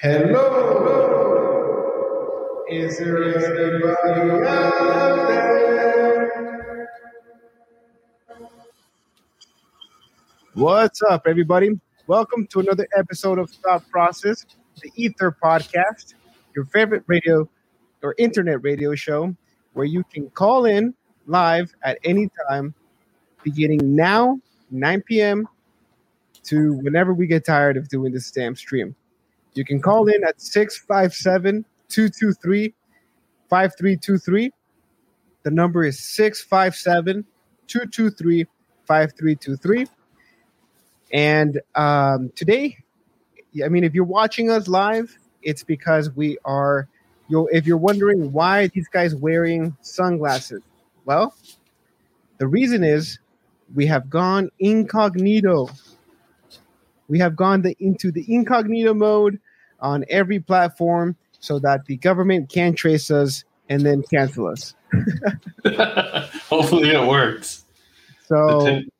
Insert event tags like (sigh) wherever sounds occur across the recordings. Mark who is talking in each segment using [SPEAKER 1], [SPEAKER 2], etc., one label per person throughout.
[SPEAKER 1] Hello. Is there anybody out there? What's up, everybody? Welcome to another episode of Thought Process, the Ether Podcast, your favorite radio or internet radio show where you can call in live at any time, beginning now, 9 p.m., to whenever we get tired of doing this damn stream. You can call in at 657 223 5323. The number is 657 223 5323. And um, today, I mean, if you're watching us live, it's because we are. You, if you're wondering why these guys wearing sunglasses, well, the reason is we have gone incognito. We have gone the, into the incognito mode on every platform so that the government can't trace us and then cancel us. (laughs)
[SPEAKER 2] Hopefully it works.
[SPEAKER 1] So,
[SPEAKER 2] tin,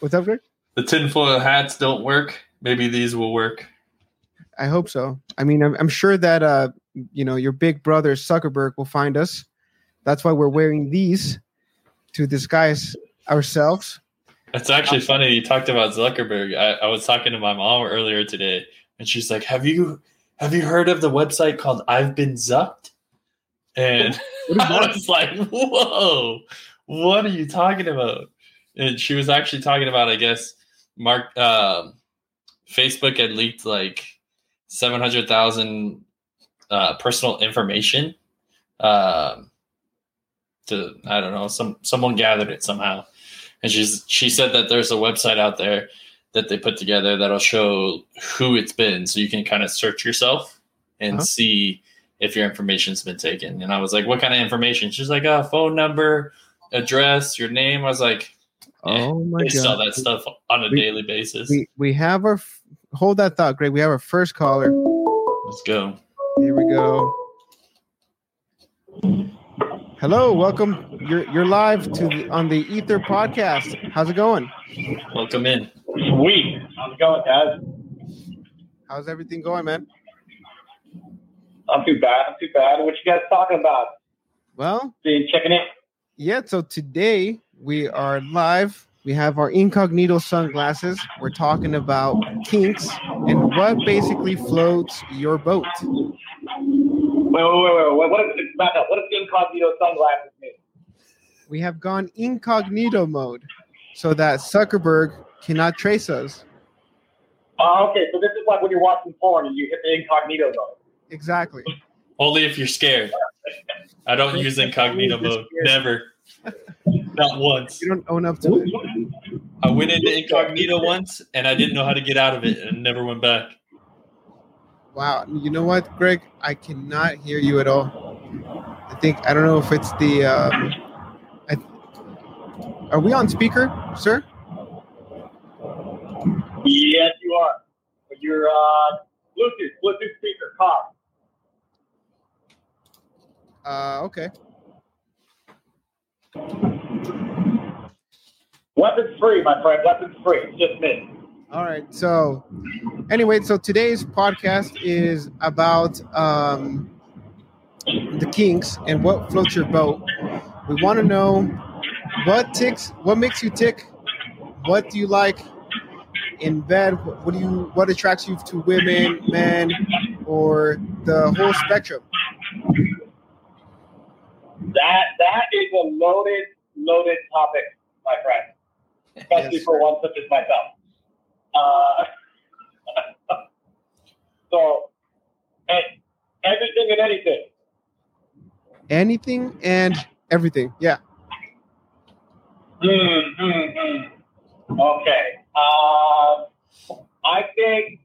[SPEAKER 1] what's up, Greg?
[SPEAKER 2] the tinfoil hats don't work. Maybe these will work.
[SPEAKER 1] I hope so. I mean, I'm, I'm sure that uh, you know your big brother Zuckerberg will find us. That's why we're wearing these to disguise ourselves.
[SPEAKER 2] It's actually funny you talked about Zuckerberg. I, I was talking to my mom earlier today, and she's like, "Have you have you heard of the website called I've Been Zucked?" And (laughs) (laughs) I was like, "Whoa, what are you talking about?" And she was actually talking about, I guess, Mark um, Facebook had leaked like seven hundred thousand uh, personal information. Um, to I don't know, some someone gathered it somehow, and she's she said that there's a website out there that they put together that'll show who it's been, so you can kind of search yourself and
[SPEAKER 1] Huh?
[SPEAKER 2] see if your information's been taken. And I was like, "What kind of information?" She's like, "A phone number, address, your name." I was like, eh,
[SPEAKER 1] Oh my
[SPEAKER 2] "They
[SPEAKER 1] god!
[SPEAKER 2] sell that stuff on a
[SPEAKER 1] We-
[SPEAKER 2] daily basis."
[SPEAKER 1] We we have our f- hold that thought, Greg. We have our first caller.
[SPEAKER 2] Let's go.
[SPEAKER 1] Here we go. Hello, welcome. You're you're live to the, on the Ether podcast. How's it going?
[SPEAKER 2] Welcome in.
[SPEAKER 3] Sweet. How's it going, guys?
[SPEAKER 1] How's everything going, man?
[SPEAKER 3] I'm too bad. I'm too bad. What you guys talking about?
[SPEAKER 1] Well,
[SPEAKER 3] See, checking in.
[SPEAKER 1] yeah. So today we are live. We have our incognito sunglasses. We're talking about kinks and what basically floats your boat.
[SPEAKER 3] Wait, wait, wait, wait. wait. What is back up? What does incognito sunglasses mean?
[SPEAKER 1] We have gone incognito mode so that Zuckerberg cannot trace us.
[SPEAKER 3] Oh, okay. So this is like when you're watching porn and you hit the incognito mode.
[SPEAKER 1] Exactly.
[SPEAKER 2] Only if you're scared. I don't use incognito mode. Never. Not once.
[SPEAKER 1] You don't own up to it.
[SPEAKER 2] I went into incognito once and I didn't know how to get out of it and never went back.
[SPEAKER 1] Wow. You know what, Greg? I cannot hear you at all. I think I don't know if it's the. Um, I, are we on speaker, sir?
[SPEAKER 3] Yes, you are. But you're uh, Bluetooth, Bluetooth speaker, car.
[SPEAKER 1] Uh, okay.
[SPEAKER 3] Weapons free, my friend. Weapons free. It's just me.
[SPEAKER 1] All right. So, anyway, so today's podcast is about um, the kinks and what floats your boat. We want to know what ticks, what makes you tick, what do you like in bed, what, do you, what attracts you to women, men, or the whole spectrum.
[SPEAKER 3] That that is a loaded, loaded topic, my friend. Especially
[SPEAKER 1] Yes.
[SPEAKER 3] for one such as myself. Uh, (laughs) so, hey, everything and anything.
[SPEAKER 1] Anything and everything. Yeah.
[SPEAKER 3] Hmm. Okay. Um, I think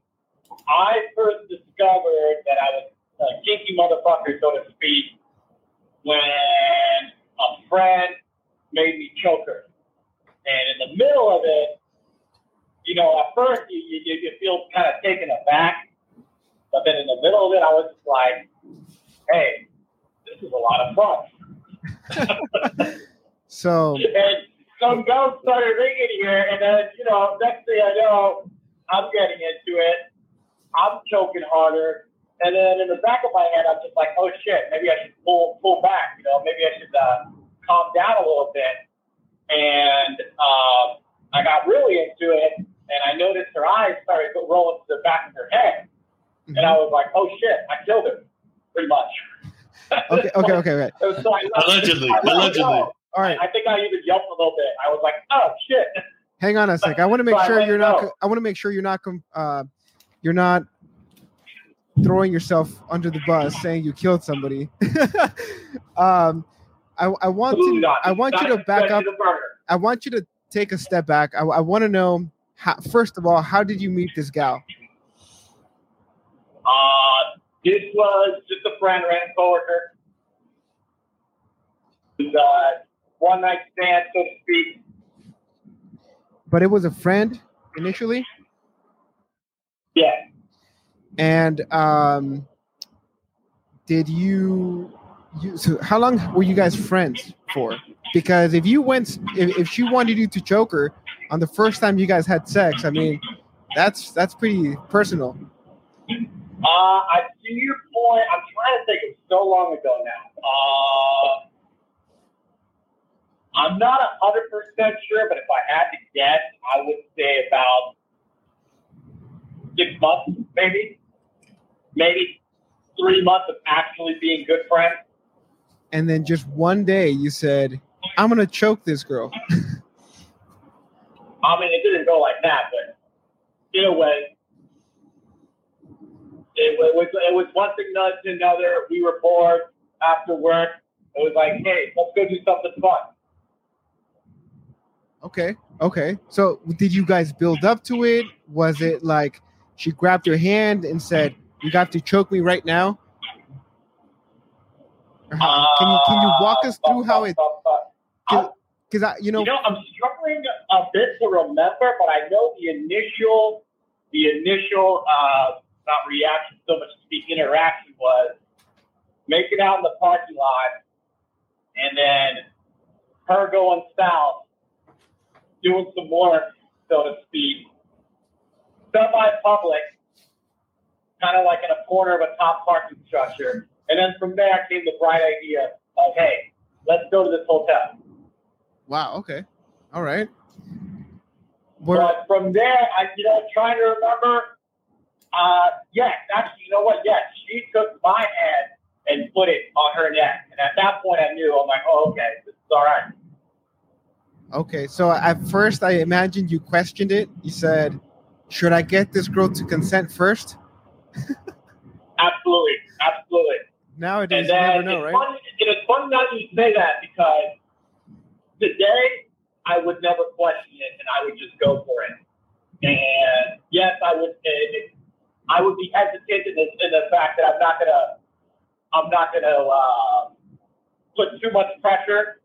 [SPEAKER 3] I first discovered that I was a kinky motherfucker, so to speak, when a friend made me choke her. And in the middle of it, you know, at first you, you, you feel kind of taken aback. But then in the middle of it, I was just like, hey, this is a lot of fun. (laughs)
[SPEAKER 1] So
[SPEAKER 3] and some bells started ringing here, and then you know, next thing I know, I'm getting into it. I'm choking harder. And then in the back of my head, I'm just like, oh shit, maybe I should pull pull back. You know, maybe I should uh, calm down a little bit. And um, I got really into it, and I noticed her eyes started to rolling to the back of her head, and I was like, oh shit, I killed her, pretty much. (laughs)
[SPEAKER 1] Okay, okay, okay, okay.
[SPEAKER 3] So I- (laughs)
[SPEAKER 2] Allegedly,
[SPEAKER 3] I let
[SPEAKER 2] allegedly.
[SPEAKER 3] go.
[SPEAKER 1] All right,
[SPEAKER 3] I think I even yelped a little bit. I was like, oh shit.
[SPEAKER 1] hang on a sec. I want to (laughs) make
[SPEAKER 3] So
[SPEAKER 1] sure you're
[SPEAKER 3] it
[SPEAKER 1] not.
[SPEAKER 3] go.
[SPEAKER 1] I want to make sure you're not. Uh, you're not throwing yourself under the bus, saying you killed somebody. um, I, I want
[SPEAKER 3] Ooh,
[SPEAKER 1] to.
[SPEAKER 3] not-
[SPEAKER 1] I want you to back up.
[SPEAKER 3] especially the burger.
[SPEAKER 1] I want you to take a step back. I, I want to know. How, first of all, how did you meet this gal?
[SPEAKER 3] Uh, this was just a friend, random coworker. It was uh, one night stand, so to speak.
[SPEAKER 1] But it was a friend initially,
[SPEAKER 3] Yeah.
[SPEAKER 1] and um, did you? You so how long were you guys friends for? Because if you went, if, if she wanted you to choke her on the first time you guys had sex, I mean, that's that's pretty personal.
[SPEAKER 3] Uh, I see your point. I'm trying to think. It was so long ago now. Uh, I'm not a hundred percent sure, but if I had to guess, I would say about six months, maybe, maybe three months of actually being good friends.
[SPEAKER 1] And then just one day you said, "I'm gonna choke this girl." (laughs)
[SPEAKER 3] I mean, it didn't go like that, but in a way, it wa- was it was one thing led to another. We were bored after work. It was like, hey, let's go do something fun.
[SPEAKER 1] Okay. Okay. So did you guys build up to it? Was it like she grabbed your hand and said, "You got to choke me right now"? How- can you can you walk us
[SPEAKER 3] Uh,
[SPEAKER 1] through how it?
[SPEAKER 3] uh, uh, uh,
[SPEAKER 1] Because I, you know,
[SPEAKER 3] you know, I'm struggling a bit to remember, but I know the initial, the initial, uh, not reaction so much as the interaction was making out in the parking lot, and then her going south, doing some work, so to speak, semi-public, kind of like in a corner of a top parking structure, and then from there came the bright idea of, hey, let's go to this hotel.
[SPEAKER 1] Wow. Okay. All right. Were,
[SPEAKER 3] But from there, I you know trying to remember. Uh, yes, actually, you know what? Yes, she took my hand and put it on her neck, and at that point, I knew. I'm like, oh, okay, this is all right.
[SPEAKER 1] okay. So at first, I imagined you questioned it. You said, "Should I get this girl to consent first? (laughs)
[SPEAKER 3] Absolutely, absolutely.
[SPEAKER 1] Nowadays,
[SPEAKER 3] And
[SPEAKER 1] you never know, right?
[SPEAKER 3] funny. It is funny that you say that because today I would never question it, and I would just go for it. And yes, I would. It, I would be hesitant in the, in the fact that I'm not gonna. I'm not gonna uh, put too much pressure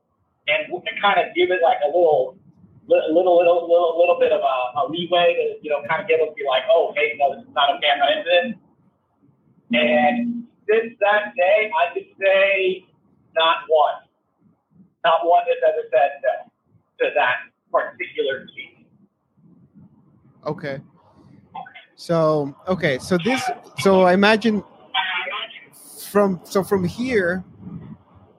[SPEAKER 3] and, and kind of give it like a little, little, little, little, little, bit of a, a leeway to you know kind of get them to be like, oh, hey, no, this is not okay. I'm not this. And since that day, I could say not one, not one has ever said no to that particular team.
[SPEAKER 1] Okay. So okay, so this so I imagine from so from here,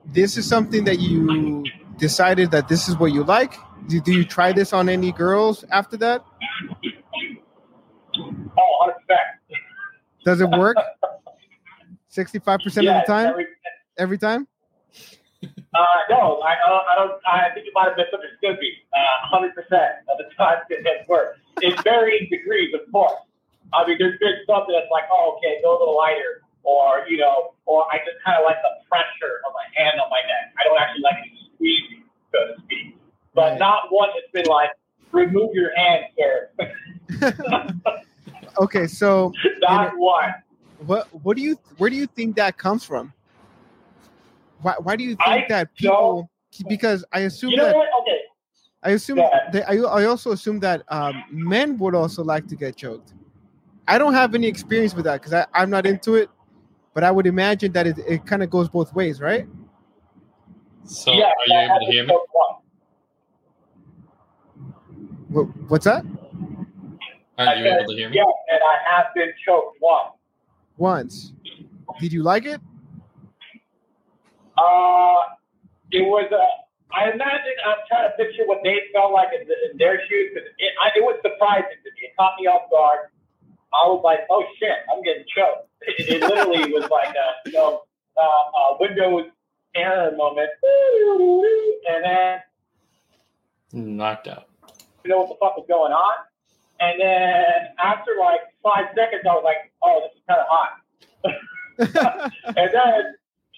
[SPEAKER 1] this is something that you decided that this is what you like. Do, do you try this on any girls after that?
[SPEAKER 3] Oh, 100%.
[SPEAKER 1] Does it work? (laughs) Sixty-five percent of the time,
[SPEAKER 3] every-
[SPEAKER 1] every time.
[SPEAKER 3] Uh, no, I, uh, I don't. I think you might have misunderstood me. Uh, 100% of the time it has worked. In varying degrees, of course. I mean, there's been something that's like, oh, okay, go a little lighter, or you know, or I just kind of like the pressure of a hand on my neck. I don't actually like it squeezing, so to speak. But
[SPEAKER 1] Right.
[SPEAKER 3] not one that's been like, remove your hand, sir. (laughs)
[SPEAKER 1] Okay, so (laughs)
[SPEAKER 3] not one.
[SPEAKER 1] what what do you where do you think that comes from? Why why do you think
[SPEAKER 3] I
[SPEAKER 1] that people because I assume
[SPEAKER 3] You know
[SPEAKER 1] that
[SPEAKER 3] what? Okay.
[SPEAKER 1] I assume that I, I also assume that um, men would also like to get choked. I don't have any experience with that because I'm not into it, but I would imagine that it, it kind of goes both ways, right?
[SPEAKER 2] So
[SPEAKER 3] yeah,
[SPEAKER 2] are you able to hear me?
[SPEAKER 3] so far.
[SPEAKER 1] Wh- What's that?
[SPEAKER 2] Are you able to hear me?
[SPEAKER 3] Yeah, and I have been choked once.
[SPEAKER 1] once. Did you like it?
[SPEAKER 3] Uh, it was. Uh, I imagine I'm trying to picture what they felt like in, in their shoes because it, I- it was surprising to me. It caught me off guard. I was like, "Oh shit, I'm getting choked." (laughs) It, it literally was like a you know uh, a Windows error moment, and then
[SPEAKER 2] Knocked out.
[SPEAKER 3] you know what the fuck was going on. And then after like five seconds, I was like, "Oh, this is kind of hot." (laughs) (laughs) and then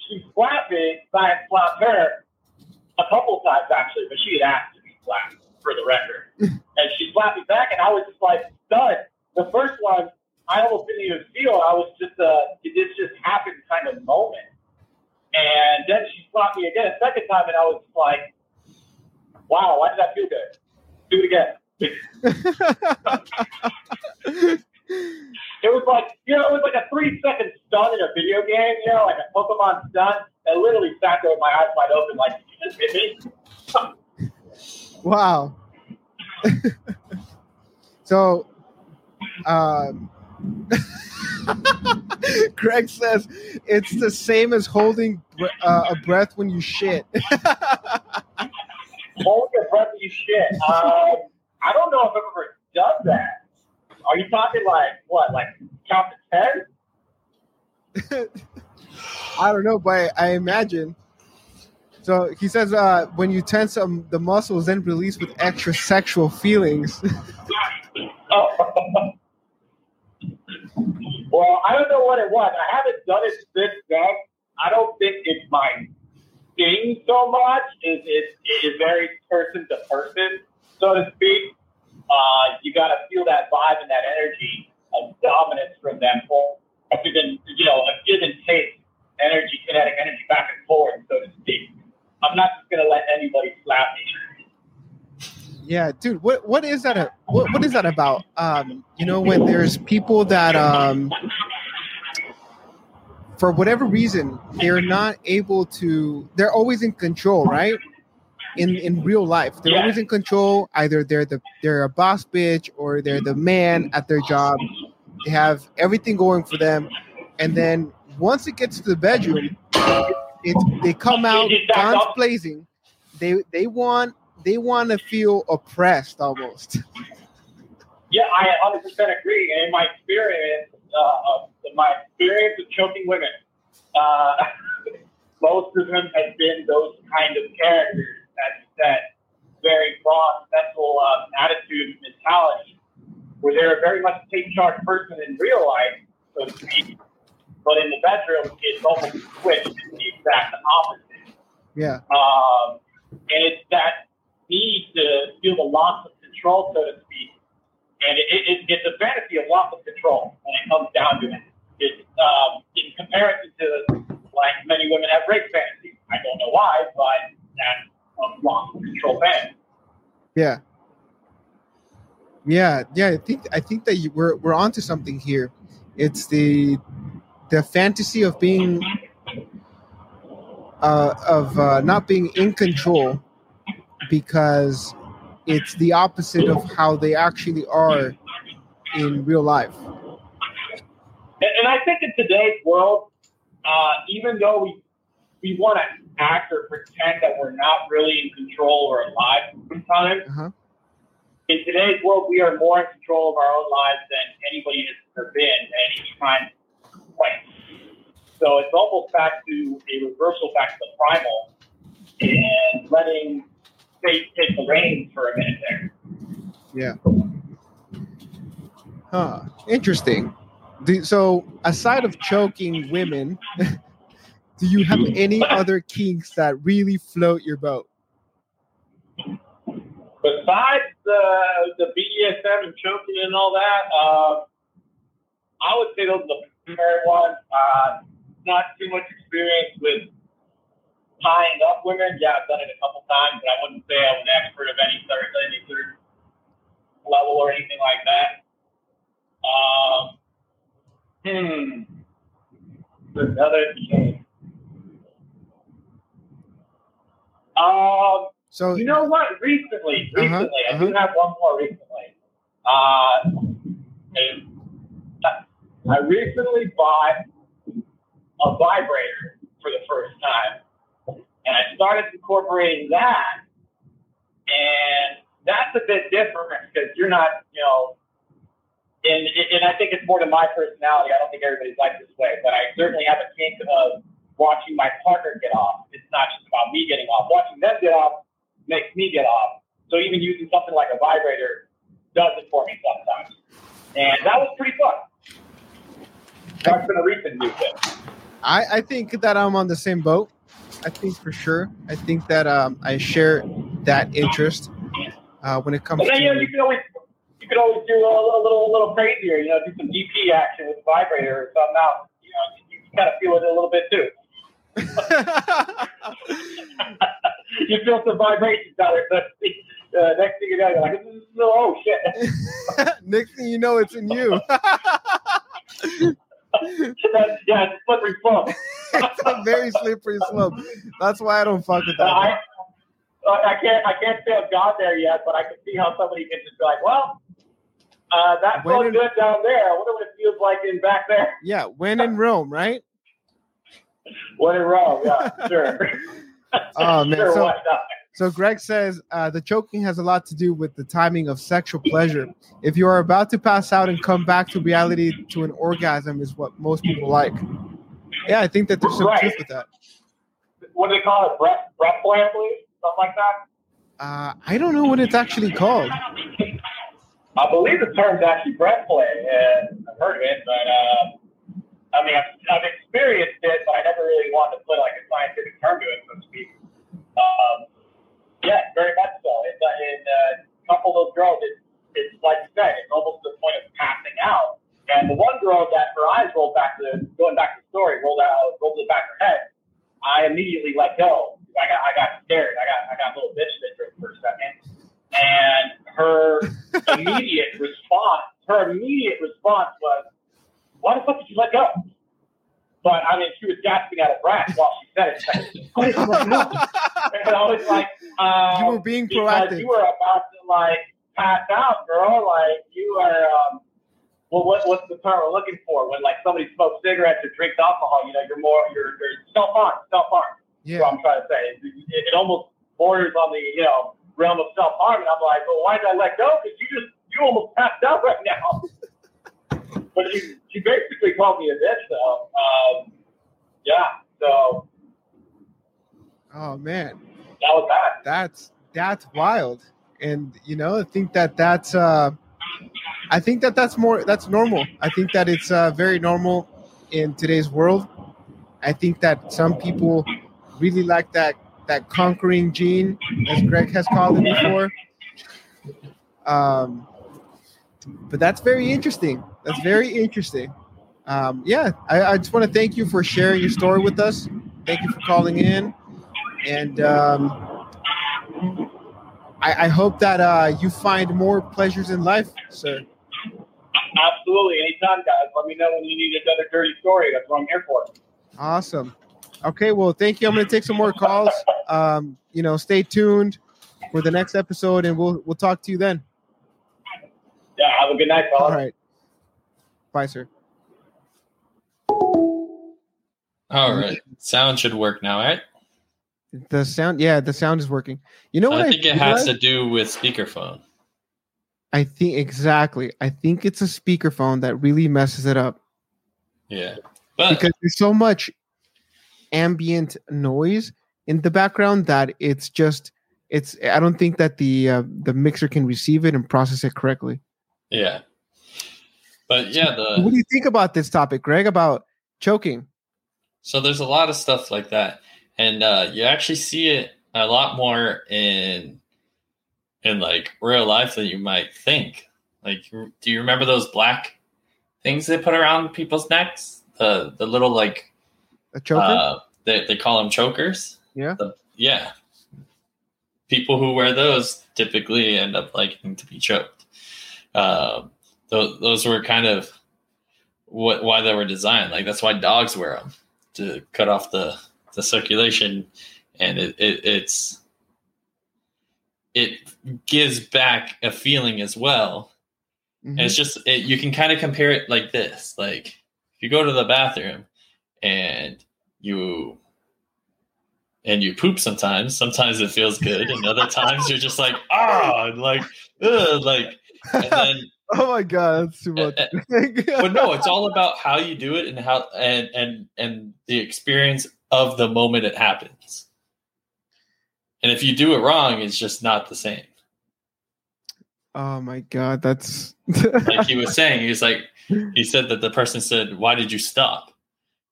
[SPEAKER 3] she slapped me, I slapped her a couple of times actually, but she had asked to be slapped for the record. (laughs) and she slapped me back, and I was just like stunned. The first one, I almost didn't even feel. I was just a it this just happened kind of moment. And then she slapped me again a second time, and I was like, "Wow, why did that feel good? Do it again." (laughs) (laughs) It was like, you know, it was like a three second stun in a video game, you know, like a Pokemon stun. I literally sat there with my eyes wide open, like, did you just hit me? (laughs)
[SPEAKER 1] wow. (laughs) so, um, (laughs) Greg says it's the same as holding uh, a breath when you shit.
[SPEAKER 3] Hold your breath and you shit. Um, I don't know if I've ever done that. Are you talking like, what, like count to 10? (laughs)
[SPEAKER 1] I don't know, but I imagine. So he says, uh, when you tense um, the muscles, then release with extra sexual feelings. (laughs)
[SPEAKER 3] Oh. well, I don't know what it was. I haven't done it since then. I don't think it's my thing so much. It, it, it is very person to person, so to speak. Uh, you got to feel that vibe and that energy of dominance from them. Or even, you know, a give and take energy, kinetic energy back and forth, so to speak. I'm not just going to let anybody slap me.
[SPEAKER 1] yeah, dude, what what is that? What what is that about? Um, you know, when there's people that um, for whatever reason, they're not able to. They're always in control, right? In in real life, they're
[SPEAKER 3] Yeah.
[SPEAKER 1] always in control. Either they're the they're a boss bitch or they're the man at their job. They have everything going for them, and then once it gets to the bedroom, it, it, they come out
[SPEAKER 3] It just backs
[SPEAKER 1] guns blazing. They they want they want to feel oppressed almost. (laughs)
[SPEAKER 3] Yeah, I 100% agree. And in my experience, uh, of my experience with choking women, uh, (laughs) most of them have been those kind of characters that that very broad mental um, attitude mentality, where they're a very much a take charge person in real life, so to speak. But in the bedroom, it's almost switched. It's the exact opposite.
[SPEAKER 1] Yeah,
[SPEAKER 3] Um, and it's that need to feel the loss of control, so to speak. And it, it, it's a fantasy of loss of control when it comes down to it. It's um, in comparison to like many women have rape fantasies. I don't know why, but that's a of control
[SPEAKER 1] yeah, yeah, yeah. I think I think that you, we're we're onto something here. It's the the fantasy of being uh, of uh, not being in control because it's the opposite of how they actually are in real life.
[SPEAKER 3] And, and I think in today's world, uh, even though we we want to act or pretend that we're not really in control or alive sometimes,
[SPEAKER 1] Uh-huh.
[SPEAKER 3] in today's world, we are more in control of our own lives than anybody has ever been at any time. So it's almost back to a reversal back to the primal and letting fate take the reins for a minute there.
[SPEAKER 1] Yeah. Huh. Interesting. So, aside of choking women, (laughs) do you have any other kinks that really float your boat?
[SPEAKER 3] Besides the the BDSM and choking and all that, uh, I would say those are the primary ones. Uh, not too much experience with tying up women. Yeah, I've done it a couple times, but I wouldn't say I was an expert of any third any third level or anything like that. Um, hmm. Another thing. Um,
[SPEAKER 1] So,
[SPEAKER 3] you know what? Recently,
[SPEAKER 1] Uh-huh,
[SPEAKER 3] recently, I
[SPEAKER 1] uh-huh.
[SPEAKER 3] do have one more recently. Uh, uh, I recently bought a vibrator for the first time, and I started incorporating that, and that's a bit different because you're not, you know, and and I think it's more to my personality. I don't think everybody's like this way, but I certainly have a kink of watching my partner get off. It's not just about me getting off. Watching them get off makes me get off. So even using something like a vibrator does it for me sometimes. And that was pretty fun. That's been a recent new thing.
[SPEAKER 1] I, I think that I'm on the same boat. I think for sure. I think that um, I share that interest uh, when it comes
[SPEAKER 3] But then,
[SPEAKER 1] to.
[SPEAKER 3] you know, you can always you can always do a little, little, little crazier. You know, do some DP action with the vibrator or something else. You know, you can kind of feel it a little bit too. You feel some vibrations out there. But uh, next thing you know, you're like, oh shit. (laughs)
[SPEAKER 1] Next thing you know, it's in you.
[SPEAKER 3] That's, yeah, it's a slippery slope. (laughs)
[SPEAKER 1] it's a very slippery slope. That's why I don't fuck with that.
[SPEAKER 3] I, I can't I can't say I've got there yet, but I can see how somebody can just be like, well, uh, that felt good down there. I wonder what it feels like in back there.
[SPEAKER 1] Yeah, when in Rome, right?
[SPEAKER 3] When in Rome, yeah, sure. (laughs)
[SPEAKER 1] Oh, man,
[SPEAKER 3] sure,
[SPEAKER 1] so- So Greg says uh, the choking has a lot to do with the timing of sexual pleasure. If you are about to pass out and come back to reality to an orgasm, is what most people like. Yeah, I think that there's some
[SPEAKER 3] Right.
[SPEAKER 1] truth with that.
[SPEAKER 3] What do they call it? Breath breath play, I believe, something like that.
[SPEAKER 1] Uh, I don't know what it's actually called.
[SPEAKER 3] I believe the term's actually breath play, and I've heard of it, but uh, I mean, I've, I've experienced it, but I never really wanted to put like a scientific term to it, so to speak. Um, yeah, very much so. It's, uh, in uh, a couple of those girls, it's, it's like you said, it's almost to the point of passing out. And the one girl that her eyes rolled back to, going back to the story, rolled out, rolled to the back of her head. I immediately let go. I got, I got scared. I got, I got a little bitch syndrome for a second. And her (laughs) immediate response, her immediate response was, "Why the fuck did you let go?" But I mean, she was gasping out of breath while she said it. Like? (laughs) And I was like, um,
[SPEAKER 1] You were being proactive.
[SPEAKER 3] You were about to like pass out, girl. Like you are. Um, well, what, what's the term we're looking for? When like somebody smokes cigarettes or drinks alcohol, you know, you're more you're, you're self harm, self harm.
[SPEAKER 1] Yeah,
[SPEAKER 3] what I'm trying to say. It, it, it almost borders on the you know realm of self harm, and I'm like, well, why did I let go? Because you just you almost passed out right now. (laughs) but she she basically called me a bitch, though. Um, yeah, so
[SPEAKER 1] Oh man,
[SPEAKER 3] that was that.
[SPEAKER 1] that's that's wild. And you know, I think that that's uh, I think that that's more that's normal. I think that it's uh, very normal in today's world. I think that some people really like that that conquering gene, as Greg has called it before. Um, but that's very interesting. That's very interesting. Um, yeah, I, I just want to thank you for sharing your story with us. Thank you for calling in, and um, I, I hope that uh, you find more pleasures in life, sir.
[SPEAKER 3] Absolutely, anytime, guys. Let me know when you need another dirty story. That's what I'm here for.
[SPEAKER 1] Awesome. Okay, well, thank you. I'm going to take some more calls. Um, you know, stay tuned for the next episode, and we'll we'll talk to you then.
[SPEAKER 3] Yeah, have a good night,
[SPEAKER 1] All
[SPEAKER 3] fellas.
[SPEAKER 1] right. Bye, sir.
[SPEAKER 2] All right. Sound should work now, right?
[SPEAKER 1] The sound, yeah, the sound is working. You know what?
[SPEAKER 2] I think it has to do with speakerphone.
[SPEAKER 1] I think exactly. I think it's a speakerphone that really messes it up
[SPEAKER 2] Yeah. But
[SPEAKER 1] because there's so much ambient noise in the background that it's just it's. I don't think that the uh, the mixer can receive it and process it correctly.
[SPEAKER 2] yeah. But yeah,
[SPEAKER 1] what do you think about this topic, Greg? About choking?
[SPEAKER 2] so there's a lot of stuff like that. And uh you actually see it a lot more in in like real life than you might think. Like do you remember those black things they put around people's necks? The the little like
[SPEAKER 1] A choker?
[SPEAKER 2] Uh, they, they call them chokers.
[SPEAKER 1] Yeah.
[SPEAKER 2] The- yeah. People who wear those typically end up liking to be choked. Um, those, those were kind of what why they were designed. Like that's why dogs wear them to cut off the, the circulation, and it, it it's it gives back a feeling as well.
[SPEAKER 1] Mhm.
[SPEAKER 2] And it's just it, you can kind of compare it like this, like if you go to the bathroom and you and you poop sometimes, sometimes it feels good, and other times you're just like ah, like ugh, like and then (laughs)
[SPEAKER 1] oh my god, that's too much.
[SPEAKER 2] Uh, (laughs) but no, it's all about how you do it and how and and and the experience of the moment it happens. And if you do it wrong, it's just not the same.
[SPEAKER 1] oh my god, that's
[SPEAKER 2] Like he (laughs) was saying, he was like, he said that the person said, "Why did you stop?"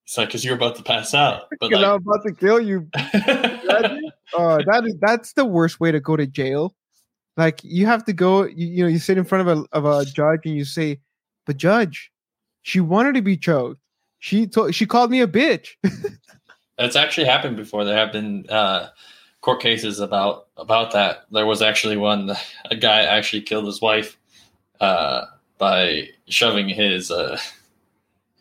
[SPEAKER 2] It's like because you're about to pass out. But
[SPEAKER 1] I'm about to kill you. (laughs) Oh, that is that's the worst way to go to jail. Like you have to go, you, you know, you sit in front of a of a judge and you say, "But judge, she wanted to be choked. She told she called me a bitch." (laughs)
[SPEAKER 2] That's actually happened before. There have been uh, court cases about about that. There was actually one. A guy actually killed his wife uh, by shoving his uh,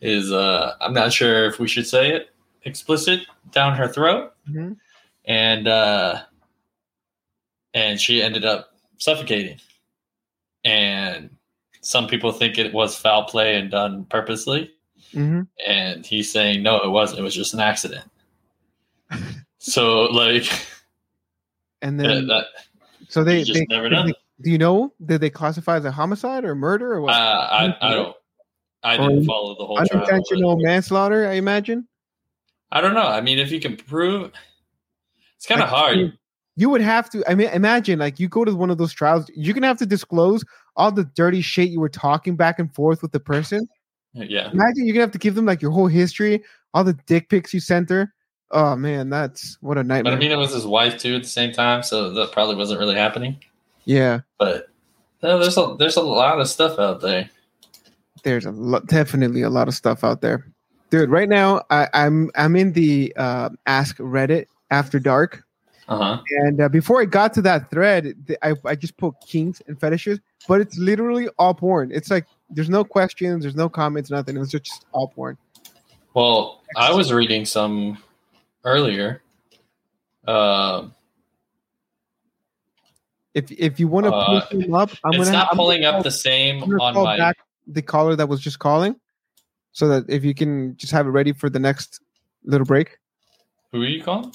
[SPEAKER 2] his. Uh, I'm not sure if we should say it explicit down her throat,
[SPEAKER 1] Mhm.
[SPEAKER 2] and uh, and she ended up suffocating. And some people think it was foul play and done purposely
[SPEAKER 1] Mhm.
[SPEAKER 2] and he's saying no it wasn't it was just an accident (laughs) so like
[SPEAKER 1] And then
[SPEAKER 2] that
[SPEAKER 1] so they,
[SPEAKER 2] just
[SPEAKER 1] they
[SPEAKER 2] never know.
[SPEAKER 1] they- do you know did they classify as a homicide or murder or
[SPEAKER 2] uh,
[SPEAKER 1] what?
[SPEAKER 2] I, I don't i
[SPEAKER 1] Or
[SPEAKER 2] didn't follow the whole trial
[SPEAKER 1] Unintentional manslaughter, I imagine.
[SPEAKER 2] i don't know i mean if you can prove it's kind of hard
[SPEAKER 1] you- would have to. I mean, imagine like you go to one of those trials. You're gonna have to disclose all the dirty shit you were talking back and forth with the person.
[SPEAKER 2] yeah
[SPEAKER 1] Imagine you're gonna have to give them like your whole history, all the dick pics you sent her. Oh man, that's what a nightmare.
[SPEAKER 2] but i mean it was his wife too at the same time so that probably wasn't really happening
[SPEAKER 1] yeah,
[SPEAKER 2] but no, there's a there's a lot of stuff out there
[SPEAKER 1] there's a lot, definitely a lot of stuff out there, dude. Right now, I, I'm I'm in the uh, Ask Reddit After Dark,
[SPEAKER 2] uh-huh
[SPEAKER 1] and uh, before I got to that thread, th- I I just put kinks and fetishes, but it's literally all porn. It's like there's no questions, there's no comments, nothing. It's just all porn.
[SPEAKER 2] well i was reading some earlier um
[SPEAKER 1] If if you want to
[SPEAKER 2] Uh,
[SPEAKER 1] pull them up, I'm
[SPEAKER 2] it's
[SPEAKER 1] gonna
[SPEAKER 2] not
[SPEAKER 1] I'm
[SPEAKER 2] pulling
[SPEAKER 1] gonna
[SPEAKER 2] up
[SPEAKER 1] call-
[SPEAKER 2] the same on
[SPEAKER 1] call
[SPEAKER 2] my
[SPEAKER 1] back the caller that was just calling, so that if you can just have it ready for the next little break.
[SPEAKER 2] who are you calling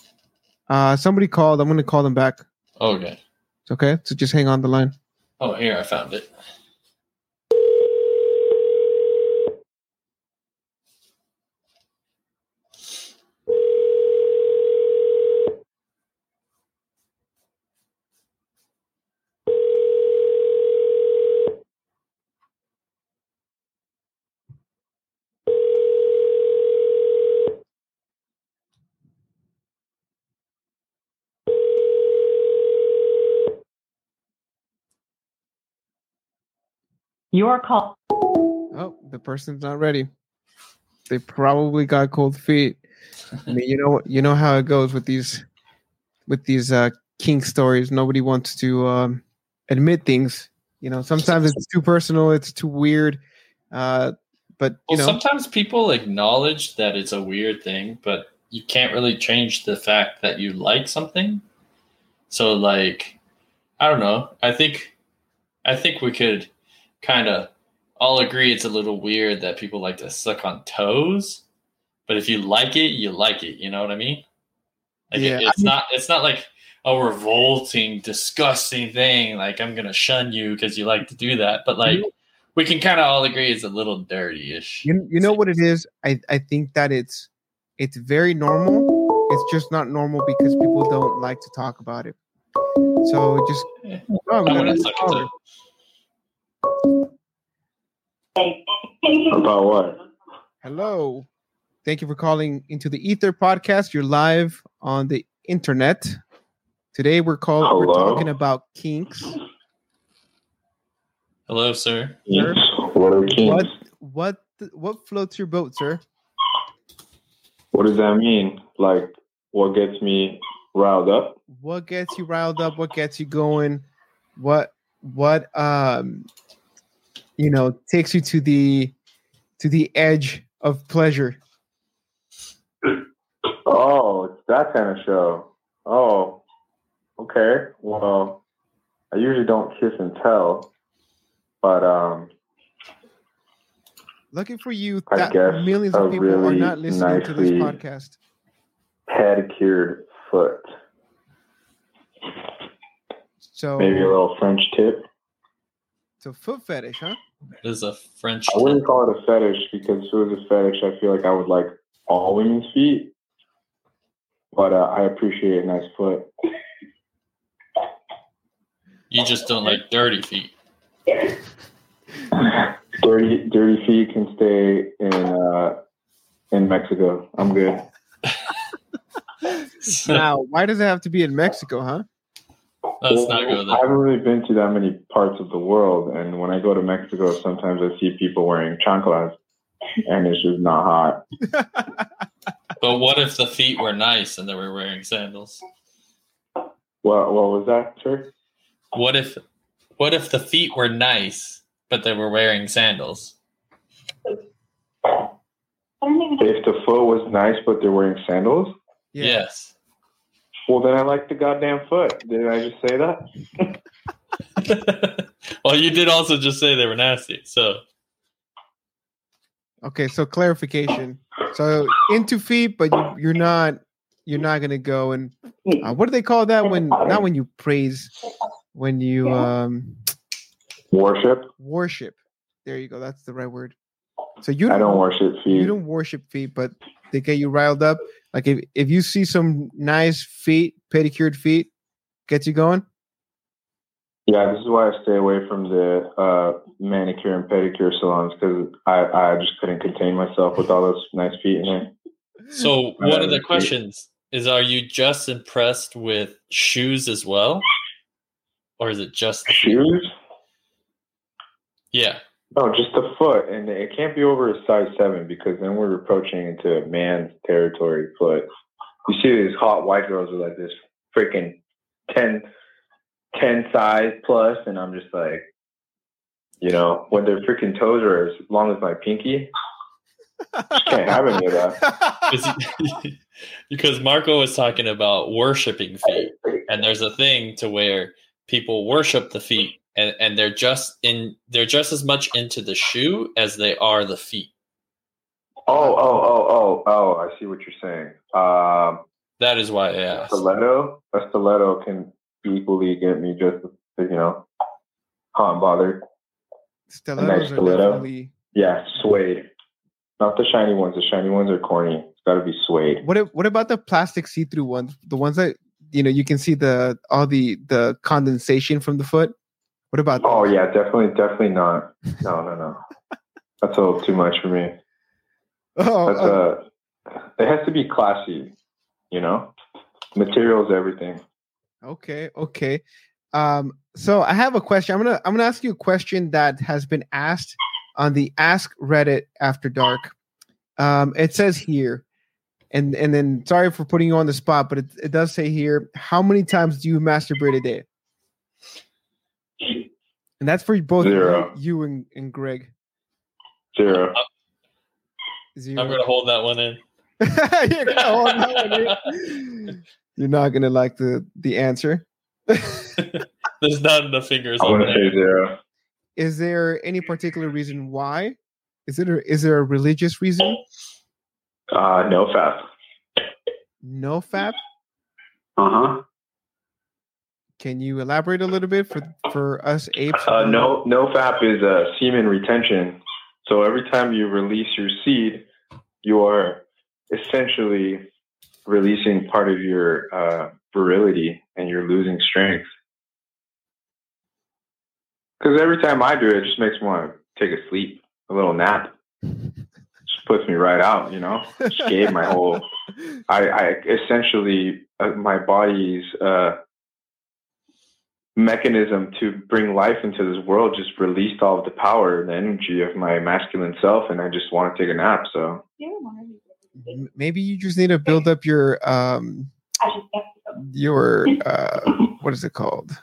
[SPEAKER 1] Uh, somebody called. I'm gonna call them back.
[SPEAKER 2] okay
[SPEAKER 1] It's okay. So just hang on the line.
[SPEAKER 2] oh here i found it
[SPEAKER 4] Your call.
[SPEAKER 1] Oh, the person's not ready. They probably got cold feet. I mean, you know, you know how it goes with these, with these uh, kink stories. Nobody wants to um, admit things. You know, sometimes it's too personal. It's too weird. Uh, but you
[SPEAKER 2] Well,
[SPEAKER 1] know,
[SPEAKER 2] sometimes people acknowledge that it's a weird thing, but you can't really change the fact that you like something. So, like, I don't know. I think, I think we could kind of all agree it's a little weird that people like to suck on toes. But if you like it, you like it. You know what I mean? Like,
[SPEAKER 1] Yeah,
[SPEAKER 2] it-
[SPEAKER 1] I
[SPEAKER 2] it's not. It's not like a revolting, disgusting thing. Like I'm gonna shun you because you like to do that. But like, we can kind of all agree it's a little dirty-ish.
[SPEAKER 1] you, you know what it is. I I think that it's it's very normal. It's just not normal because people don't like to talk about it. So just oh, we
[SPEAKER 2] I
[SPEAKER 1] got
[SPEAKER 2] wouldn't
[SPEAKER 1] a
[SPEAKER 2] suck a
[SPEAKER 1] caller.
[SPEAKER 2] toe.
[SPEAKER 5] About what?
[SPEAKER 1] Hello. Thank you for calling into the Ether podcast. You're live on the internet. Today we're called we're
[SPEAKER 5] Hello?
[SPEAKER 1] talking about kinks.
[SPEAKER 2] Hello, sir.
[SPEAKER 5] Kinks. What are kinks?
[SPEAKER 1] What what what floats your boat, sir?
[SPEAKER 5] What does that mean? Like, what gets me riled up?
[SPEAKER 1] What gets you riled up? What gets you going? What what um you know takes you to the to the edge of pleasure?
[SPEAKER 5] Oh, it's that kind of show. Oh, okay. Well, I usually don't kiss and tell, but um,
[SPEAKER 1] looking for you,
[SPEAKER 5] I
[SPEAKER 1] that
[SPEAKER 5] guess
[SPEAKER 1] millions of people are not listening to this podcast.
[SPEAKER 5] Pedicured foot.
[SPEAKER 1] So,
[SPEAKER 5] Maybe a little French tip.
[SPEAKER 1] So foot fetish, huh?
[SPEAKER 2] It is a French.
[SPEAKER 5] I wouldn't call it a fetish because if it was a fetish, I feel like I would like all women's feet. But uh, I appreciate a nice foot.
[SPEAKER 2] You just don't like dirty feet.
[SPEAKER 5] dirty, dirty feet can stay in uh, in Mexico. I'm good.
[SPEAKER 1] Now, why does it have to be in Mexico, huh?
[SPEAKER 2] Let's not go
[SPEAKER 5] I haven't really been to that many parts of the world, and when I go to Mexico, sometimes I see people wearing chanclas, and it's just not hot. (laughs)
[SPEAKER 2] But what if the feet were nice and they were wearing sandals?
[SPEAKER 5] What what was that, sir?
[SPEAKER 2] What if what if the feet were nice but they were wearing sandals?
[SPEAKER 5] If the foot was nice, but they're wearing sandals,
[SPEAKER 2] Yes.
[SPEAKER 5] Well, then I like the goddamn foot. Did I just say that? (laughs)
[SPEAKER 2] well, you did also just say they were nasty. So
[SPEAKER 1] Okay, so clarification. So into feet, but you, you're not you're not gonna go and uh, what do they call that when not when you praise when you um
[SPEAKER 5] Worship?
[SPEAKER 1] worship. There you go. That's the right word. So you
[SPEAKER 5] I don't worship feet.
[SPEAKER 1] you don't worship feet, but they get you riled up. Like if if you see some nice feet, pedicured feet, gets you going.
[SPEAKER 5] Yeah, this is why I stay away from the uh, manicure and pedicure salons because I, I just couldn't contain myself with all those nice feet in there.
[SPEAKER 2] so one of the questions is are you just impressed with shoes as well? Or is it just the feet?
[SPEAKER 5] Shoes?
[SPEAKER 2] Yeah.
[SPEAKER 5] No, just the foot, and it can't be over a size seven because then we're approaching into a man's territory. Foot. You see these hot white girls with like this freaking 10, 10 size plus, and I'm just like, you know, when their freaking toes are as long as my pinky, just can't have any of that. (laughs)
[SPEAKER 2] Because- (laughs) because Marco was talking about worshiping feet, and there's a thing to where people worship the feet, and, and they're just in they're just as much into the shoe as they are the feet.
[SPEAKER 5] Oh, oh, oh, oh, oh! I see what you're saying. Um,
[SPEAKER 2] That is why I
[SPEAKER 5] a
[SPEAKER 2] asked.
[SPEAKER 5] stiletto, a stiletto can equally get me just, you know, hot and bothered.
[SPEAKER 1] Stilettos
[SPEAKER 5] nice stiletto.
[SPEAKER 1] definitely.
[SPEAKER 5] Yeah, suede. Not the shiny ones. The shiny ones are corny. It's got to be suede.
[SPEAKER 1] What what about the plastic see-through ones? The ones that you know you can see the all the the condensation from the foot. What about?
[SPEAKER 5] Oh yeah, definitely, definitely not. No, no, no. (laughs) That's a little too much for me.
[SPEAKER 1] Oh,
[SPEAKER 5] That's
[SPEAKER 1] oh,
[SPEAKER 5] uh, it has to be classy. You know, materials, everything.
[SPEAKER 1] okay, okay. Um, so I have a question. I'm gonna I'm gonna ask you a question that has been asked on the Ask Reddit After Dark. Um, it says here, and and then sorry for putting you on the spot, but it, it does say here, how many times do you masturbate a day? And that's for both
[SPEAKER 5] Zero.
[SPEAKER 1] you, you and, and Greg.
[SPEAKER 5] Zero.
[SPEAKER 1] Zero.
[SPEAKER 2] I'm gonna hold that one in. (laughs)
[SPEAKER 1] You're gonna hold that one in. (laughs) You're not gonna like the the answer. (laughs)
[SPEAKER 2] There's not enough fingers
[SPEAKER 5] I'm gonna say zero.
[SPEAKER 1] Is there any particular reason why? Is it a, is there a religious reason?
[SPEAKER 5] Uh, no fap.
[SPEAKER 1] No fap.
[SPEAKER 5] Uh huh.
[SPEAKER 1] Can you elaborate a little bit for for us apes?
[SPEAKER 5] Uh, no, no fap is uh, semen retention. So every time you release your seed, you are essentially releasing part of your uh, virility, and you're losing strength. Because every time I do it, it just makes me want to take a sleep, a little nap. (laughs) Just puts me right out, you know. Just gave my whole. I, I essentially uh, my body's uh, mechanism to bring life into this world just released all of the power and the energy of my masculine self, and I just want to take a nap. So
[SPEAKER 1] Maybe you just need to build up your um your uh what is it called?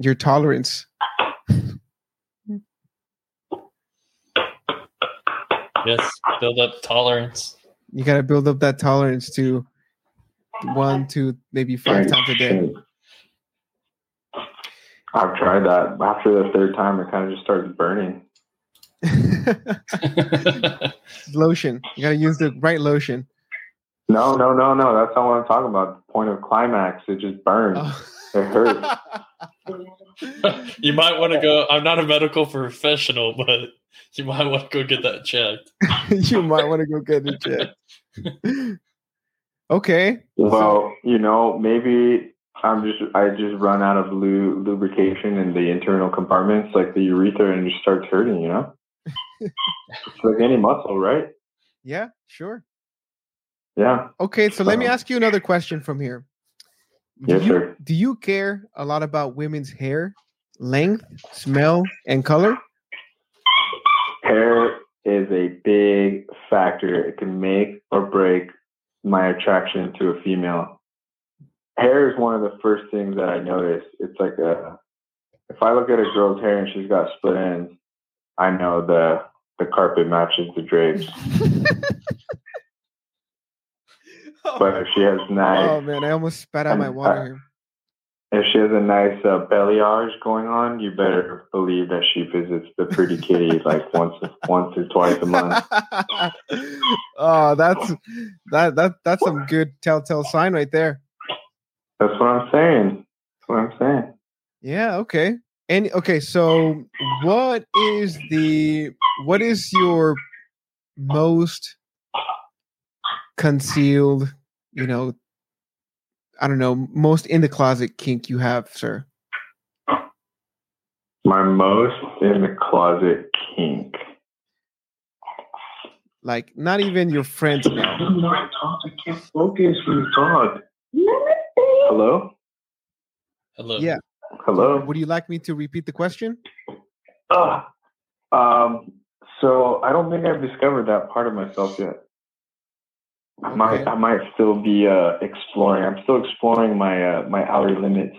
[SPEAKER 1] Your tolerance.
[SPEAKER 2] Yes, build up tolerance.
[SPEAKER 1] You got to build up that tolerance to one, two, maybe five times a day.
[SPEAKER 5] I've tried that. After the third time, it kind of just started burning. (laughs)
[SPEAKER 1] lotion. You gotta use the right lotion.
[SPEAKER 5] No, no, no, no. That's not what I'm talking about. The point of climax, it just burns.
[SPEAKER 1] Oh.
[SPEAKER 5] It hurts. (laughs)
[SPEAKER 2] you might want to go. I'm not a medical professional, but you might want to go get that checked. (laughs)
[SPEAKER 1] you might want to go get it checked. okay.
[SPEAKER 5] Well, you know, maybe I'm just I just run out of lu- lubrication in the internal compartments, like the urethra, and it just starts hurting. You know, (laughs) it's like any muscle, right?
[SPEAKER 1] Yeah, sure.
[SPEAKER 5] Yeah.
[SPEAKER 1] Okay, so let me ask you another question from here. Do
[SPEAKER 5] Yes,
[SPEAKER 1] you,
[SPEAKER 5] sir.
[SPEAKER 1] Do you care a lot about women's hair, length, smell, and color?
[SPEAKER 5] Hair is a big factor. It can make or break my attraction to a female. Hair is one of the first things that I notice. It's like a if I look at a girl's hair and she's got split ends, I know the the carpet matches the drapes. (laughs) But if she has nice
[SPEAKER 1] oh man, I almost spat out my water
[SPEAKER 5] uh, if she has a nice uh, balayage going on, you better believe that she visits the pretty kitty like once once or twice a month. (laughs)
[SPEAKER 1] oh, that's that that that's some good telltale sign right there.
[SPEAKER 5] That's what I'm saying. That's what I'm saying.
[SPEAKER 1] Yeah, okay. And okay, so what is the what is your most concealed, you know, I don't know, most in the closet kink you have, sir?
[SPEAKER 5] My most in the closet kink.
[SPEAKER 1] Like not even your friends know.
[SPEAKER 5] I can't focus when you talk. Hello?
[SPEAKER 2] Hello.
[SPEAKER 1] Yeah.
[SPEAKER 5] Hello?
[SPEAKER 1] Would you like me to repeat the question?
[SPEAKER 5] Uh, um, so I don't think I've discovered that part of myself yet. I might, I might still be uh, exploring. I'm still exploring my uh, my outer limits.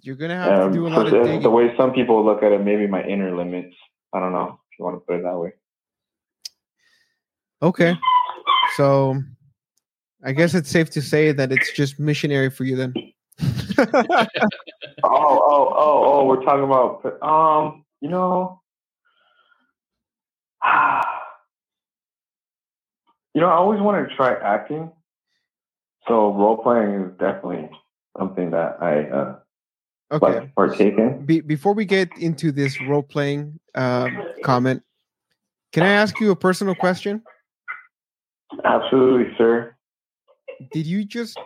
[SPEAKER 1] You're gonna have
[SPEAKER 5] Um,
[SPEAKER 1] to do a lot of
[SPEAKER 5] the,
[SPEAKER 1] digging.
[SPEAKER 5] the way some people look at it, maybe my inner limits. I don't know if you want to put it that way.
[SPEAKER 1] Okay. So I guess it's safe to say that it's just missionary for you then. (laughs)
[SPEAKER 5] Oh, oh, oh, oh, we're talking about um, you know, (sighs) you know, I always wanted to try acting. So role playing is definitely something that I uh,
[SPEAKER 1] okay.
[SPEAKER 5] like to partake in.
[SPEAKER 1] Be- before we get into this role playing um, comment, can I ask you a personal question?
[SPEAKER 5] Absolutely, sir.
[SPEAKER 1] Did you just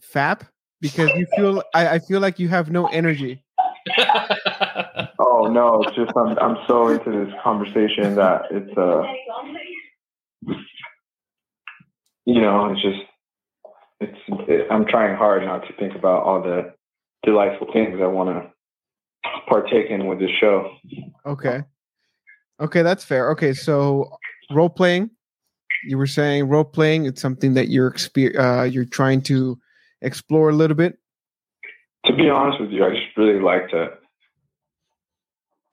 [SPEAKER 1] fap? Because you feel I, I feel like you have no energy. (laughs)
[SPEAKER 5] Oh no, it's just I'm I'm so into this conversation that it's uh, you know, it's just it's it, I'm trying hard not to think about all the delightful things I want to partake in with this show.
[SPEAKER 1] Okay. Okay, that's fair. Okay, so role playing. You were saying role playing. It's something that you're exper- uh, you're trying to explore a little bit.
[SPEAKER 5] To be honest with you, I just really like to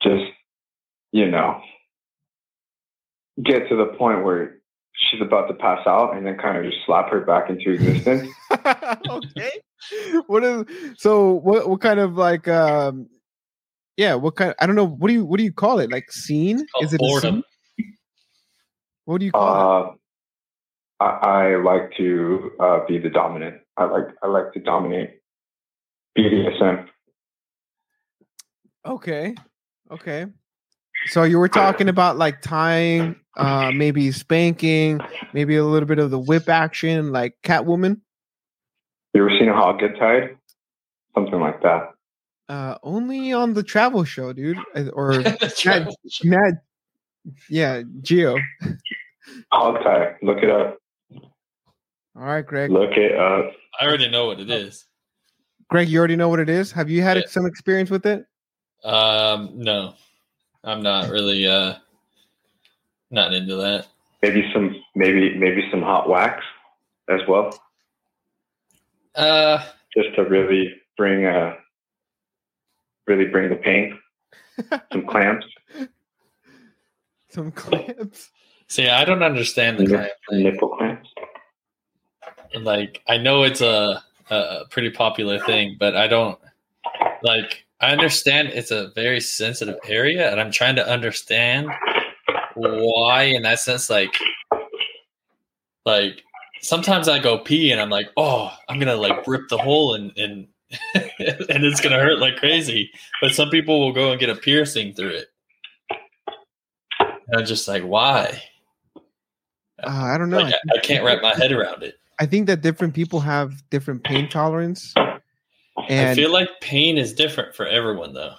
[SPEAKER 5] just you know get to the point where she's about to pass out and then kind of just slap her back into existence. (laughs)
[SPEAKER 1] okay. What is so? What what kind of like um? Yeah, what kind? I don't know. What do you what do you call it? Like scene? Is it a
[SPEAKER 2] boredom.
[SPEAKER 1] What do you call it?
[SPEAKER 5] Uh, I, I like to uh, be the dominant. I like I like to dominate BDSM.
[SPEAKER 1] Okay. Okay. So you were talking about like tying, uh, maybe spanking, maybe a little bit of the whip action, like Catwoman.
[SPEAKER 5] You ever seen a hog get tied? Something like that.
[SPEAKER 1] Uh, only on the travel show, dude, Uh, or. (laughs) Nat, yeah, Geo.
[SPEAKER 5] Hog tie. Look it up.
[SPEAKER 1] All right, Greg.
[SPEAKER 5] Look it up.
[SPEAKER 2] I already know what it is.
[SPEAKER 1] Greg, you already know what it is. Have you had
[SPEAKER 2] Yeah.
[SPEAKER 1] some experience with it?
[SPEAKER 2] Um, no, I'm not really uh not into that.
[SPEAKER 5] Maybe some maybe maybe some hot wax as well,
[SPEAKER 2] Uh,
[SPEAKER 5] just to really bring uh really bring the pain. (laughs) Some clamps.
[SPEAKER 1] Some clamps.
[SPEAKER 2] See, I don't understand the kind of
[SPEAKER 5] nipple clamps.
[SPEAKER 2] like I know it's a, a pretty popular thing, but I don't like. I understand it's a very sensitive area, and I'm trying to understand why in that sense like like sometimes I go pee and I'm like, oh, I'm gonna like rip the hole and and (laughs) and it's gonna hurt like crazy. But some people will go and get a piercing through it. And I'm just like, why?
[SPEAKER 1] Uh, I don't know.
[SPEAKER 2] Like, I, I can't wrap my head around it.
[SPEAKER 1] I think that different people have different pain tolerance.
[SPEAKER 2] I feel like pain is different for everyone though.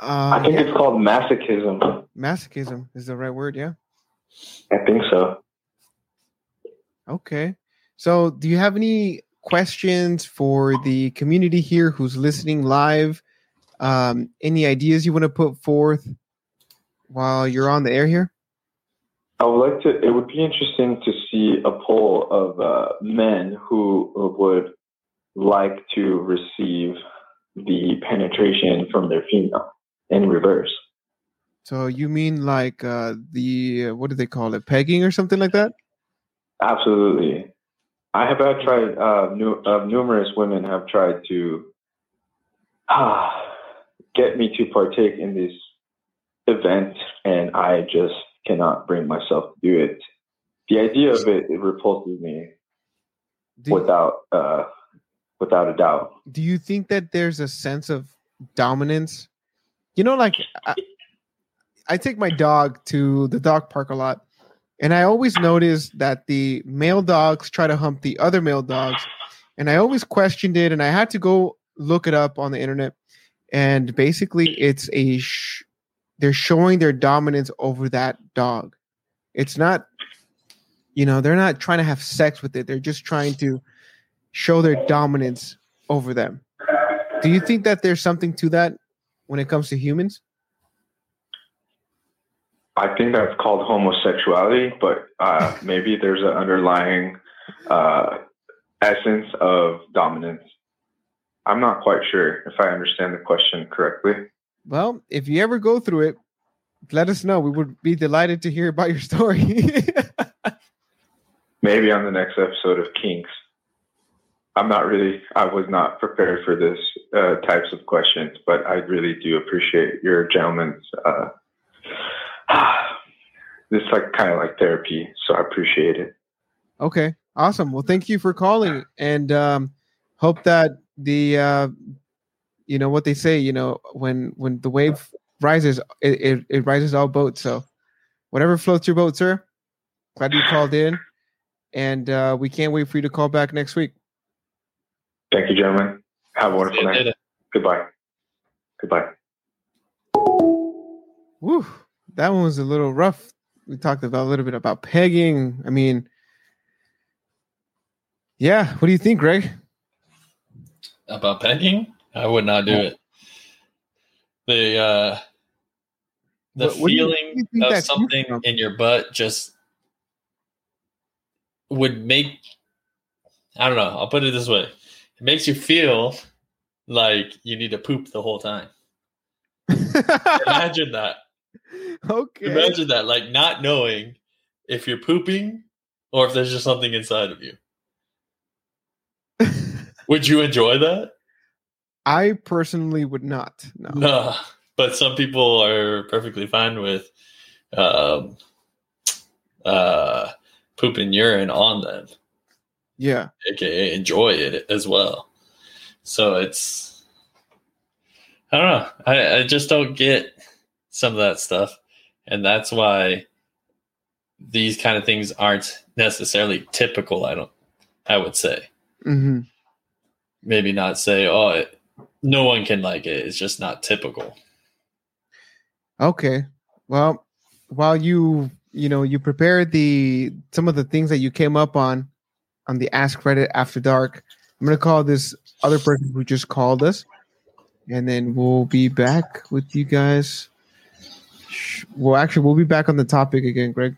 [SPEAKER 5] I
[SPEAKER 1] uh,
[SPEAKER 5] think
[SPEAKER 1] yeah,
[SPEAKER 5] it's called masochism.
[SPEAKER 1] masochism is the right word. Yeah.
[SPEAKER 5] I think so.
[SPEAKER 1] Okay. So, do you have any questions for the community here who's listening live? Um, any ideas you want to put forth while you're on the air here?
[SPEAKER 5] I would like to. It would be interesting to see a poll of uh, men who would like to receive the penetration from their female in reverse.
[SPEAKER 1] So, you mean like uh, the what do they call it, pegging or something like that?
[SPEAKER 5] Absolutely. I have uh, tried. Uh, nu- uh, numerous women have tried to ah, get me to partake in this event, and I just cannot bring myself to do it. The idea of it, it repulses me
[SPEAKER 1] Do,
[SPEAKER 5] without uh, without a doubt.
[SPEAKER 1] do you think that there's a sense of dominance? You know, like I, I take my dog to the dog park a lot, and I always notice that the male dogs try to hump the other male dogs, and I always questioned it, and I had to go look it up on the internet, and basically, it's a sh- they're showing their dominance over that dog. It's not, you know, they're not trying to have sex with it. They're just trying to show their dominance over them. Do you think that there's something to that when it comes to humans?
[SPEAKER 5] I think that's called homosexuality, but uh, (laughs) maybe there's an underlying uh, essence of dominance. I'm not quite sure if I understand the question correctly.
[SPEAKER 1] Well, if you ever go through it, let us know. We would be delighted to hear about your story. (laughs)
[SPEAKER 5] Maybe on the next episode of Kinks. I'm not really, I was not prepared for this uh, types of questions, but I really do appreciate your gentleman's. Uh, (sighs) this is like kind of like therapy, so I appreciate it.
[SPEAKER 1] okay, awesome. Well, thank you for calling, and um, hope that the uh, you know what they say. You know, when when the wave rises, it, it, it rises all boats. So, whatever floats your boat, sir. Glad you called in, and uh, we can't wait for you to call back next week.
[SPEAKER 5] Thank you, gentlemen. Have a wonderful night.
[SPEAKER 2] did.
[SPEAKER 5] Goodbye. Goodbye.
[SPEAKER 1] Woo, that one was a little rough. We talked about a little bit about pegging. I mean, yeah. What do you think, Greg?
[SPEAKER 2] About pegging? I would not do it. The uh the
[SPEAKER 1] What- what do you-
[SPEAKER 2] feeling
[SPEAKER 1] you
[SPEAKER 2] of something
[SPEAKER 1] from?
[SPEAKER 2] in your butt just would make I don't know, I'll put it this way. It makes you feel like you need to poop the whole time. Imagine that. (laughs)
[SPEAKER 1] okay.
[SPEAKER 2] Imagine that, like not knowing if you're pooping or if there's just something inside of you. (laughs) Would you enjoy that?
[SPEAKER 1] I personally would not. No. (laughs)
[SPEAKER 2] No, but some people are perfectly fine with um, uh, poop and urine on them,
[SPEAKER 1] Yeah.
[SPEAKER 2] aka enjoy it as well. So it's, I don't know. I, I just don't get some of that stuff. And that's why these kind of things aren't necessarily typical. I don't, I would say.
[SPEAKER 1] hmm
[SPEAKER 2] Maybe not say, oh, it, no one can like it. It's just not typical.
[SPEAKER 1] Okay. Well, while you you know you prepared the some of the things that you came up on on the Ask Reddit After Dark, I'm gonna call this other person who just called us, and then we'll be back with you guys. Well, actually, we'll be back on the topic again, Greg.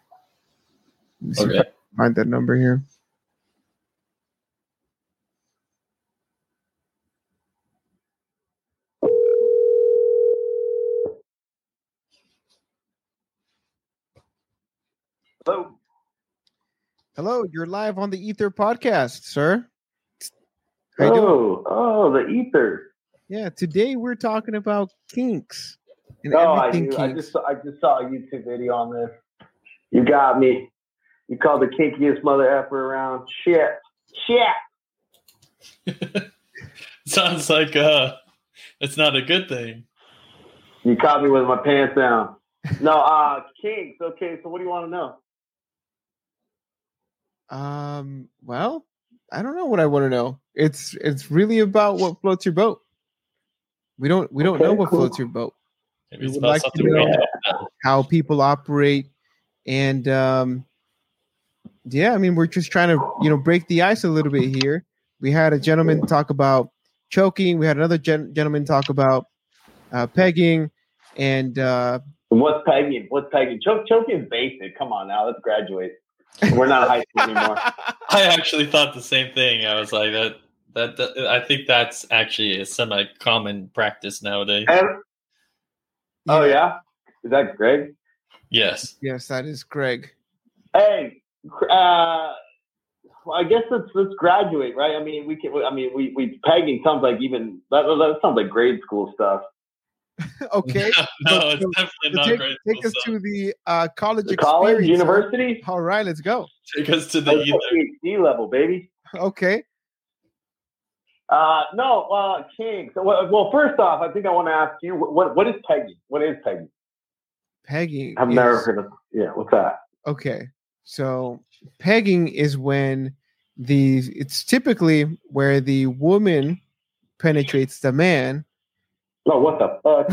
[SPEAKER 1] Let me see if I
[SPEAKER 2] Okay.
[SPEAKER 1] find that number here.
[SPEAKER 5] Hello,
[SPEAKER 1] you're live on the Ether podcast, sir. How you?
[SPEAKER 5] Oh, oh, the ether.
[SPEAKER 1] Yeah, today we're talking about kinks and
[SPEAKER 6] No, I
[SPEAKER 1] everything
[SPEAKER 6] do. I
[SPEAKER 1] kinks.
[SPEAKER 6] just saw- I just saw a YouTube video on this. You got me. You called the kinkiest mother effer around. Shit. Shit. (laughs)
[SPEAKER 2] Sounds like uh, it's not a good thing.
[SPEAKER 6] You caught me with my pants down. No, uh, kinks. Okay, so what do you want to know?
[SPEAKER 1] Um, well, I don't know what I want to know. It's it's really about what floats your boat. We don't we don't know what
[SPEAKER 6] cool.
[SPEAKER 1] floats your boat.
[SPEAKER 2] Maybe
[SPEAKER 1] We
[SPEAKER 2] it's
[SPEAKER 1] would
[SPEAKER 2] about
[SPEAKER 1] like to
[SPEAKER 2] something we
[SPEAKER 1] know-
[SPEAKER 2] don't.
[SPEAKER 1] how people operate and um yeah i mean we're just trying to you know break the ice a little bit here we had a gentleman talk about choking we had another gen- gentleman talk about uh, pegging and uh
[SPEAKER 6] What's pegging? What's pegging? Choke, choking's basic. Come on now, let's graduate. We're not high school anymore. (laughs)
[SPEAKER 2] I actually thought the same thing. I was like that. That, that I think that's actually a semi-common practice nowadays.
[SPEAKER 6] And, oh yeah, is that Greg?
[SPEAKER 2] Yes.
[SPEAKER 1] yes that is greg
[SPEAKER 6] Hey, uh, well, I guess let's let's graduate, right? I mean, we can. I mean, we we pegging sounds like even that, that sounds like grade school stuff. (laughs)
[SPEAKER 1] okay (laughs)
[SPEAKER 2] no,
[SPEAKER 1] So-
[SPEAKER 2] it's
[SPEAKER 1] so-
[SPEAKER 2] definitely not
[SPEAKER 1] take,
[SPEAKER 2] great.
[SPEAKER 1] take us to the uh college
[SPEAKER 6] College,
[SPEAKER 1] experience, huh?
[SPEAKER 6] university,
[SPEAKER 1] all right let's go
[SPEAKER 2] Take us to the
[SPEAKER 6] That's
[SPEAKER 2] either.
[SPEAKER 6] PhD level, baby.
[SPEAKER 1] okay
[SPEAKER 6] Uh, no, uh, King. So, well, well, first off, I think I want to ask you what what, what is pegging? What is pegging?
[SPEAKER 1] pegging
[SPEAKER 6] I've
[SPEAKER 1] is-
[SPEAKER 6] never heard of. Yeah, what's that?
[SPEAKER 1] Okay. So pegging is when the it's typically where the woman penetrates the man.
[SPEAKER 6] Oh, what the fuck?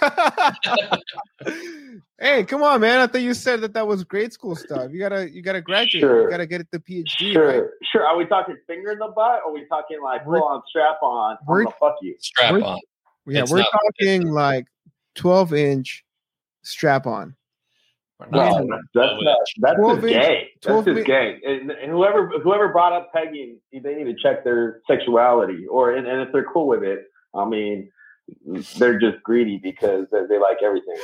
[SPEAKER 6] (laughs)
[SPEAKER 1] hey, come on, man! I thought you said that that was grade school stuff. You gotta, you gotta graduate.
[SPEAKER 6] Sure.
[SPEAKER 1] You gotta get it the PhD.
[SPEAKER 6] Sure,
[SPEAKER 1] Right?
[SPEAKER 6] sure. Are we talking finger in the butt, or are we talking like
[SPEAKER 1] We're-
[SPEAKER 6] full on strap on?
[SPEAKER 1] We're-
[SPEAKER 6] gonna fuck you.
[SPEAKER 2] Strap
[SPEAKER 1] We're-
[SPEAKER 2] on.
[SPEAKER 1] Yeah,
[SPEAKER 2] It's
[SPEAKER 1] we're
[SPEAKER 2] not-
[SPEAKER 1] talking like twelve inch strap on.
[SPEAKER 2] We're
[SPEAKER 6] No, that's that's, not, that's just gay.
[SPEAKER 1] 12
[SPEAKER 6] That's just gay. And, and whoever whoever brought up pegging, they need to check their sexuality, or and, and if they're cool with it, I mean, they're just greedy because they, they like everything.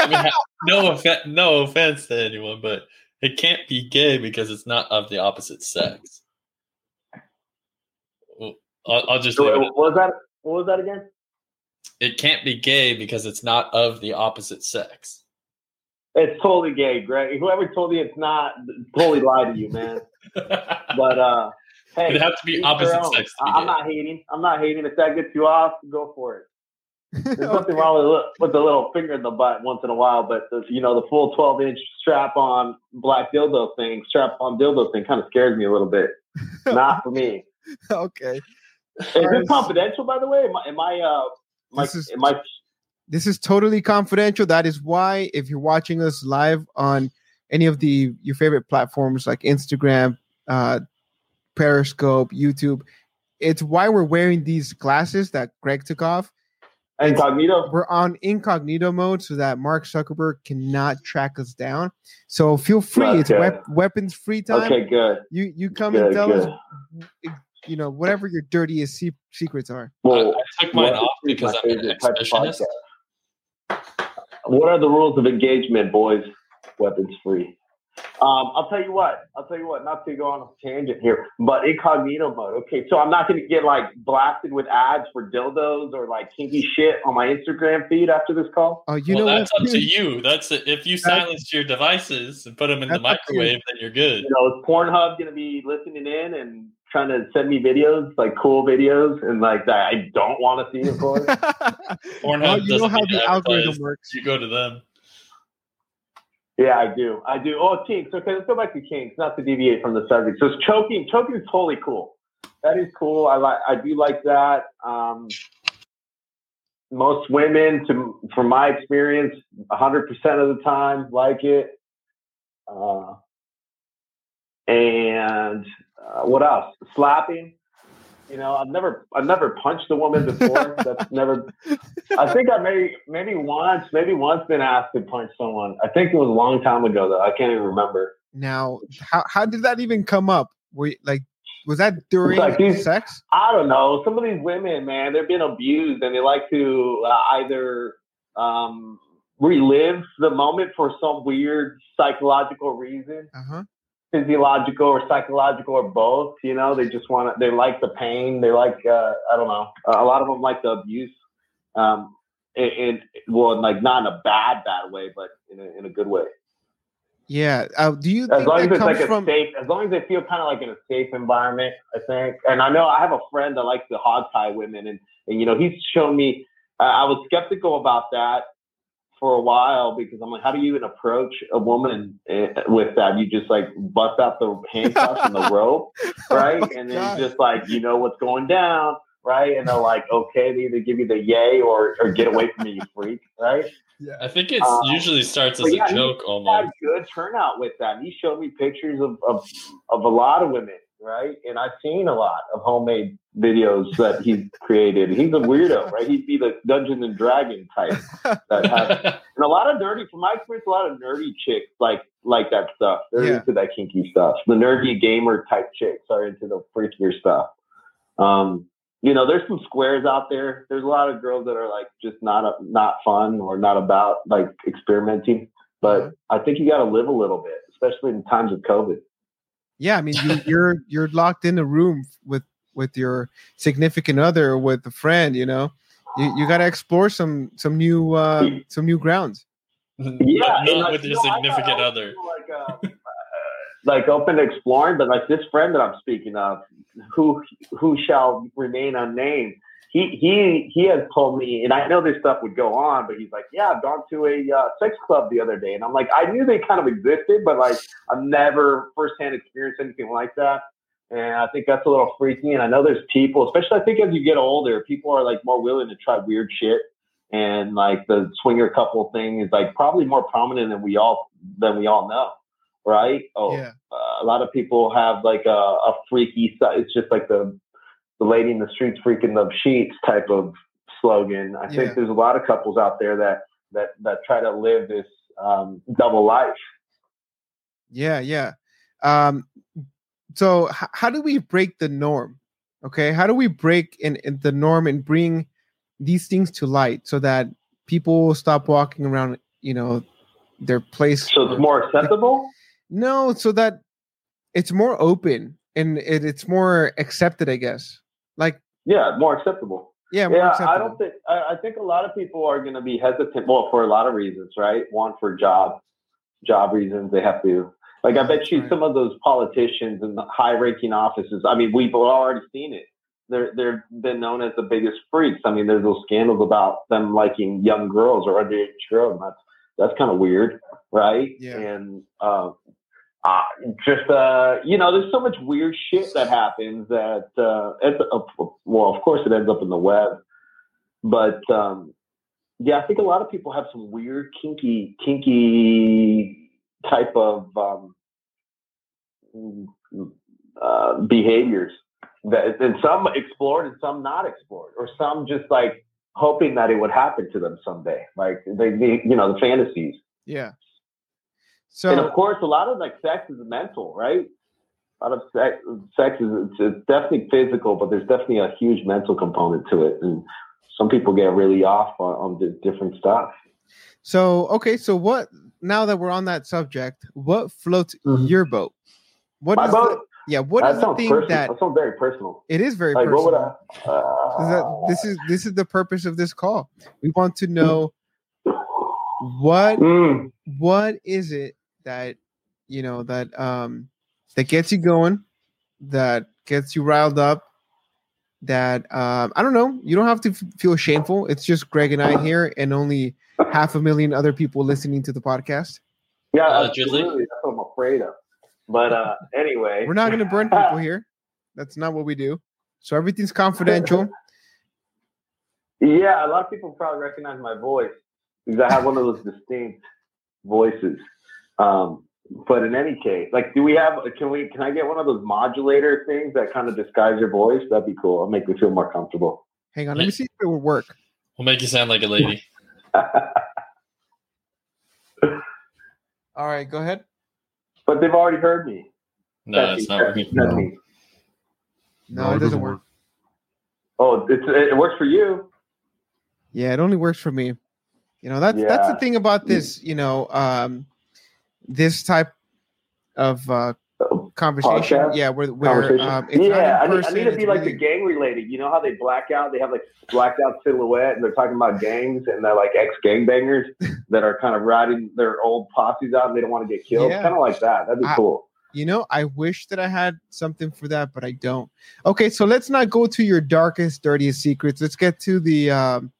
[SPEAKER 2] I mean, no offense, no offense to anyone, but it can't be gay because it's not of the opposite sex. Well, I'll, I'll just
[SPEAKER 6] So,
[SPEAKER 2] it.
[SPEAKER 6] what was that? What was that again?
[SPEAKER 2] It can't be gay because it's not of the opposite sex.
[SPEAKER 6] It's totally gay, Greg. Whoever told you it's not, totally lied to you, man. (laughs) But uh, hey,
[SPEAKER 2] It'd have to be opposite sex to be
[SPEAKER 6] I'm
[SPEAKER 2] gay.
[SPEAKER 6] not hating. I'm not hating. If that gets you off, go for it. There's (laughs) nothing wrong with with a little finger in the butt once in a while, but the, you know the full 12 inch strap on black dildo thing, strap on dildo thing, kind of scares me a little bit. Not for me. (laughs)
[SPEAKER 1] okay.
[SPEAKER 6] Is this confidential, by the way? Am I? Am I uh, I,
[SPEAKER 1] This is-
[SPEAKER 6] am I
[SPEAKER 1] This is totally confidential. That is why, if you're watching us live on any of the your favorite platforms like Instagram, uh, Periscope, YouTube, it's why we're wearing these glasses that Greg took off.
[SPEAKER 6] Incognito?
[SPEAKER 1] We're on incognito mode so that Mark Zuckerberg cannot track us down. So feel free. It's wep- weapons free time.
[SPEAKER 6] Okay, good.
[SPEAKER 1] You you come
[SPEAKER 6] Good,
[SPEAKER 1] and tell
[SPEAKER 6] good.
[SPEAKER 1] us, you know, whatever your dirtiest se- secrets are.
[SPEAKER 6] Well,
[SPEAKER 2] I took mine off because
[SPEAKER 6] my
[SPEAKER 2] I'm an
[SPEAKER 6] favorite
[SPEAKER 2] exhibitionist.
[SPEAKER 6] What are the rules of engagement, boys? Weapons free. Um, I'll tell you what. I'll tell you what. Not to go on a tangent here, but incognito mode. Okay, so I'm not going to get like blasted with ads for dildos or like kinky shit on my Instagram feed after this call.
[SPEAKER 1] Oh, you
[SPEAKER 2] well,
[SPEAKER 1] know
[SPEAKER 2] that's
[SPEAKER 1] what?
[SPEAKER 2] up to you. That's if you silence your devices and put them in the
[SPEAKER 1] That's up to you.
[SPEAKER 2] microwave, then you're good.
[SPEAKER 6] You know, is Pornhub going to be listening in and trying to send me videos, like cool videos, and like that I don't want to see, of course. (laughs)
[SPEAKER 2] Pornhub
[SPEAKER 1] well, you know how
[SPEAKER 2] need to
[SPEAKER 1] the algorithm works.
[SPEAKER 2] You go to them.
[SPEAKER 6] Yeah, I do. I do. Oh, kinks. Okay, let's go back to kinks, not to deviate from the subject. So it's choking. Choking is totally cool. That is cool. I like. I do like that. Um, most women, to from my experience, hundred percent of the time like it. Uh, and uh, what else? Slapping. You know, I've never, I've never punched a woman before. (laughs) That's never. I think I maybe, maybe once, maybe once been asked to punch someone. I think it was a long time ago though. I can't even remember.
[SPEAKER 1] Now, how how did that even come up? Were you, like, was that during
[SPEAKER 6] like these-
[SPEAKER 1] sex?
[SPEAKER 6] I don't know. Some of these women, man, they're being abused, and they like to uh, either um, relive the moment for some weird psychological reason,
[SPEAKER 1] Uh huh.
[SPEAKER 6] Physiological or psychological or both. You know, they just want to. They like the pain. They like. Uh, I don't know. A lot of them like the abuse. Um, in well, like not in a bad bad way, but in a, in a good way.
[SPEAKER 1] Yeah. Uh, do you
[SPEAKER 6] As
[SPEAKER 1] think
[SPEAKER 6] long as it's like a
[SPEAKER 1] from?
[SPEAKER 6] safe, as long as they feel kind of like in a safe environment, I think. And I know I have a friend that likes to hog tie women, and and you know he's shown me. Uh, I was skeptical about that for a while because I'm like, how do you even approach a woman eh, with that? You just like bust out the handcuffs and the (laughs) rope, right?
[SPEAKER 1] Oh
[SPEAKER 6] and then
[SPEAKER 1] God.
[SPEAKER 6] just like you know what's going down, right? And they're like, okay, they either give you the yay or or get away from me, you freak, right? Yeah.
[SPEAKER 2] I think it
[SPEAKER 6] Um,
[SPEAKER 2] usually starts as
[SPEAKER 6] but
[SPEAKER 2] a
[SPEAKER 6] yeah, he-
[SPEAKER 2] joke
[SPEAKER 6] had
[SPEAKER 2] almost.
[SPEAKER 6] good turnout with that. And he showed me pictures of, of of a lot of women, right? And I've seen a lot of homemade videos that he's created. He's a weirdo, right? He'd be the Dungeons and Dragon type that has (laughs) and a lot of nerdy from my experience, a lot of nerdy chicks like like that stuff. They're
[SPEAKER 1] Yeah.
[SPEAKER 6] into that kinky stuff. The nerdy gamer type chicks are into the freakier stuff. Um, you know, there's some squares out there. There's a lot of girls that are like just not a, not fun or not about like experimenting. But
[SPEAKER 1] Mhm.
[SPEAKER 6] I think you got to live a little bit, especially in times of COVID.
[SPEAKER 1] Yeah, I mean, you, you're you're locked in a room with with your significant other or with a friend. You know, you, you got to explore some some new uh, some new grounds.
[SPEAKER 6] Yeah,
[SPEAKER 2] But not
[SPEAKER 6] like,
[SPEAKER 2] with your
[SPEAKER 6] know,
[SPEAKER 2] significant
[SPEAKER 6] I
[SPEAKER 2] other.
[SPEAKER 6] Like, (laughs) uh, like open to exploring, but like this friend that I'm speaking of, who who shall remain unnamed, he he he has told me, and I know this stuff would go on, but he's like, yeah, I've gone to a uh, sex club the other day, and I'm like, I knew they kind of existed, but like I've never firsthand experienced anything like that. And I think that's a little freaky. And I know there's people, especially I think as you get older, people are like more willing to try weird shit. And like the swinger couple thing is like probably more prominent than we all than we all know, right? Oh,
[SPEAKER 1] Yeah,
[SPEAKER 6] uh, a lot of people have like a, a freaky side. It's just like the the lady in the streets freaking the sheets type of slogan. I
[SPEAKER 1] Yeah.
[SPEAKER 6] think there's a lot of couples out there that that that try to live this um, double life.
[SPEAKER 1] yeah, yeah. Um, so h- how do we break the norm? Okay, how do we break in, in the norm and bring these things to light so that people stop walking around, you know, their place.
[SPEAKER 6] So it's more acceptable.
[SPEAKER 1] No, so that it's more open and it, it's more accepted, I guess. Like,
[SPEAKER 6] Yeah, more acceptable.
[SPEAKER 1] yeah,
[SPEAKER 6] Yeah, I don't think. I, I think a lot of people are going to be hesitant. Well, for a lot of reasons, right? One for job, job reasons. They have to. Like, I bet you
[SPEAKER 1] right.
[SPEAKER 6] some of those politicians in the high-ranking offices. I mean, we've already seen it. They're they're been known as the biggest freaks. I mean, there's those scandals about them liking young girls or underage girls. and That's that's kind of weird, right?
[SPEAKER 1] Yeah.
[SPEAKER 6] And uh, uh, just uh, you know, there's so much weird shit that happens that uh, it's, uh, well, of course, it ends up in the web, but um, yeah, I think a lot of people have some weird, kinky, kinky type of um, uh, behaviors that, and some explored and some not explored, or some just like hoping that it would happen to them someday, like they, they you know, the fantasies.
[SPEAKER 1] yeah.
[SPEAKER 6] And of course, a lot of like sex is mental, right? A lot of sex, sex is it's, it's definitely physical, but there's definitely a huge mental component to it, and some people get really off on, on the different stuff.
[SPEAKER 1] so okay, so what now that we're on that subject, what floats
[SPEAKER 6] Mhm.
[SPEAKER 1] your boat? What
[SPEAKER 6] My
[SPEAKER 1] is the-
[SPEAKER 6] boat.
[SPEAKER 1] yeah, what
[SPEAKER 6] that
[SPEAKER 1] is the thing
[SPEAKER 6] personal.
[SPEAKER 1] that
[SPEAKER 6] that sounds very personal.
[SPEAKER 1] it is very
[SPEAKER 6] Like,
[SPEAKER 1] personal.
[SPEAKER 6] I? Uh,
[SPEAKER 1] this is this is the purpose of this call. We want to know (laughs) what
[SPEAKER 6] Mm,
[SPEAKER 1] what is it that you know that um that gets you going, that gets you riled up, that um I don't know. You don't have to f- feel shameful. It's just Greg and I here, and only half a million other people listening to the podcast.
[SPEAKER 6] yeah,
[SPEAKER 2] Allegedly.
[SPEAKER 6] absolutely. That's what I'm afraid of. But uh, anyway,
[SPEAKER 1] We're not going to burn (laughs) people here. That's not what we do. So everything's confidential.
[SPEAKER 6] Yeah, a lot of people probably recognize my voice because I have one of those distinct voices. Um, but in any case, like, do we have? Can we? Can I get one of those modulator things that kind of disguise your voice? That'd be cool. It'll make me feel more comfortable.
[SPEAKER 1] Hang on, let me see if it will work.
[SPEAKER 2] We'll make you sound like a lady. (laughs)
[SPEAKER 1] All right, go ahead.
[SPEAKER 6] but they've already heard me.
[SPEAKER 2] No, it's not working.
[SPEAKER 6] That's me.
[SPEAKER 1] No, it doesn't work.
[SPEAKER 6] Oh, it's, it works for you.
[SPEAKER 1] Yeah, it only works for me. You know, that's that's the thing about this, you know, um this type of uh conversation.
[SPEAKER 6] Podcast?
[SPEAKER 1] Yeah, where where um, it's
[SPEAKER 6] yeah,
[SPEAKER 1] not
[SPEAKER 6] I need, I need to be like
[SPEAKER 1] really-
[SPEAKER 6] the gang related. You know how they black out? They have like blacked out silhouette, and they're talking about gangs, and they're like ex gangbangers (laughs) that are kind of riding their old posses out, and they don't want to get killed.
[SPEAKER 1] Yeah.
[SPEAKER 6] Kind of like that. That'd be
[SPEAKER 1] I-
[SPEAKER 6] cool.
[SPEAKER 1] You know, I wish that I had something for that, but I don't. Okay, so let's not go to your darkest, dirtiest secrets. Let's get to the um,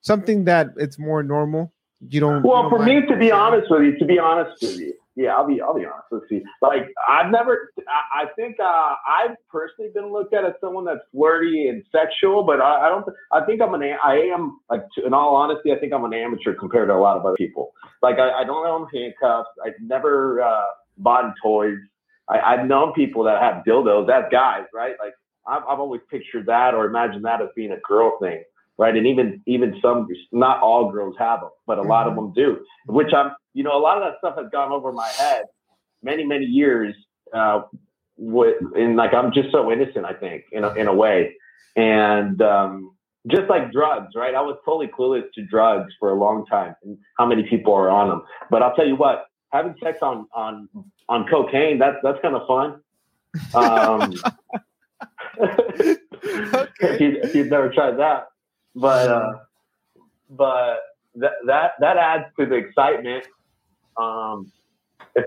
[SPEAKER 1] something that it's more normal. You don't. you
[SPEAKER 6] Well,
[SPEAKER 1] don't
[SPEAKER 6] for me, to be honest with you, to be honest with you, yeah, I'll be, I'll be honest with you. Like, I've never, I, I think, uh, I've personally been looked at as someone that's flirty and sexual, but I, I don't, I think I'm an, a- I am, like, to- in all honesty, I think I'm an amateur compared to a lot of other people. Like, I, I don't own handcuffs. I've never uh, bought toys. I, I've known people that have dildos as guys, right? Like, I've, I've always pictured that or imagined that as being a girl thing right? And even even some, not all girls have them, but a lot of them do. Which I'm, you know, a lot of that stuff has gone over my head many many years. Uh, with and like I'm just so innocent, I think, in a, in a way, and um, just like drugs, right? I was totally clueless to drugs for a long time, and how many people are on them. But I'll tell you what, having sex on on on cocaine, that's that's kind of fun. Um, (laughs) (laughs) if, you, if you've never tried that, but uh, but that that that adds to the excitement. Um, if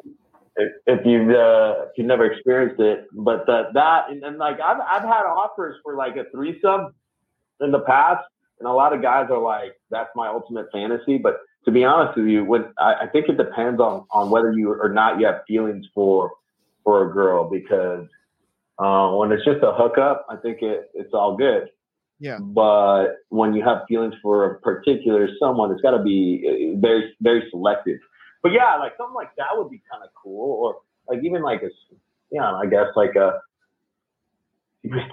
[SPEAKER 6] if, if you've uh, if you've never experienced it, but that that and, and like I've I've had offers for like a threesome in the past, and a lot of guys are like, "That's my ultimate fantasy." But to be honest with you, when I, I think it depends on on whether you or not you have feelings for for a girl because uh, when it's just a hookup, I think it, it's all good.
[SPEAKER 1] Yeah.
[SPEAKER 6] But when you have feelings for a particular someone, it's got to be uh, very very selective. But yeah, like something like that would be kind of cool, or like even like a, yeah, I guess like a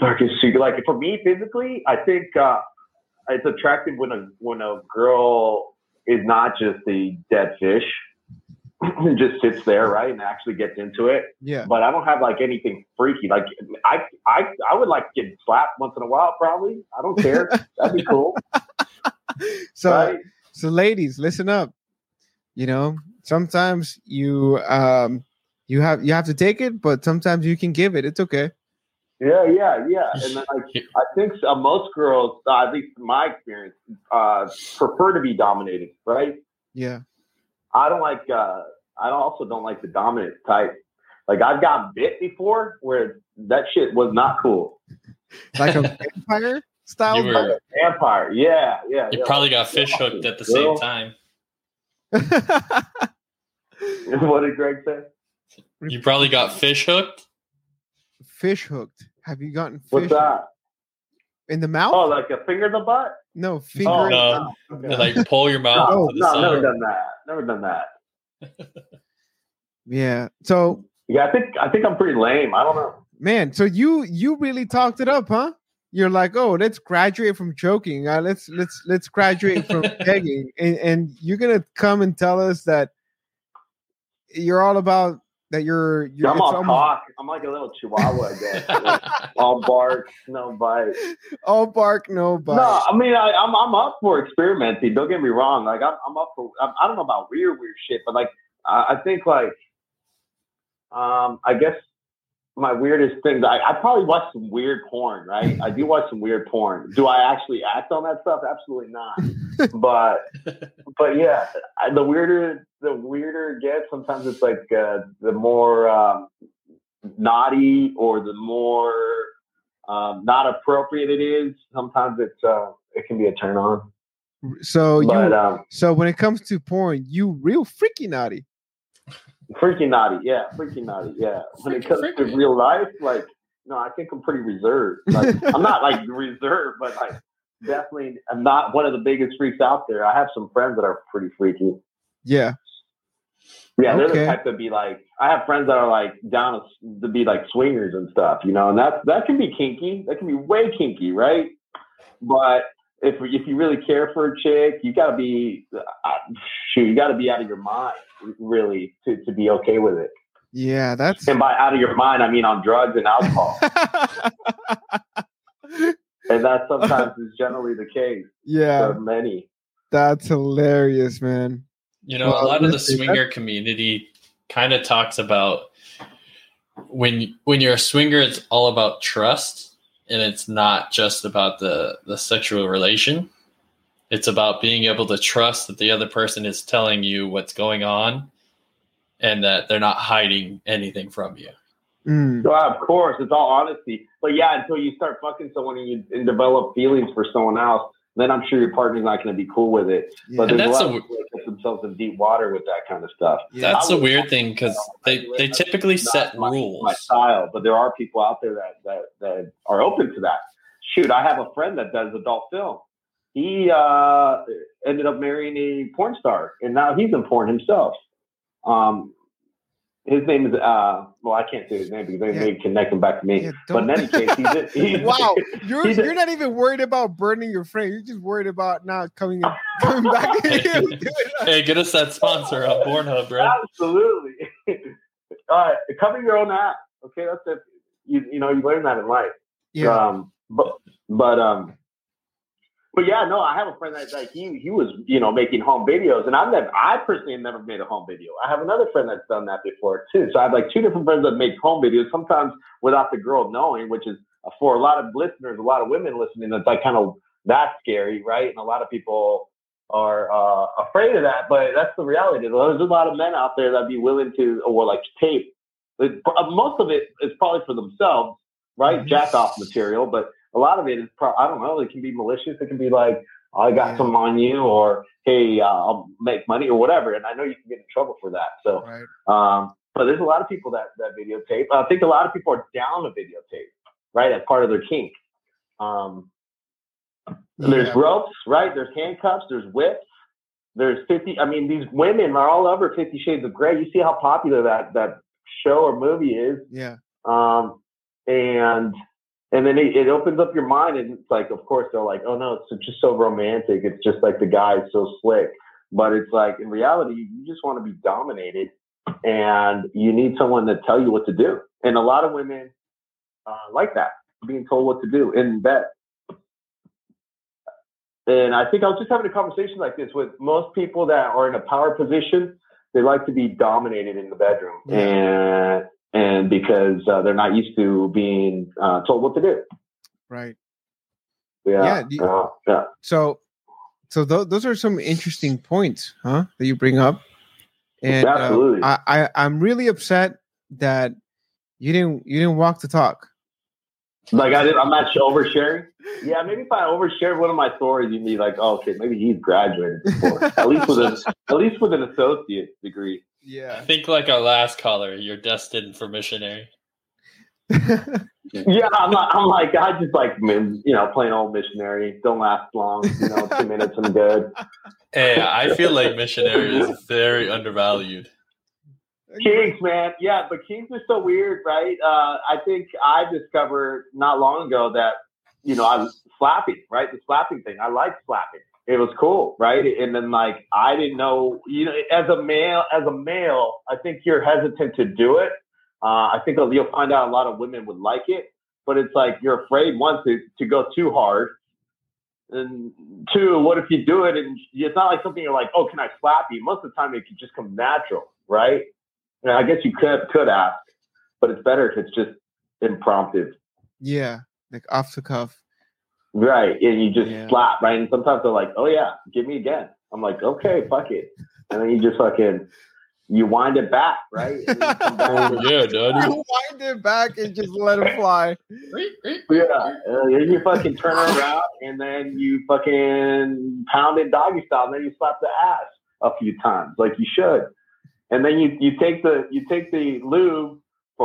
[SPEAKER 6] darkest secret. Like for me physically, I think uh, it's attractive when a when a girl is not just a dead fish, (clears throat) just sits there, right, and actually gets into it.
[SPEAKER 1] Yeah.
[SPEAKER 6] But I don't have like anything freaky. Like I I I would like to get slapped once in a while, probably. I don't care. (laughs) That'd be cool,
[SPEAKER 1] So
[SPEAKER 6] right?
[SPEAKER 1] so ladies, listen up. You know, sometimes you um you have you have to take it, but sometimes you can give it. It's okay.
[SPEAKER 6] Yeah, yeah, yeah. And then like I think uh, most girls, uh, at least in my experience, uh, prefer to be dominated, right?
[SPEAKER 1] Yeah.
[SPEAKER 6] I don't like. Uh, I also don't like the dominant type. Like I've got bit before where that shit was not cool.
[SPEAKER 1] Like a (laughs) vampire style.
[SPEAKER 2] You were-
[SPEAKER 6] Vampire, yeah, yeah.
[SPEAKER 2] You
[SPEAKER 6] yeah.
[SPEAKER 2] probably got fish hooked at the same time. (laughs)
[SPEAKER 6] what did Greg say?
[SPEAKER 2] You probably got fish hooked.
[SPEAKER 1] fish hooked. Have you gotten fish
[SPEAKER 6] What's that?
[SPEAKER 1] in the mouth?
[SPEAKER 6] Oh, like a finger in the butt?
[SPEAKER 1] No, finger.
[SPEAKER 6] Oh,
[SPEAKER 1] in
[SPEAKER 2] no.
[SPEAKER 1] the.
[SPEAKER 6] Okay.
[SPEAKER 2] Like pull your mouth
[SPEAKER 6] No,
[SPEAKER 2] to the
[SPEAKER 6] no, never done that. Never done that. (laughs)
[SPEAKER 1] Yeah. So
[SPEAKER 6] Yeah, I think I think I'm pretty lame. I don't know.
[SPEAKER 1] man, so you you really talked it up, huh? You're like, oh, let's graduate from choking. Uh, let's let's let's graduate from (laughs) pegging, and, and you're gonna come and tell us that you're all about that. You're you're
[SPEAKER 6] I'm all
[SPEAKER 1] almost-
[SPEAKER 6] talk. I'm like a little chihuahua, I guess. (laughs) all bark, no bite.
[SPEAKER 1] all bark, no bite.
[SPEAKER 6] No, I mean I, I'm I'm up for experimenting. Don't get me wrong. Like I'm I'm up for. I'm, I don't know about weird weird shit, but like I, I think like um I guess my weirdest things. I, I probably watch some weird porn, right? I do watch some weird porn. Do I actually act on that stuff? Absolutely not. (laughs) but but yeah, I, the weirder the weirder it gets, sometimes it's like uh, the more um, naughty or the more um, not appropriate it is. Sometimes it's uh, it can be a turn on.
[SPEAKER 1] So you
[SPEAKER 6] um,
[SPEAKER 1] so when it comes to porn, you real freaky naughty.
[SPEAKER 6] Freaking naughty, yeah, freaking naughty, yeah. When it
[SPEAKER 2] Freaking-
[SPEAKER 6] comes to real life, like no, I think I'm pretty reserved. Like, I'm not like (laughs) reserved, but like definitely, I'm not one of the biggest freaks out there. I have some friends that are pretty freaky.
[SPEAKER 1] Yeah.
[SPEAKER 6] Yeah, they're
[SPEAKER 1] Okay.
[SPEAKER 6] the type to be like. I have friends that are like down to, to be like swingers and stuff, you know, and that that can be kinky. That can be way kinky, right? But if if you really care for a chick, you got to be uh, shoot, you got to be out of your mind, really, to to be okay with it.
[SPEAKER 1] Yeah, that's
[SPEAKER 6] And by out of your mind, I mean on drugs and alcohol, (laughs) and that sometimes is generally the case
[SPEAKER 1] yeah,
[SPEAKER 6] for many.
[SPEAKER 1] that's hilarious, man.
[SPEAKER 2] You know,
[SPEAKER 1] Well,
[SPEAKER 2] a lot of the
[SPEAKER 1] listen, that-
[SPEAKER 2] swinger community kind of talks about when when you're a swinger, it's all about trust, and it's not just about the the sexual relation. It's about being able to trust that the other person is telling you what's going on, and that they're not hiding anything from you.
[SPEAKER 1] Mm.
[SPEAKER 6] So of course, it's all honesty. But yeah, until you start fucking someone and you and develop feelings for someone else, then I'm sure your partner's not going to be cool with it. But
[SPEAKER 2] And
[SPEAKER 6] there's a lot
[SPEAKER 2] a-
[SPEAKER 6] of people that get themselves in deep water with that kind of stuff.
[SPEAKER 1] Yeah.
[SPEAKER 2] That's a weird thing because they they typically set
[SPEAKER 6] my,
[SPEAKER 2] rules.
[SPEAKER 6] My style, but there are people out there that, that that are open to that. Shoot, I have a friend that does adult film. He uh, ended up marrying a porn star, and now he's in porn himself. Um, his name is uh, well, I can't say his name because they
[SPEAKER 1] Yeah.
[SPEAKER 6] may connect him back to me.
[SPEAKER 1] Yeah,
[SPEAKER 6] but in any case, he's, (laughs) he's
[SPEAKER 1] wow, (laughs) you're
[SPEAKER 6] he's a-
[SPEAKER 1] you're not even worried about burning your frame. You're just worried about not coming in, (laughs) coming back.
[SPEAKER 2] hey, get us that sponsor on Pornhub, bro.
[SPEAKER 6] Absolutely. All right, cover your own ass. Okay, that's it. You you know you learn that in life.
[SPEAKER 1] yeah,
[SPEAKER 6] Um, but but um, but yeah, no, I have a friend that like he he was you know making home videos, and I've never I personally have never made a home video. I have another friend that's done that before too. So I have like two different friends that make home videos, sometimes without the girl knowing, which is uh, for a lot of listeners, a lot of women listening, that's like kind of that's scary, right? And a lot of people are uh, afraid of that, but that's the reality. There's a lot of men out there that'd be willing to, or like tape. Most of it is probably for themselves, right?
[SPEAKER 1] Mhm.
[SPEAKER 6] Jack off material, but a lot of it is, pro- I don't know, it can be malicious. It can be like, I got
[SPEAKER 1] Yeah.
[SPEAKER 6] some on you, or hey, uh, I'll make money, or whatever. And I know you can get in trouble for that. So,
[SPEAKER 1] right.
[SPEAKER 6] um, but there's a lot of people that that videotape. I think a lot of people are down to videotape, right, as part of their kink. Um, there's
[SPEAKER 1] Yeah.
[SPEAKER 6] ropes, right? There's handcuffs. There's whips. There's 50. I mean, these women are all over Fifty Shades of Grey. You see how popular that that show or movie is,
[SPEAKER 1] Yeah,
[SPEAKER 6] um, and and then it, it opens up your mind, and it's like, of course, they're like, oh no, it's just so romantic. It's just like the guy is so slick, but it's like in reality, you just want to be dominated, and you need someone to tell you what to do. And a lot of women uh, like that, being told what to do in bed. And I think I was just having a conversation like this with most people that are in a power position. They like to be dominated in the bedroom, and and because uh, they're not used to being uh, told what to do.
[SPEAKER 1] right.
[SPEAKER 6] Yeah,
[SPEAKER 1] Yeah, you-
[SPEAKER 6] yeah.
[SPEAKER 1] So, so th- those are some interesting points, huh? That you bring up, and uh,
[SPEAKER 6] Absolutely.
[SPEAKER 1] I, I I'm really upset that you didn't you didn't walk the talk.
[SPEAKER 6] Like I did, I'm not oversharing. Yeah, maybe if I overshared one of my stories, you'd be like, oh, okay, maybe he's graduated before, at least with an at least with an associate degree.
[SPEAKER 2] I think like our last caller, you're destined for missionary.
[SPEAKER 6] Yeah, I'm not, I'm like I just like you know plain old missionary. Don't last long. You know, two minutes I'm good.
[SPEAKER 2] Hey, I feel like missionary is very undervalued.
[SPEAKER 6] Kinks, man. Yeah, but Kinks are so weird, right? Uh, I think I discovered not long ago that, you know, I was slapping, right? The slapping thing. I like slapping. It was cool, right? And then like I didn't know, you know, as a male, as a male, I think you're hesitant to do it. Uh, I think you'll find out a lot of women would like it, but it's like you're afraid one to to go too hard, and two, what if you do it and it's not like something you're like, oh, can I slap you? Most of the time it can just come natural, right? And I guess you could could ask, but it's better if it's just impromptu,
[SPEAKER 1] yeah, like off the cuff.
[SPEAKER 6] Right? And you just
[SPEAKER 1] Yeah.
[SPEAKER 6] slap, right? And sometimes they're like, "Oh yeah, give me again." I'm like, "Okay, (laughs) fuck it," and then you just fucking you wind it back, right? And then you come back
[SPEAKER 2] Oh yeah, dude.
[SPEAKER 1] You wind it back and just let it fly.
[SPEAKER 6] Yeah, uh, then you fucking turn it around and then you fucking pound it doggy style, and then you slap the ass a few times, like you should. And then you, you take the you take the lube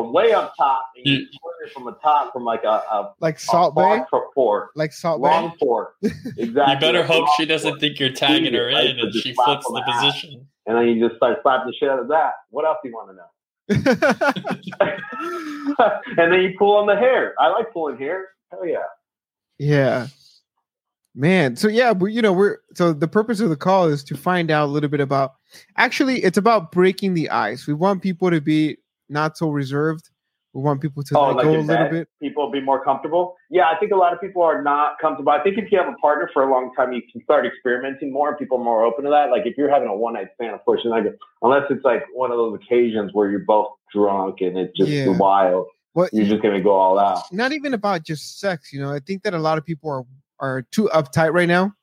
[SPEAKER 6] from way up top and you,
[SPEAKER 2] You-
[SPEAKER 6] pour it from the top from like a, a,
[SPEAKER 1] Like
[SPEAKER 6] a
[SPEAKER 1] Salt Bae,
[SPEAKER 6] far for- fork,
[SPEAKER 1] like Salt Bae.
[SPEAKER 6] long fork. (laughs) Exactly.
[SPEAKER 2] You better hope
[SPEAKER 6] long
[SPEAKER 2] she doesn't
[SPEAKER 6] fork.
[SPEAKER 2] think you're tagging her in
[SPEAKER 6] so
[SPEAKER 2] and she flips the
[SPEAKER 6] the ass.
[SPEAKER 2] position.
[SPEAKER 6] And then you just start slapping the shit out of that. What else do you want to know? (laughs) and then you pull on the hair. I like pulling hair. Hell yeah.
[SPEAKER 1] yeah, man. So yeah, but you know, we're so the purpose of the call is to find out a little bit about. Actually, it's about breaking the ice. We want people to be not so reserved. We want people to
[SPEAKER 6] Oh,
[SPEAKER 1] let
[SPEAKER 6] like
[SPEAKER 1] go a little bit.
[SPEAKER 6] people be more comfortable. Yeah, I think a lot of people are not comfortable. I think if you have a partner for a long time, you can start experimenting more, and people are more open to that. Like if you're having a one night stand, of course, you're not gonna, unless it's like one of those occasions where you're both drunk and it's just
[SPEAKER 1] Yeah.
[SPEAKER 6] wild.
[SPEAKER 1] What
[SPEAKER 6] You're just gonna go all out.
[SPEAKER 1] not even about just sex, you know. I think that a lot of people are are too uptight right now.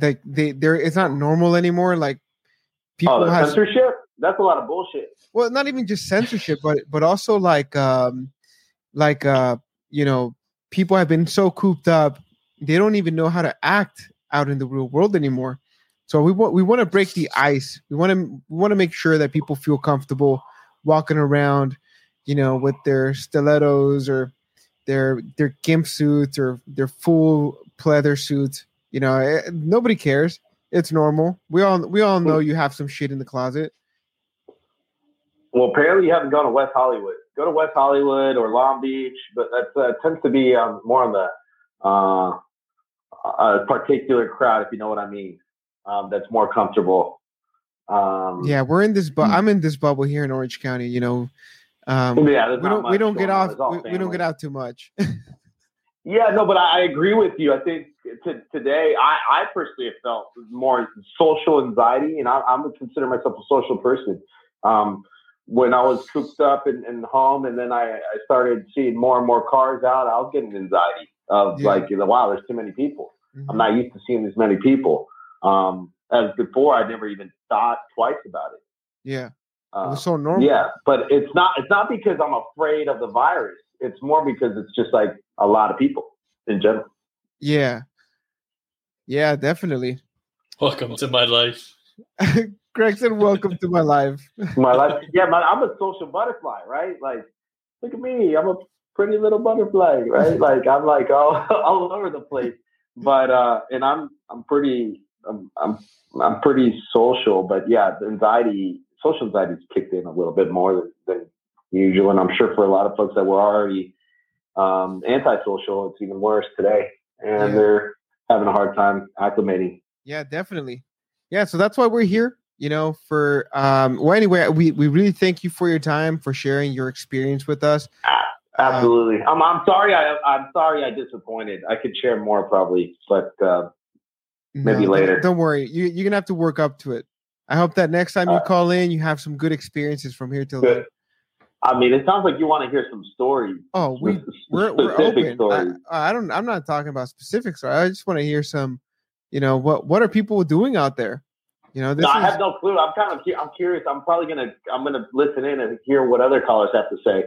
[SPEAKER 1] Like they they're it's not normal anymore. Like oh, people
[SPEAKER 6] oh,
[SPEAKER 1] have
[SPEAKER 6] censorship? That's a lot of bullshit.
[SPEAKER 1] well not even just censorship but but also like um like uh you know people have been so cooped up they don't even know how to act out in the real world anymore. So we want we want to break the ice. We want to we want to make sure that people feel comfortable walking around you know with their stilettos or their their gimp suits or their full pleather suits. You know eh, nobody cares. It's normal. We all we all know you have some shit in the closet
[SPEAKER 6] Well, apparently you haven't gone to West Hollywood. Go to West Hollywood or Long Beach, but that uh, tends to be um, more on the uh, a particular crowd, if you know what I mean. Um, that's more comfortable. Um,
[SPEAKER 1] Yeah, we're in this. Bu-
[SPEAKER 6] Hmm.
[SPEAKER 1] I'm in this bubble here in Orange County. You know, um,
[SPEAKER 6] yeah.
[SPEAKER 1] we don't we don't get off. We, we don't get out too much. (laughs)
[SPEAKER 6] Yeah, no, but I, I agree with you. I think to, today, I, I personally have felt more social anxiety, and I, I'm consider myself a social person. Um, when I was cooped up in, in home, and then I, I started seeing more and more cars out, I was getting anxiety of
[SPEAKER 1] Yeah.
[SPEAKER 6] like, wow, there's too many people.
[SPEAKER 1] Mhm.
[SPEAKER 6] I'm not used to seeing this many people. Um, as before, I never even thought twice about it.
[SPEAKER 1] yeah, it
[SPEAKER 6] Uh,
[SPEAKER 1] was so normal.
[SPEAKER 6] yeah, but it's not. It's not because I'm afraid of the virus. It's more because it's just like a lot of people in general.
[SPEAKER 1] yeah, yeah, definitely.
[SPEAKER 2] Welcome to my life. (laughs)
[SPEAKER 1] Greg said, "Welcome to my life."
[SPEAKER 6] My life, yeah, man, I'm a social butterfly, right? Like, look at me, I'm a pretty little butterfly, right? Like, I'm like all, (laughs) all over the place, but uh, and I'm I'm pretty I'm I'm I'm pretty social, but yeah, the anxiety, social anxiety's kicked in a little bit more than, than usual, and I'm sure for a lot of folks that were already um, antisocial, it's even worse today, and
[SPEAKER 1] Yeah.
[SPEAKER 6] they're having a hard time acclimating.
[SPEAKER 1] Yeah, definitely. Yeah, so that's why we're here. You know, for um. Well, anyway, we we really thank you for your time for sharing your experience with us.
[SPEAKER 6] Absolutely. I'm, I'm sorry. I, I'm sorry. I disappointed. I could share more probably, but uh, Maybe
[SPEAKER 1] don't-
[SPEAKER 6] later.
[SPEAKER 1] Don't, worry. You you're gonna have to work up to it. I hope that next time you
[SPEAKER 6] Uh,
[SPEAKER 1] call in, you have some good experiences from here till
[SPEAKER 6] Good.
[SPEAKER 1] then.
[SPEAKER 6] I mean, it sounds like you want to hear some stories.
[SPEAKER 1] Oh, we we're we're open.
[SPEAKER 6] stories.
[SPEAKER 1] I, I don't. I'm not talking about specifics. I just want to hear some. You know what? What are people doing out there? You know, this
[SPEAKER 6] No, I have no clue. I'm kind of cu- I'm curious. I'm probably gonna I'm gonna listen in and hear what other callers have to say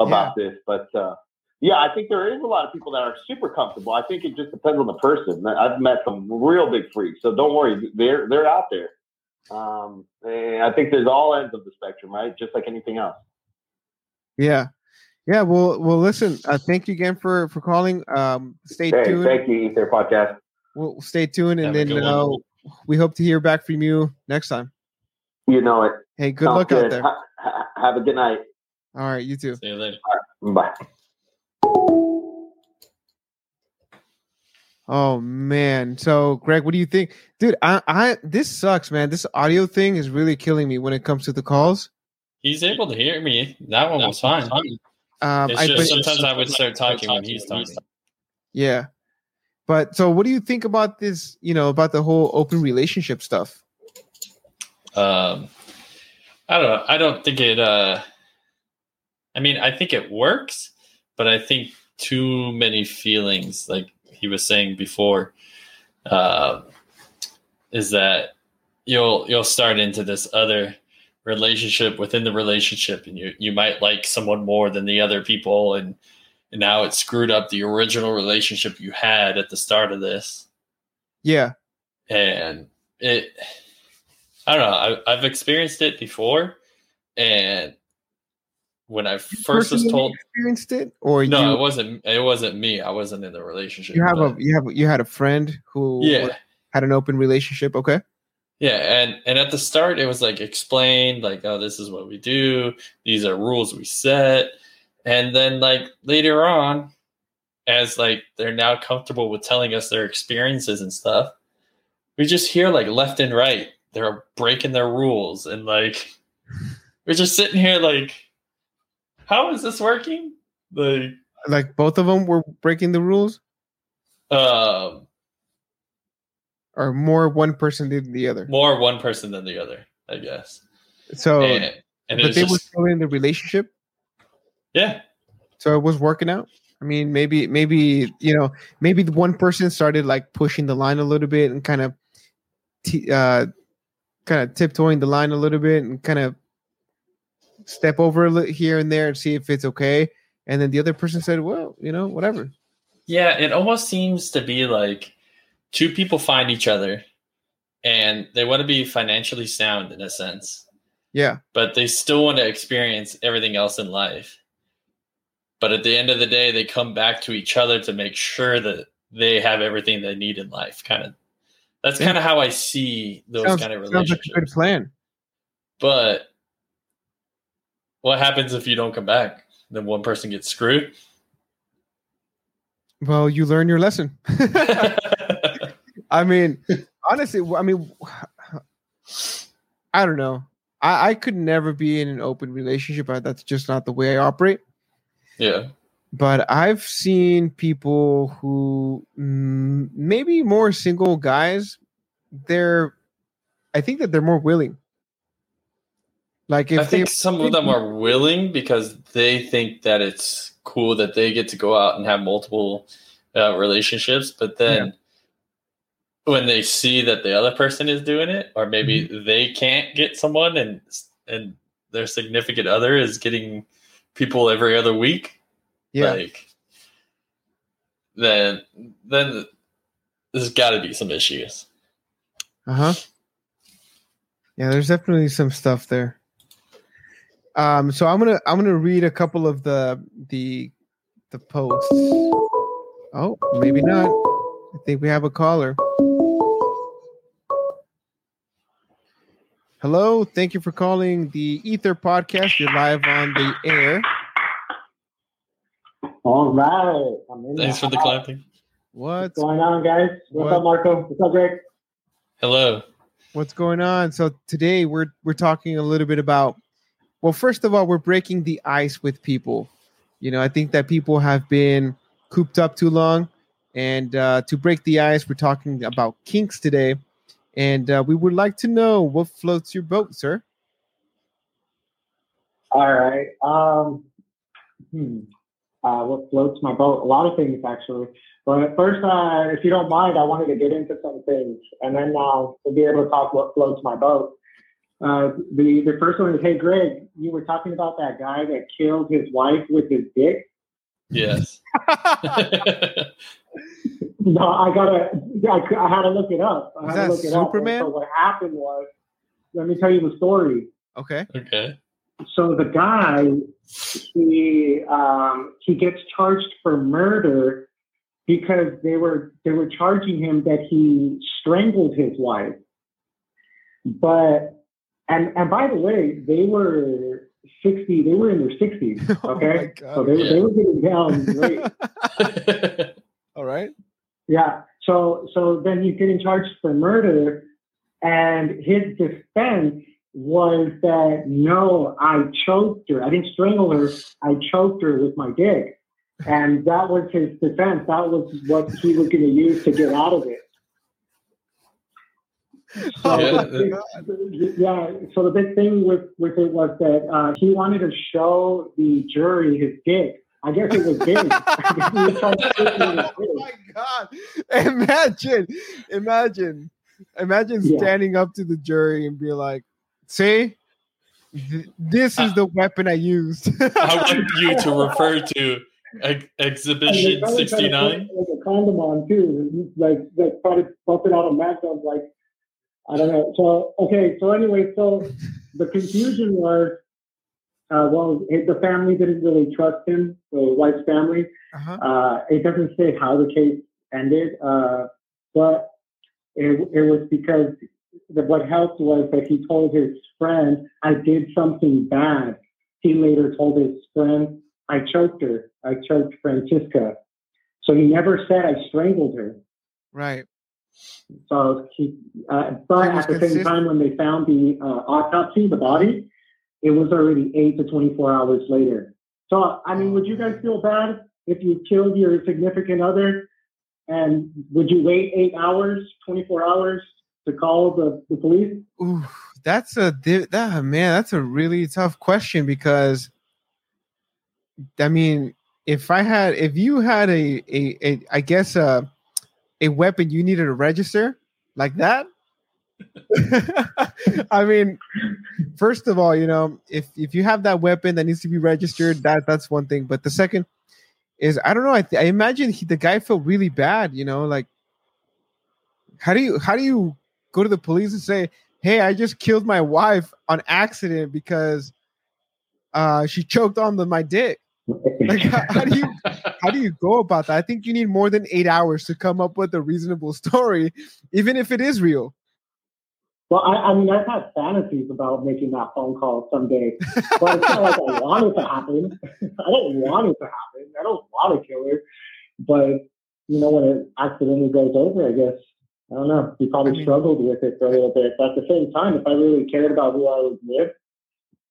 [SPEAKER 6] about this. But uh, yeah, I think there is a lot of people that are super comfortable. I think it just depends on the person. I've met some real big freaks, so don't worry. They're they're out there. Um, and I think there's all ends of the spectrum, right? Just like anything else.
[SPEAKER 1] yeah, yeah. Well, well. Listen. Uh, thank you again for for calling. Um, stay
[SPEAKER 6] Hey,
[SPEAKER 1] tuned.
[SPEAKER 6] thank you, Ether Podcast.
[SPEAKER 1] We'll stay tuned, and
[SPEAKER 2] Have
[SPEAKER 1] then
[SPEAKER 2] good
[SPEAKER 1] uh,
[SPEAKER 2] one.
[SPEAKER 1] We hope to hear back from you next time.
[SPEAKER 6] You know it.
[SPEAKER 1] Hey, good
[SPEAKER 6] Sounds
[SPEAKER 1] luck out there.
[SPEAKER 6] Ha- ha- have a good night.
[SPEAKER 1] All right, you too.
[SPEAKER 2] See you later.
[SPEAKER 6] Bye.
[SPEAKER 1] Oh man. So Greg, what do you think? Dude, I I this sucks, man. This audio thing is really killing me when it comes to the calls.
[SPEAKER 2] He's able to hear me. That one was fine.
[SPEAKER 1] Um
[SPEAKER 2] It's
[SPEAKER 1] I
[SPEAKER 2] just
[SPEAKER 1] but-
[SPEAKER 2] sometimes I would start talking when he's talking.
[SPEAKER 1] yeah. But so what do you think about this, you know, about the whole open relationship stuff?
[SPEAKER 2] Um, I don't know. I don't think it. Uh, I mean, I think it works, but I think too many feelings, like he was saying before, uh, is that you'll you'll start into this other relationship within the relationship, and you you might like someone more than the other people, and and now it screwed up the original relationship you had at the start of this
[SPEAKER 1] Yeah.
[SPEAKER 2] and it i don't know I, i've experienced it before and when i first was told
[SPEAKER 1] experienced it or
[SPEAKER 2] no
[SPEAKER 1] you
[SPEAKER 2] it wasn't it wasn't me i wasn't in the relationship
[SPEAKER 1] you have a you have you had a friend who
[SPEAKER 2] yeah
[SPEAKER 1] had an open relationship, okay?
[SPEAKER 2] yeah and and at the start it was like explained like oh this is what we do these are rules we set and then like later on as like they're now comfortable with telling us their experiences and stuff we just hear like left and right they're breaking their rules and like (laughs) we're just sitting here like how is this working? Like,
[SPEAKER 1] Like both of them were breaking the rules,
[SPEAKER 2] um,
[SPEAKER 1] or more one person than the other.
[SPEAKER 2] more one person than the other, I guess.
[SPEAKER 1] So,
[SPEAKER 2] and and
[SPEAKER 1] but they were
[SPEAKER 2] just,
[SPEAKER 1] still in the relationship,
[SPEAKER 2] yeah,
[SPEAKER 1] so it was working out. I mean, maybe, maybe you know, maybe the one person started like pushing the line a little bit and kind of, t- uh, kind of tiptoeing the line a little bit and kind of step over here and there and see if it's okay. And then the other person said, "Well, you know, whatever."
[SPEAKER 2] yeah. It almost seems to be like two people find each other, and they want to be financially sound in a sense.
[SPEAKER 1] Yeah,
[SPEAKER 2] but they still want to experience everything else in life. But at the end of the day, they come back to each other to make sure that they have everything they need in life. Kind of, that's
[SPEAKER 1] Yeah.
[SPEAKER 2] kind of how I see those
[SPEAKER 1] sounds,
[SPEAKER 2] kind of relationships.
[SPEAKER 1] sounds like a good plan.
[SPEAKER 2] But what happens if you don't come back? Then one person gets screwed.
[SPEAKER 1] Well, you learn your lesson. (laughs) I mean, (laughs) honestly, I mean, I don't know. I, I could never be in an open relationship. I, that's just not the way I operate.
[SPEAKER 2] Yeah,
[SPEAKER 1] But I've seen people who maybe more single guys. They're, I think that they're more willing. Like if
[SPEAKER 2] I think
[SPEAKER 1] they,
[SPEAKER 2] some of them are willing because they think that it's cool that they get to go out and have multiple uh, relationships, but then when they see that the other person is doing it, or maybe
[SPEAKER 1] Mm-hmm.
[SPEAKER 2] they can't get someone and and their significant other is getting people every other week,
[SPEAKER 1] yeah,
[SPEAKER 2] like then then there's got to be some issues.
[SPEAKER 1] Uh huh. Yeah, there's definitely some stuff there. Um, so I'm gonna I'm gonna read a couple of the the the posts. Oh, maybe not. I think we have a caller. Hello, thank you for calling the Ether Podcast. You're live on the air.
[SPEAKER 7] All right. I'm in
[SPEAKER 2] Thanks for the clapping.
[SPEAKER 1] What's
[SPEAKER 7] What's going on, guys? What's
[SPEAKER 1] What?
[SPEAKER 7] up, Marco? What's up, Greg?
[SPEAKER 2] Hello.
[SPEAKER 1] what's going on? So today we're we're talking a little bit about well, first of all, we're breaking the ice with people. You know, I think that people have been cooped up too long, and uh, to break the ice, we're talking about kinks today. And uh, we would like to know what floats your boat, sir.
[SPEAKER 7] All right. Um, hmm. uh, what floats my boat? A lot of things, actually. But first, uh, if you don't mind, I wanted to get into some things, and then uh, we'll be able to talk what floats my boat. Uh, the the first one is, hey, Greg, you were talking about that guy that killed his wife with his dick.
[SPEAKER 2] Yes. (laughs) (laughs)
[SPEAKER 7] No, I gotta. I, I had to look it up. I
[SPEAKER 1] Was
[SPEAKER 7] had to
[SPEAKER 1] that
[SPEAKER 7] look it up.
[SPEAKER 1] Superman?
[SPEAKER 7] So what happened was, let me tell you the story.
[SPEAKER 1] okay.
[SPEAKER 2] okay.
[SPEAKER 7] So the guy, he um, he gets charged for murder because they were they were charging him that he strangled his wife. But and and by the way, they were sixty. They were in their sixties. (laughs)
[SPEAKER 1] Oh
[SPEAKER 7] Okay,
[SPEAKER 1] my God.
[SPEAKER 7] so they,
[SPEAKER 2] Yeah.
[SPEAKER 7] they were getting down great.
[SPEAKER 1] All right. (laughs)
[SPEAKER 7] Yeah. So so then he's getting charged for murder, and his defense was that no, I choked her. I didn't strangle her. I choked her with my dick, and that was his defense. That was what he was going to use to get out of it. So
[SPEAKER 2] Yeah.
[SPEAKER 7] the yeah. So the big thing with with it was that uh, he wanted to show the jury his dick. I guess it was big. (laughs) I guess he was trying to show it was
[SPEAKER 1] oh my god! Imagine, imagine, imagine
[SPEAKER 7] Yeah.
[SPEAKER 1] standing up to the jury and be like, "See, th- this is the weapon I used."
[SPEAKER 2] I want (laughs) you to refer to ex- Exhibition
[SPEAKER 7] And they probably tried to
[SPEAKER 2] 69.
[SPEAKER 7] Like a condom on too, like like try to bump it out of matchup. Like I don't know. So okay. So anyway, so the confusion was, uh, well, the family didn't really trust him. The wife's family.
[SPEAKER 1] uh-huh.
[SPEAKER 7] Uh, it doesn't say how the case ended, uh, but it, it was because the, what helped was that he told his friend, I did something bad. He later told his friend, I choked her. I choked Francisca. So he never said I strangled her.
[SPEAKER 1] Right.
[SPEAKER 7] So he, uh, but at the same time, when they found the uh, autopsy, the body, it was already eight to 24 hours later. So, I mean, would you guys feel bad if you killed your significant other? And would you wait eight hours, 24 hours to call the, the police?
[SPEAKER 1] Ooh, that's a that man. That's a really tough question because, I mean, if I had, if you had a a, a I guess a a weapon you needed to register like that. (laughs) I mean, first of all, you know, if if you have that weapon that needs to be registered, that that's one thing. But the second is, I don't know. I, th- I imagine he, the guy felt really bad. You know, like how do you how do you go to the police and say, "Hey, I just killed my wife on accident because uh, she choked on the, my dick." Like, how, how do you how do you go about that? I think you need more than eight hours to come up with a reasonable story, even if it is real.
[SPEAKER 7] Well, I, I mean, I've had fantasies about making that phone call someday, but it's not like I want it to happen. (laughs) I don't want it to happen. I don't want to kill her, but you know, when it accidentally goes over, I guess I don't know. You probably
[SPEAKER 1] I mean-
[SPEAKER 7] struggled with it for a little bit, but at the same time, if I really cared about who I was with,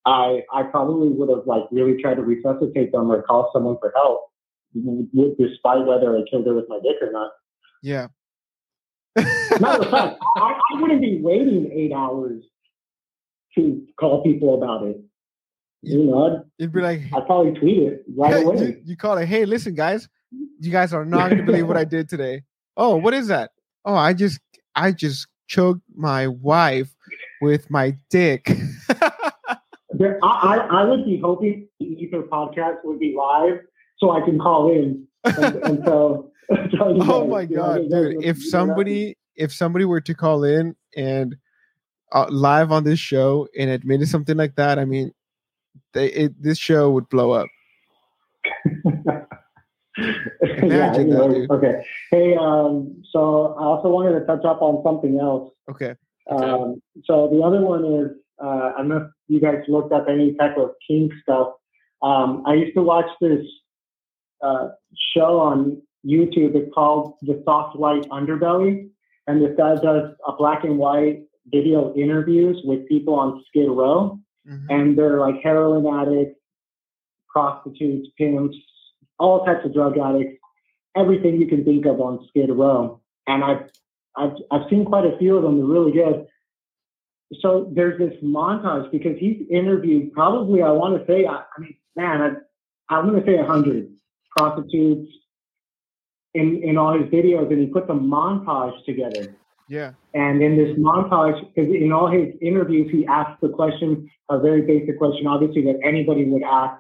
[SPEAKER 7] I I probably would have like really tried to resuscitate them or call someone for help, despite whether I killed her with my dick or not.
[SPEAKER 1] Yeah.
[SPEAKER 7] Matter of fact, I, I wouldn't be waiting eight hours to call people about it. You know,
[SPEAKER 1] You'd be like,
[SPEAKER 7] I'd probably tweet it right
[SPEAKER 1] you,
[SPEAKER 7] away.
[SPEAKER 1] you call it, hey, listen, guys, you guys are not gonna believe what I did today. Oh, what is that? Oh, I just I just choked my wife with my dick. (laughs)
[SPEAKER 7] There, I, I, I would be hoping the Ether podcast would be live so I can call in and, and you (laughs)
[SPEAKER 1] oh my god, dude! If somebody if somebody were to call in and uh, live on this show and admitted something like that, I mean, they, it, this show would blow up. (laughs)
[SPEAKER 7] yeah,
[SPEAKER 1] that,
[SPEAKER 7] know, okay. Hey, um, so I also wanted to touch up on something else.
[SPEAKER 1] Okay.
[SPEAKER 7] Um, so the other one is, uh, I don't know if you guys looked up any type of kink stuff. Um, I used to watch this uh, show on YouTube. It's called The Soft White Underbelly, and this guy does a black and white video interviews with people on Skid Row,
[SPEAKER 1] Mhm.
[SPEAKER 7] and they're like heroin addicts, prostitutes, pimps, all types of drug addicts, everything you can think of on Skid Row. And I've I've I've seen quite a few of them. They're really good. So there's this montage because he's interviewed probably I want to say I, I mean man I, I'm going to say a hundred prostitutes in in all his videos, and he puts a montage together.
[SPEAKER 1] Yeah.
[SPEAKER 7] And in this montage, because in all his interviews, he asks the question, a very basic question, obviously, that anybody would ask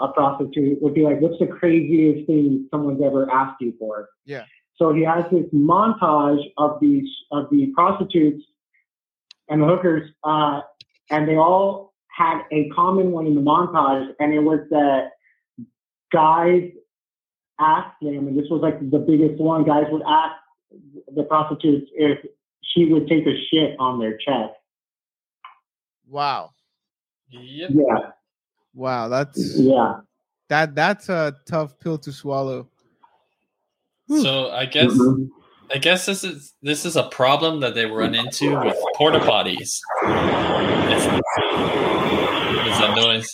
[SPEAKER 7] a prostitute would be like, what's the craziest thing someone's ever asked you for?
[SPEAKER 1] Yeah.
[SPEAKER 7] So he has this montage of these of the prostitutes and the hookers, uh, and they all had a common one in the montage, and it was that guys asked them, and this was like the biggest one. Guys would ask the prostitutes if she would take a shit on their chest.
[SPEAKER 1] Wow.
[SPEAKER 2] Yep.
[SPEAKER 7] Yeah,
[SPEAKER 1] Wow. That's
[SPEAKER 7] yeah.
[SPEAKER 1] that that's a tough pill to swallow.
[SPEAKER 2] So I guess
[SPEAKER 7] Mhm.
[SPEAKER 2] I guess this is this is a problem that they run into with porta potties. What is that noise?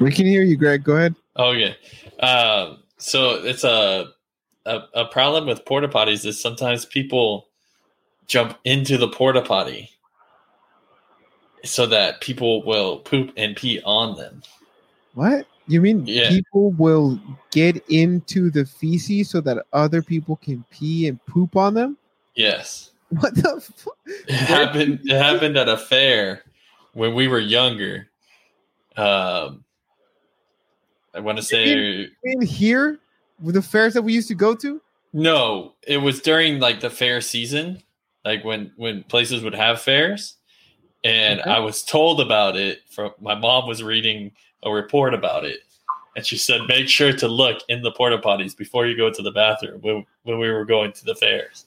[SPEAKER 1] We can hear you, Greg. Go ahead.
[SPEAKER 2] Okay. Um, so it's a, a a problem with porta potties is sometimes people jump into the porta potty so that people will poop and pee on them.
[SPEAKER 1] What? You mean
[SPEAKER 2] Yeah.
[SPEAKER 1] people will get into the feces so that other people can pee and poop on them?
[SPEAKER 2] Yes.
[SPEAKER 1] What the fuck? (laughs)
[SPEAKER 2] It happened it happened at a fair when we were younger. Um I want to say
[SPEAKER 1] In here with the fairs that we used to go to?
[SPEAKER 2] No, it was during like the fair season, like when when places would have fairs, and
[SPEAKER 1] Okay.
[SPEAKER 2] I was told about it. From my mom was reading a report about it, and she said make sure to look in the porta potties before you go to the bathroom when when we were going to the fairs.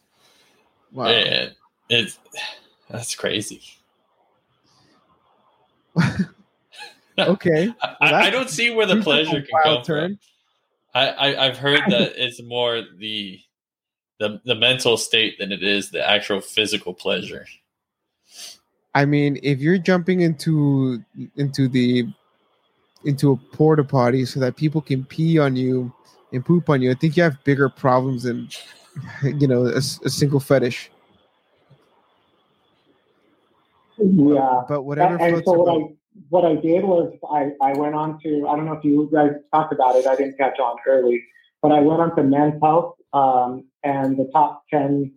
[SPEAKER 1] Wow.
[SPEAKER 2] And it's (sighs) that's crazy. (laughs)
[SPEAKER 1] Okay. (laughs)
[SPEAKER 2] I,
[SPEAKER 1] Well,
[SPEAKER 2] I, I don't see where the
[SPEAKER 1] You took a
[SPEAKER 2] pleasure can
[SPEAKER 1] wild
[SPEAKER 2] come from.
[SPEAKER 1] turn.
[SPEAKER 2] I, I I've heard that (laughs) it's more the the the mental state than it is the actual physical pleasure.
[SPEAKER 1] I mean, if you're jumping into into the into a porta potty so that people can pee on you and poop on you, I think you have bigger problems than (laughs) you know a single fetish.
[SPEAKER 7] Yeah.
[SPEAKER 1] But whatever
[SPEAKER 7] and, and
[SPEAKER 1] floats
[SPEAKER 7] so
[SPEAKER 1] your
[SPEAKER 7] what
[SPEAKER 1] boat.
[SPEAKER 7] What I did was I, I went on to I don't know if you guys talked about it. I didn't catch on early, but I went on to Men's Health um, and the top ten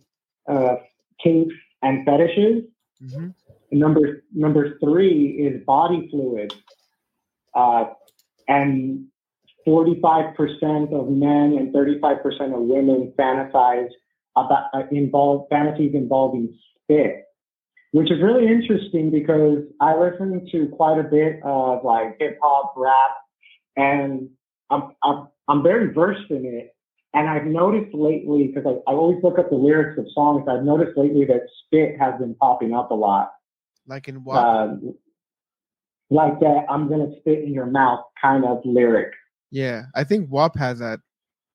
[SPEAKER 7] uh, kinks and fetishes.
[SPEAKER 1] Mhm.
[SPEAKER 7] Number number three is body fluids, uh, and forty five percent of men and thirty five percent of women fantasize about uh, involve fantasies involving spit which is really interesting because I listen to quite a bit of like hip hop, rap, and I'm, I'm, I'm very versed in it. And I've noticed lately, because I, I always look up the lyrics of songs, I've noticed lately that spit has been popping up a lot.
[SPEAKER 1] Like in what?
[SPEAKER 7] Um, like that, I'm going to spit in your mouth kind of lyric.
[SPEAKER 1] yeah, I think WAP has that.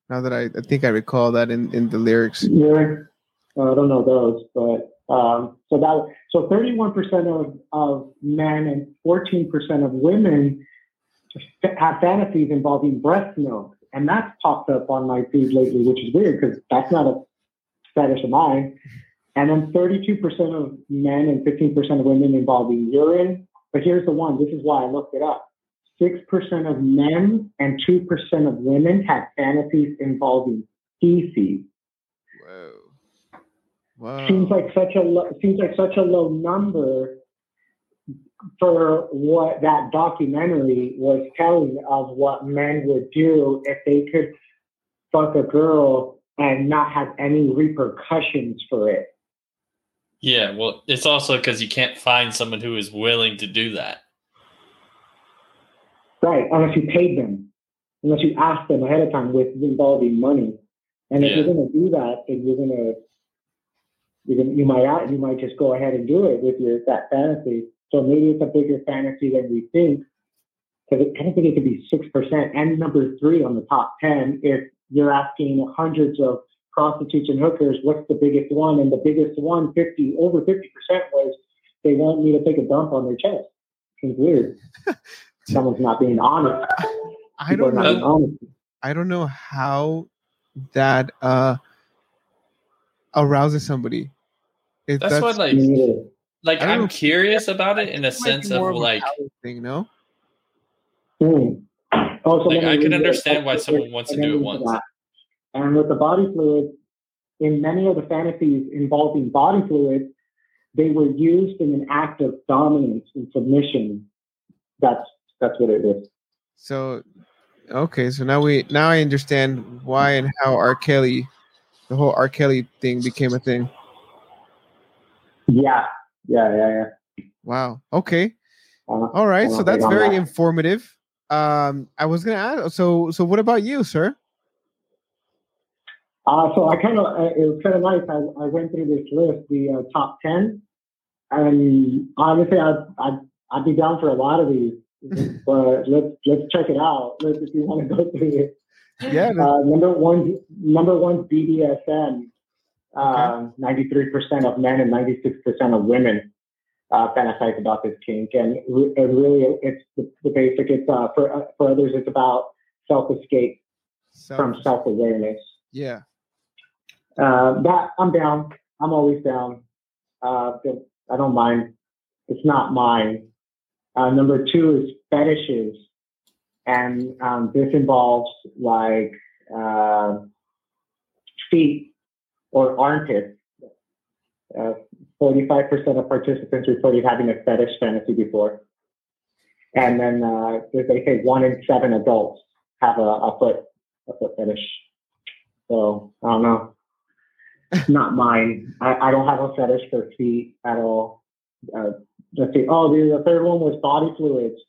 [SPEAKER 1] Now that I, I think I recall that in, in the lyrics.
[SPEAKER 7] Lyric, uh, I don't know those, but um, so that so 31% of, of men and 14% of women have fantasies involving breast milk, and that's popped up on my feed lately, which is weird because that's not a fetish of mine. And then 32% of men and 15% of women involving urine. But here's the one. This is why I looked it up. 6% of men and 2% of women have fantasies involving feces.
[SPEAKER 1] Whoa.
[SPEAKER 7] seems like such a lo- seems like such a low number for what that documentary was telling of what men would do if they could fuck a girl and not have any repercussions for it.
[SPEAKER 2] Yeah, well, it's also because you can't find someone who is willing to do that.
[SPEAKER 7] Right, unless you paid them, unless you asked them ahead of time with involving money. And if
[SPEAKER 2] Yeah.
[SPEAKER 7] you're going to do that, then you're going to you're gonna, you might you might just go ahead and do it with your that fantasy. So maybe it's a bigger fantasy than we think. Because I don't think it could be six percent. And number three on the top ten, if you're asking hundreds of prostitutes and hookers, what's the biggest one? And the biggest one, 50 over fifty percent was they want me to take a dump on their chest. Seems weird. (laughs) Someone's not being honest.
[SPEAKER 1] I
[SPEAKER 7] People
[SPEAKER 1] don't know. I don't know how that uh arouses somebody. If
[SPEAKER 2] That's, what like like
[SPEAKER 1] I don't
[SPEAKER 2] I'm
[SPEAKER 1] know.
[SPEAKER 2] curious about it in a sense
[SPEAKER 1] be
[SPEAKER 2] of like
[SPEAKER 1] power thing, no?
[SPEAKER 7] Hmm. Oh, so
[SPEAKER 2] Like, I can understand why someone wants to do it once.
[SPEAKER 7] that. And with the body fluids, in many of the fantasies involving body fluids, they were used in an act of dominance and submission. That's that's what it is.
[SPEAKER 1] So okay, so now we now I understand why and how R. Kelly the whole R. Kelly thing became a thing.
[SPEAKER 7] Yeah, yeah, yeah, yeah.
[SPEAKER 1] Wow. Okay.
[SPEAKER 7] Uh,
[SPEAKER 1] All right. So that's very
[SPEAKER 7] that.
[SPEAKER 1] informative. Um, I was gonna ask. So, so what about you, sir?
[SPEAKER 7] Uh, so I kind of, uh, it was kind of nice. I, I went through this list, the uh, top 10, and honestly, I'd, I'd, I'd be down for a lot of these, (laughs) but let's, let's check it out. Let's, if you want to go through it.
[SPEAKER 1] Yeah.
[SPEAKER 7] Uh, number one, number one, BDSM. Um, 93% of men and 96% of women uh, fantasize about this kink, and, re- and really, it's the, the basic. It's uh, for uh, for others, it's about self escape from self awareness.
[SPEAKER 1] yeah.
[SPEAKER 7] Uh, that I'm down. I'm always down. Uh, I don't mind. It's not mine. Uh, number two is fetishes, and um, this involves like uh, feet or armpits. Uh, 45% of participants reported having a fetish fantasy before. And then uh, they say one in seven adults have a, a foot a foot fetish. So I don't know. (laughs) Not mine. I, I don't have a fetish for feet at all. Uh, let's see. Oh, the, the third one was body fluids.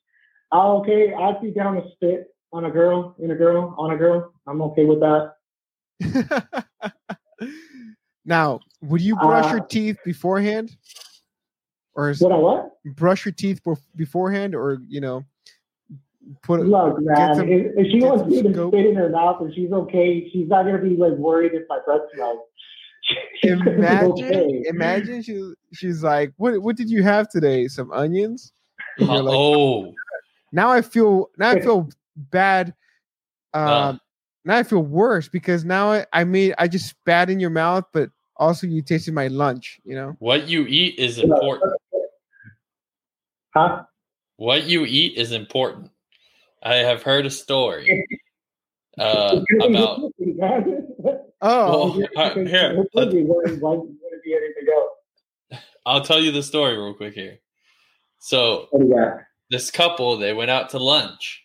[SPEAKER 7] Oh, okay, I'd be down to spit on a girl, in a girl, on a girl. I'm okay with that. (laughs)
[SPEAKER 1] now, would you brush your
[SPEAKER 7] Uh,
[SPEAKER 1] teeth beforehand, or is,
[SPEAKER 7] What what?
[SPEAKER 1] brush your teeth beforehand, or you know, put
[SPEAKER 7] Look, man,
[SPEAKER 1] some-
[SPEAKER 7] if, if she
[SPEAKER 1] get
[SPEAKER 7] wants
[SPEAKER 1] some
[SPEAKER 7] me to
[SPEAKER 1] scope.
[SPEAKER 7] spit in her mouth and she's okay, she's not gonna be like worried if my breath smells. (laughs) She's gonna be
[SPEAKER 1] imagine?
[SPEAKER 7] okay.
[SPEAKER 1] Imagine she she's like, what what did you have today? Some onions. And you're like,
[SPEAKER 2] oh,
[SPEAKER 1] now I feel now I feel bad.
[SPEAKER 2] Uh.
[SPEAKER 1] Now I feel worse because now I, I made I just spat in your mouth, but also you tasted my lunch. You know.
[SPEAKER 2] What you eat is important. (laughs)
[SPEAKER 7] Huh?
[SPEAKER 2] What you eat is important. I have heard a story (laughs) uh, about. (laughs)
[SPEAKER 1] Oh,
[SPEAKER 2] Well, uh, here,
[SPEAKER 7] Where
[SPEAKER 2] let-
[SPEAKER 7] where is he ready to go?
[SPEAKER 2] I'll tell you the story real quick here. So
[SPEAKER 7] What do you got?
[SPEAKER 2] this couple they went out to lunch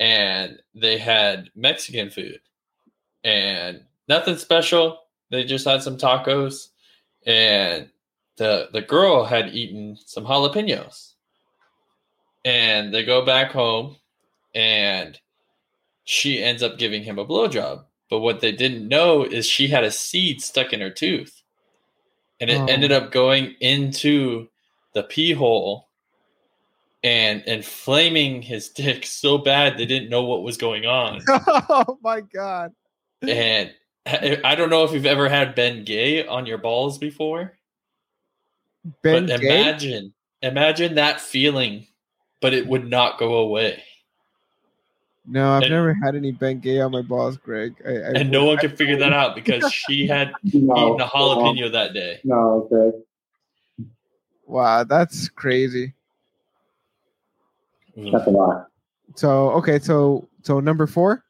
[SPEAKER 2] and they had Mexican food and nothing special. They just had some tacos and the the girl had eaten some jalapenos. And they go back home and she ends up giving him a blowjob. But what they didn't know is she had a seed stuck in her tooth. And it
[SPEAKER 1] Oh.
[SPEAKER 2] ended up going into the pee hole and inflaming his (laughs) dick so bad they didn't know what was going on. (laughs)
[SPEAKER 1] oh my god.
[SPEAKER 2] and I I don't know if you've ever had Ben Gay on your balls before,
[SPEAKER 1] Ben
[SPEAKER 2] but
[SPEAKER 1] Gay?
[SPEAKER 2] imagine imagine that feeling, but it would not go away.
[SPEAKER 1] No, I've
[SPEAKER 2] and-
[SPEAKER 1] never had any Ben Gay on my balls, Greg. I, I
[SPEAKER 2] And no one could figure that out because she (laughs) had
[SPEAKER 7] No,
[SPEAKER 2] eaten a jalapeno that day.
[SPEAKER 7] No, okay.
[SPEAKER 1] Wow, that's crazy.
[SPEAKER 7] That's a lot.
[SPEAKER 1] So okay, so so number four.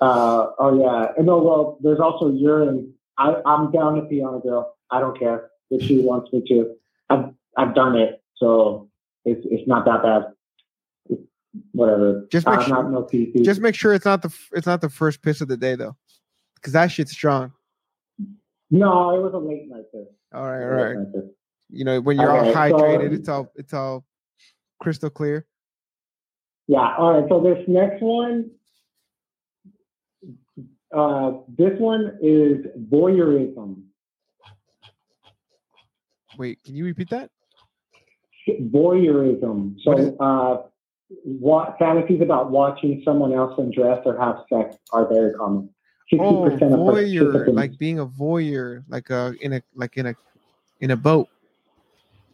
[SPEAKER 7] Uh, oh yeah. And no, well, there's also urine. I, I'm down to pee on a girl. I don't care if she wants me to. I've I've done it, so it's it's not that bad. It's, whatever.
[SPEAKER 1] Just make
[SPEAKER 7] Uh,
[SPEAKER 1] sure-
[SPEAKER 7] not no pee. pee.
[SPEAKER 1] Just make sure it's not the it's not the first piss of the day though, because that shit's strong.
[SPEAKER 7] no, it was a late night piss.
[SPEAKER 1] All right, all
[SPEAKER 7] It was a
[SPEAKER 1] right.
[SPEAKER 7] late night piss.
[SPEAKER 1] You know when you're all
[SPEAKER 7] Okay, so-
[SPEAKER 1] hydrated, it's all it's all crystal clear.
[SPEAKER 7] Yeah. All right. So this next one, uh, this one is voyeurism.
[SPEAKER 1] Wait, can you repeat that?
[SPEAKER 7] Voyeurism. So, uh, what fantasies about watching someone else undress or have sex are very common. 60%
[SPEAKER 1] Oh, voyeur,
[SPEAKER 7] participants-
[SPEAKER 1] like being a voyeur, like a in a like in a in a boat.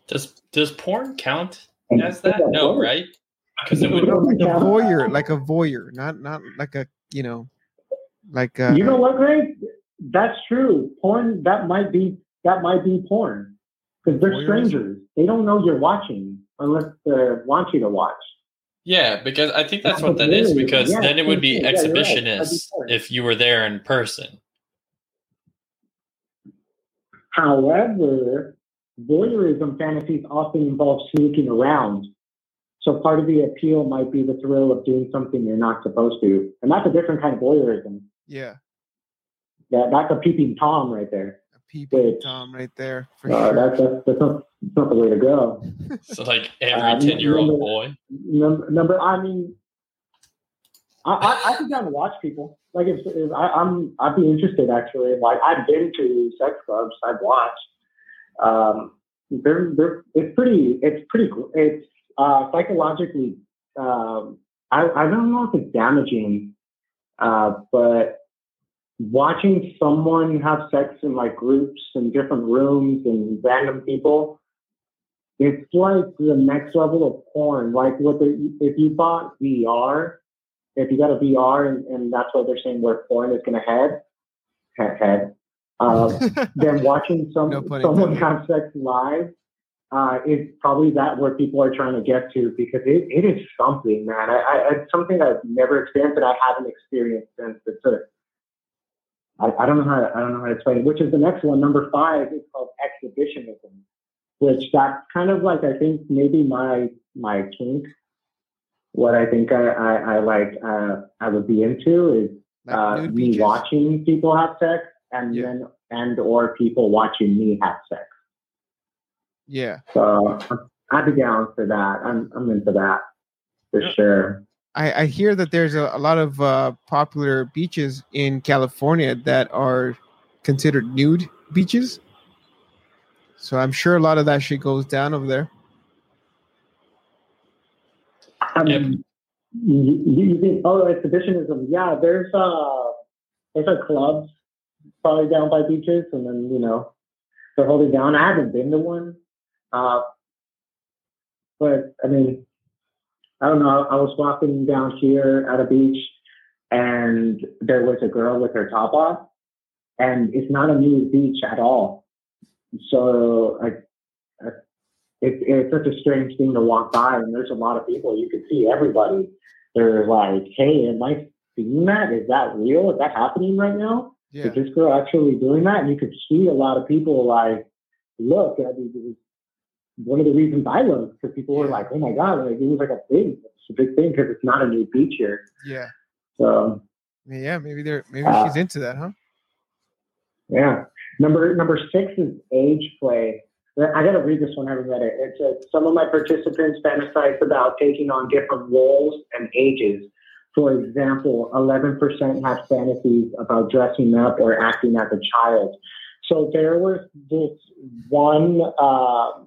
[SPEAKER 2] Does does porn count
[SPEAKER 7] And
[SPEAKER 2] as that? No, right? Because it would.
[SPEAKER 1] Like a voyeur, like a voyeur, not not like a you know, like uh,
[SPEAKER 7] you know what, Greg? That's true. Porn. That might be that might be porn because they're
[SPEAKER 1] Voyeurism?
[SPEAKER 7] strangers. They don't know you're watching unless they want you to watch.
[SPEAKER 2] Yeah, because I think that's
[SPEAKER 7] Yeah,
[SPEAKER 2] what that is. Because
[SPEAKER 7] yeah,
[SPEAKER 2] then it would be
[SPEAKER 7] yeah, you're right. Be
[SPEAKER 2] exhibitionist if you were there in person.
[SPEAKER 7] However, voyeurism fantasies often involve sneaking around. So part of the appeal might be the thrill of doing something you're not supposed to. And that's a different kind of voyeurism.
[SPEAKER 1] yeah,
[SPEAKER 7] That, that's a peeping Tom right there.
[SPEAKER 1] a peeping
[SPEAKER 7] Wait.
[SPEAKER 1] Tom right there for
[SPEAKER 7] Uh,
[SPEAKER 1] sure.
[SPEAKER 7] that's, that's, that's, not, that's not the way to go. (laughs)
[SPEAKER 2] So like every ten year old boy.
[SPEAKER 7] Number, number I mean, I, I, I'd be down to watch people. Like if, if I, I'm, I'd be interested actually. Like I've been to sex clubs. I've watched. Um, they're, they're, it's pretty, it's pretty, it's uh, psychologically. Um, I, I don't know if it's damaging, uh, but watching someone have sex in like groups and different rooms and random people it's like the next level of porn. Like what the if you bought VR, if you got a VR and, and that's what they're saying where porn is gonna head head head. Uh, (laughs) then watching some
[SPEAKER 1] No
[SPEAKER 7] someone have sex live uh, is probably that where people are trying to get to because it, it is something, man. I, I, it's something I've never experienced and I haven't experienced since. It's a, I, I don't know how to, I don't know how to explain it. Which is the next one, number five, is called exhibitionism which that's kind of like I think maybe my my kink. What I think I I, I like uh, I would be into is
[SPEAKER 1] Like
[SPEAKER 7] uh, me
[SPEAKER 1] beaches?
[SPEAKER 7] watching people have sex and
[SPEAKER 1] Yeah.
[SPEAKER 7] then and or people watching me have sex.
[SPEAKER 1] Yeah,
[SPEAKER 7] So I'd be down for that. I'm I'm into that for
[SPEAKER 1] Yeah.
[SPEAKER 7] sure.
[SPEAKER 1] I, I hear that there's a, a lot of uh, popular beaches in California that are considered nude beaches. So I'm sure a lot of that shit goes down over there.
[SPEAKER 7] I mean, you, you think oh exhibitionism? Yeah, there's uh there's clubs probably down by beaches, and then you know they're holding down. I haven't been to one, uh, but I mean, I don't know. I was walking down here at a beach, and there was a girl with her top off, and it's not a nude beach at all. So like, it's it's such a strange thing to walk by, and there's a lot of people. You could see everybody. They're like, "Hey, am I seeing that? Is that real? Is that happening right now?
[SPEAKER 1] Yeah.
[SPEAKER 7] Is this girl actually doing that?" And you could see a lot of people like, "Look, I mean, it was one of the reasons I looked because people were like, "Oh my god!" Like it was like a thing. It's a big thing because it's not a new beach here.
[SPEAKER 1] Yeah.
[SPEAKER 7] So
[SPEAKER 1] Yeah. Maybe they're maybe
[SPEAKER 7] Uh,
[SPEAKER 1] she's into that, huh?
[SPEAKER 7] Yeah. Number number six is age play. I got to read this one. I haven't read it. It says some of my participants fantasize about taking on different roles and ages. For example, 11% have fantasies about dressing up or acting as a child. So there was this one. Uh,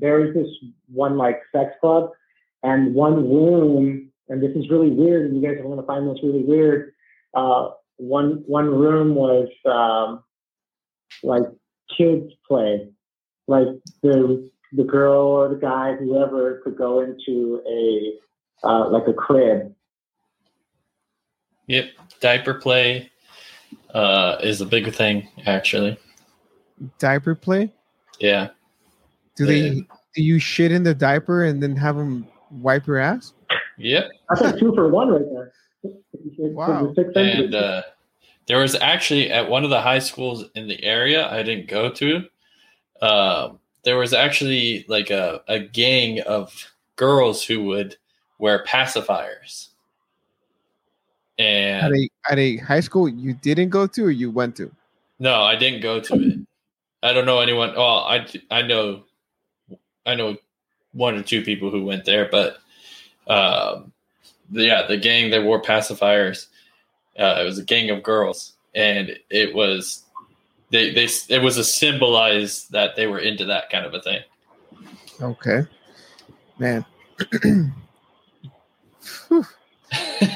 [SPEAKER 7] this one like sex club, and one room, and this is really weird. And you guys are going to find this really weird. Uh, one one room was um, like kids play, like the the girl or the guy, whoever, could go into a uh, like a crib.
[SPEAKER 2] Yep, diaper play uh, is a big thing actually.
[SPEAKER 1] Diaper play.
[SPEAKER 2] Yeah,
[SPEAKER 1] Do they?
[SPEAKER 2] Yeah.
[SPEAKER 1] Do you shit in the diaper and then have them wipe your ass?
[SPEAKER 2] yep.
[SPEAKER 7] That's like two for one right there.
[SPEAKER 1] Wow.
[SPEAKER 2] And uh, there was actually at one of the high schools in the area I didn't go to. Uh, there was actually like a, a gang of girls who would wear pacifiers.
[SPEAKER 1] At a at a high school you didn't go to or you went to?
[SPEAKER 2] no, I didn't go to it. I don't know anyone. Well, I I know, I know one or two people who went there, but um, the- yeah, the gang that wore pacifiers. Uh, it was a gang of girls, and it was they they it was a symbolize that they were into that kind of a thing.
[SPEAKER 1] Okay, man. (clears throat)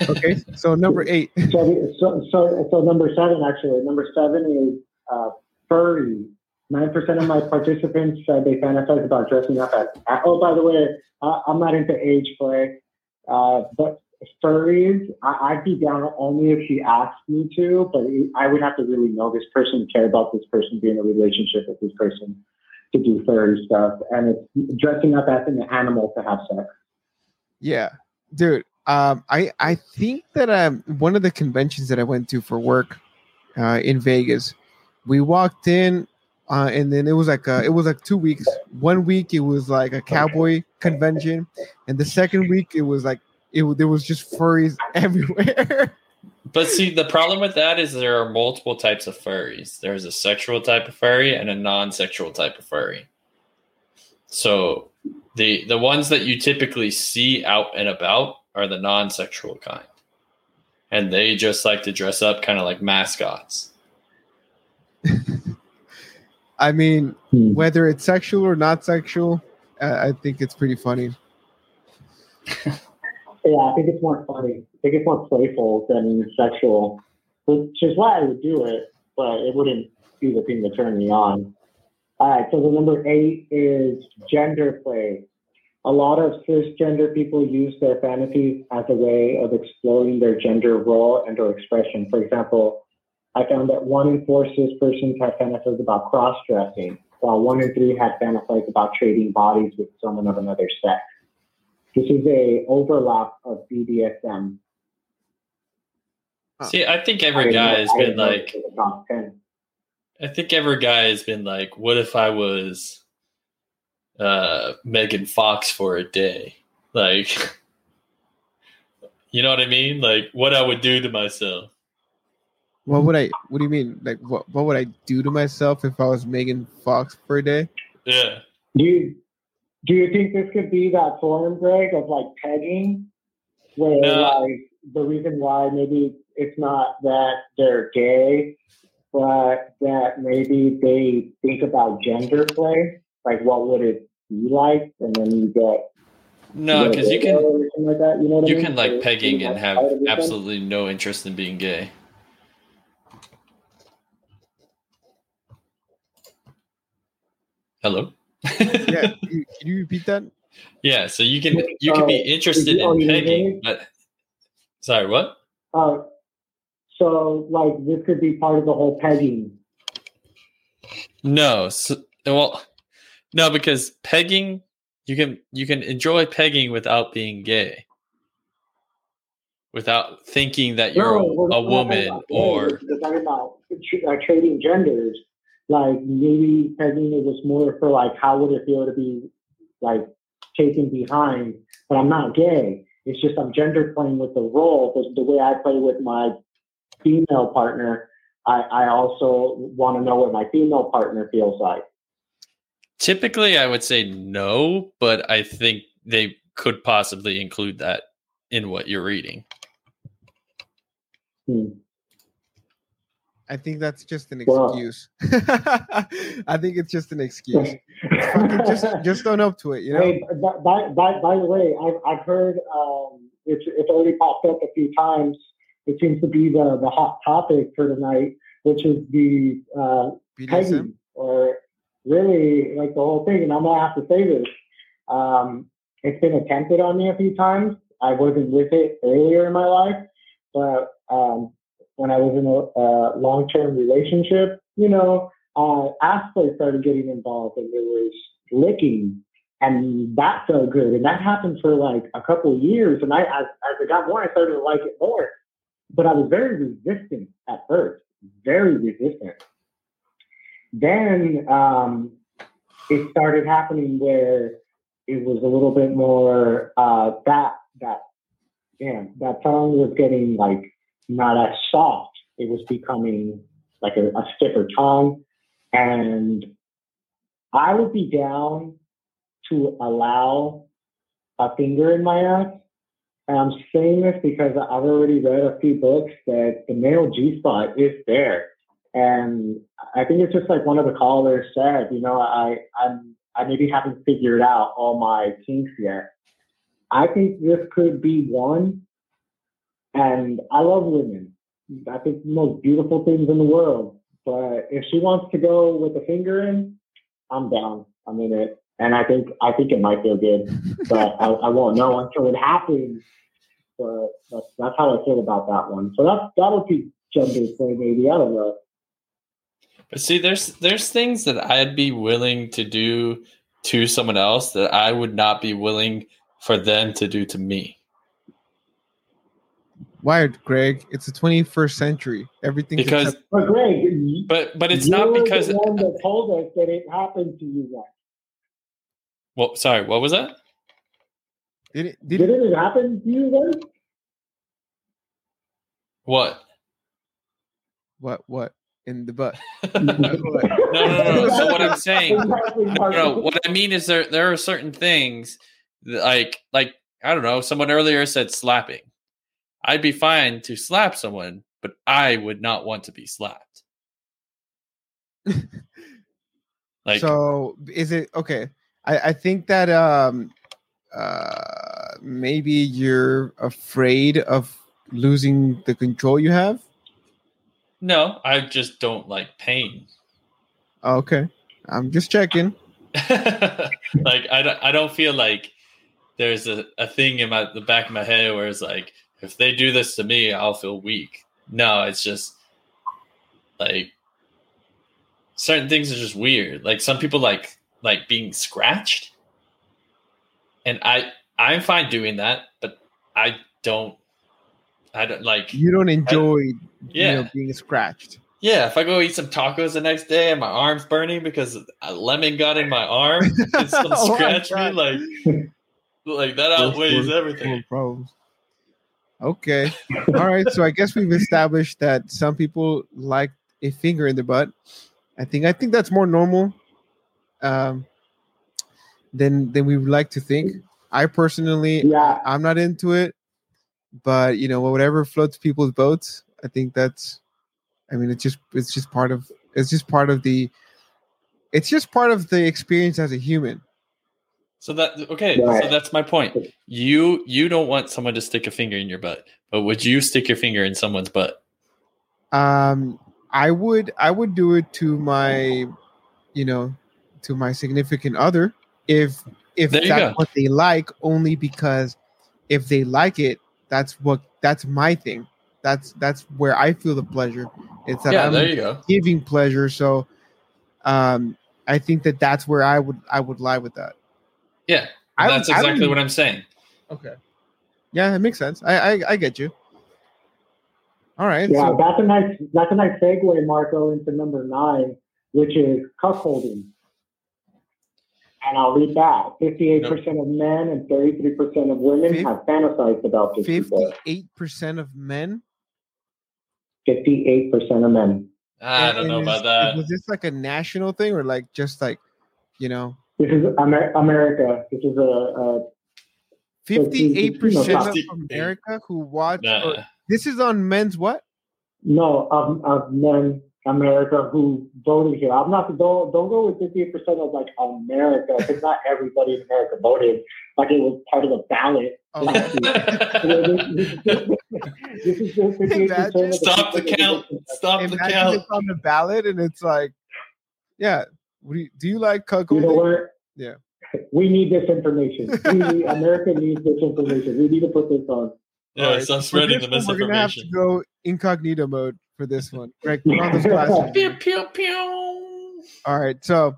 [SPEAKER 1] Okay, so number eight. (laughs)
[SPEAKER 7] So, so, so, so number seven, actually, number seven is uh, furry. Nine percent of my participants said they fantasize about dressing up as. Oh, by the way, I, I'm not into age play, uh, but furries, I, I'd be down only if she asked me to. But I would have to really know this person, care about this person, be in a relationship with this person to do furry stuff, and it's dressing up as an animal to have sex.
[SPEAKER 1] Yeah, dude. Um, I I think that um one of the conventions that I went to for work, uh, in Vegas, we walked in, uh, and then it was like uh it was like two weeks. One week it was like a cowboy convention, and the second week it was like it there was just furries (laughs) everywhere.
[SPEAKER 2] But see, the problem with that is there are multiple types of furries. There's a sexual type of furry and a non-sexual type of furry. So the the ones that you typically see out and about are the non-sexual kind. And they just like to dress up kind of like mascots. (laughs)
[SPEAKER 1] I mean,
[SPEAKER 7] Hmm.
[SPEAKER 1] whether it's sexual or not sexual, uh, I think it's pretty funny. (laughs)
[SPEAKER 7] Yeah, I think it's more funny. I think it's more playful than sexual, which is why I would do it, but it wouldn't be the thing to turn me on. All right, so the number eight is gender play. A lot of cisgender people use their fantasies as a way of exploring their gender role and or expression. For example, I found that one in four cis persons have fantasies about cross-dressing, while one in three had fantasies about trading bodies with someone of another sex. This is a overlap of BDSM.
[SPEAKER 2] See, I think every
[SPEAKER 7] didn't
[SPEAKER 2] guy has been like
[SPEAKER 7] it was a top 10.
[SPEAKER 2] I think every guy has been like, what if I was uh Megan Fox for a day? Like (laughs) you know what I mean? Like what I would do to myself.
[SPEAKER 1] What would I? What do you mean? Like, what what would I do to myself if I was Megan Fox for a day?
[SPEAKER 2] Yeah.
[SPEAKER 7] Do you, do you think this could be that form, Greg, of like pegging? Where
[SPEAKER 2] No.
[SPEAKER 7] like the reason why maybe it's not that they're gay, but that maybe they think about gender play, like what would it be like, and then you get
[SPEAKER 2] No,
[SPEAKER 7] get a
[SPEAKER 2] because you can
[SPEAKER 7] or something like that. You know what I
[SPEAKER 2] you
[SPEAKER 7] mean?
[SPEAKER 2] can like
[SPEAKER 7] So
[SPEAKER 2] pegging and have
[SPEAKER 7] part of it then?
[SPEAKER 2] absolutely no interest in being gay. Hello?
[SPEAKER 1] Yeah, (laughs) can you, repeat that?
[SPEAKER 2] Yeah, so you can you can be
[SPEAKER 7] Uh,
[SPEAKER 2] interested in
[SPEAKER 7] you
[SPEAKER 2] pegging, but sorry, what?
[SPEAKER 7] Uh, so like this could be part of the whole pegging.
[SPEAKER 2] No, so, well, no, because pegging you can you can enjoy pegging without being gay, without thinking that you're
[SPEAKER 7] No,
[SPEAKER 2] a,
[SPEAKER 7] not
[SPEAKER 2] a
[SPEAKER 7] talking
[SPEAKER 2] woman or
[SPEAKER 7] we're talking about uh, trading genders. Like maybe pegging it was more for like how would it feel to be like taken behind, but I'm not gay. It's just I'm gender playing with the role. Because the way I play with my female partner, I, I also want to know what my female partner feels like.
[SPEAKER 2] Typically I would say no, but I think they could possibly include that in what you're reading.
[SPEAKER 7] Hmm.
[SPEAKER 1] I think that's just an
[SPEAKER 7] Well-
[SPEAKER 1] excuse. (laughs) I think it's just an excuse. (laughs) Fucking just just own up to it, you know.
[SPEAKER 7] Hey, by, by, by, by the way, I've, I've heard um, it's, it's already popped up a few times. It seems to be the, the hot topic for tonight, which is the uh,
[SPEAKER 1] BDSM.
[SPEAKER 7] pegging, or really like the whole thing. And I'm gonna have to say this: um, it's been attempted on me a few times. I wasn't with it earlier in my life, but um, when I was in a, a long-term relationship, you know, uh, started getting involved, and there was licking, and that felt good. And that happened for like a couple years. And I, as, as got more, I started to like it more. But I was very resistant at first, very resistant. Then um, it started happening where it was a little bit more uh, that that yeah that tongue was getting like not as soft. It was becoming like a, a stiffer tongue, and I would be down to allow a finger in my ass. And I'm saying this because I've already read a few books that the male G spot is there. And I think it's just like one of the callers said, you know, I, I'm, I maybe haven't figured out all my kinks yet. I think this could be one. And I love women. I think the most beautiful things in the world. But if she wants to go with a finger in, I'm down. I'm in it. And I think I think it might feel good, (laughs) but I, I won't know until it happens. But that's, that's how I feel about that one. So that that would be gender play, maybe. I don't know.
[SPEAKER 2] But see, there's there's things that I'd be willing to do to someone else that I would not be willing for them to do to me.
[SPEAKER 1] Wired, Greg. It's the 21st century. Everything
[SPEAKER 2] Because
[SPEAKER 7] But Greg,
[SPEAKER 2] but but it's not because
[SPEAKER 7] the one that told us that it happened to you guys.
[SPEAKER 2] well sorry, what was that?
[SPEAKER 1] did it did
[SPEAKER 7] Didn't
[SPEAKER 1] it,
[SPEAKER 7] it happen to you guys?
[SPEAKER 2] What?
[SPEAKER 1] what what in the butt? (laughs)
[SPEAKER 2] no, no, no, no. So what I'm saying no,
[SPEAKER 7] Marcus.
[SPEAKER 2] what I mean is there there are certain things that, like like I don't know. Someone earlier said slapping. I'd be fine to slap someone, but I would not want to be slapped. (laughs) Like
[SPEAKER 1] so is it okay? I I think that um uh maybe you're afraid of losing the control you have.
[SPEAKER 2] No, I just don't like pain.
[SPEAKER 1] Okay, I'm just checking. (laughs)
[SPEAKER 2] like I don't, I don't feel like there's a, a thing in my the back of my head where it's like if they do this to me i'll feel weak no it's just like certain things are just weird like some people like like being scratched and i i'm fine doing that but i don't i don't like
[SPEAKER 1] You don't enjoy
[SPEAKER 2] yeah
[SPEAKER 1] you know, being scratched.
[SPEAKER 2] yeah, if I go eat some tacos the next day and my arm's burning because a lemon got in my arm (laughs) and some
[SPEAKER 1] Oh
[SPEAKER 2] scratch me, like, like that outweighs everything.
[SPEAKER 1] Problems. Okay. All right. So I guess we've established that some people like a finger in the butt. I think I think that's more normal um, than than we would like to think. I personally,
[SPEAKER 7] Yeah.
[SPEAKER 1] I'm not into it, but you know, whatever floats people's boats. I think that's. I mean, it's just it's just part of it's just part of the. It's just part of the experience as a human.
[SPEAKER 2] So that okay, so that's my point. You you don't want someone to stick a finger in your butt, but would you stick your finger in someone's butt?
[SPEAKER 1] um i would i would do it to my you know to my significant other if if
[SPEAKER 2] There
[SPEAKER 1] that's
[SPEAKER 2] go.
[SPEAKER 1] what they like, only because if they like it, that's what that's my thing. That's that's where I feel the pleasure. It's that
[SPEAKER 2] yeah,
[SPEAKER 1] I'm
[SPEAKER 2] there you go.
[SPEAKER 1] giving pleasure. So, um, I think that that's where I would I would lie with that.
[SPEAKER 2] Yeah,
[SPEAKER 1] I
[SPEAKER 2] that's
[SPEAKER 1] don't- I
[SPEAKER 2] exactly what I'm saying.
[SPEAKER 1] Okay. Yeah, it makes sense. I I, I get you. All right.
[SPEAKER 7] Yeah,
[SPEAKER 1] so-
[SPEAKER 7] that's a nice that's a nice segue, Marco, into number nine, which is cuckolding. And I'll read that. Fifty-eight percent of men and thirty-three percent of women
[SPEAKER 1] Fif-
[SPEAKER 7] have fantasized about this.
[SPEAKER 1] Fifty-eight percent of men.
[SPEAKER 7] Fifty-eight percent of men.
[SPEAKER 2] Ah, I
[SPEAKER 1] And-
[SPEAKER 2] don't know about
[SPEAKER 1] is-
[SPEAKER 2] that.
[SPEAKER 1] Was this like a national thing or like just like, you know,
[SPEAKER 7] This is Amer- America. This is a, a
[SPEAKER 1] fifty-eight percent of America who watch?
[SPEAKER 2] Nah.
[SPEAKER 1] or- this is on men's what?
[SPEAKER 7] no of, of men America who voted here. I'm not don't don't go with 58 percent of like America because not everybody in America voted. Like it was part of the ballot.
[SPEAKER 1] Oh,
[SPEAKER 7] this is just 58 percent
[SPEAKER 2] Stop the count. Stop the count.
[SPEAKER 1] it's on the ballot and it's like, yeah. Do, you, do you like
[SPEAKER 7] You know what?
[SPEAKER 1] Yeah.
[SPEAKER 7] We need this information. We need, America needs this information. We need to put this on.
[SPEAKER 2] Yeah,
[SPEAKER 1] All right,
[SPEAKER 2] stop
[SPEAKER 1] for
[SPEAKER 2] spreading the
[SPEAKER 1] this one, We're gonna have to go incognito mode for this one. (laughs) Greg, put on those glasses.
[SPEAKER 2] Pew, pew, pew.
[SPEAKER 1] All right, so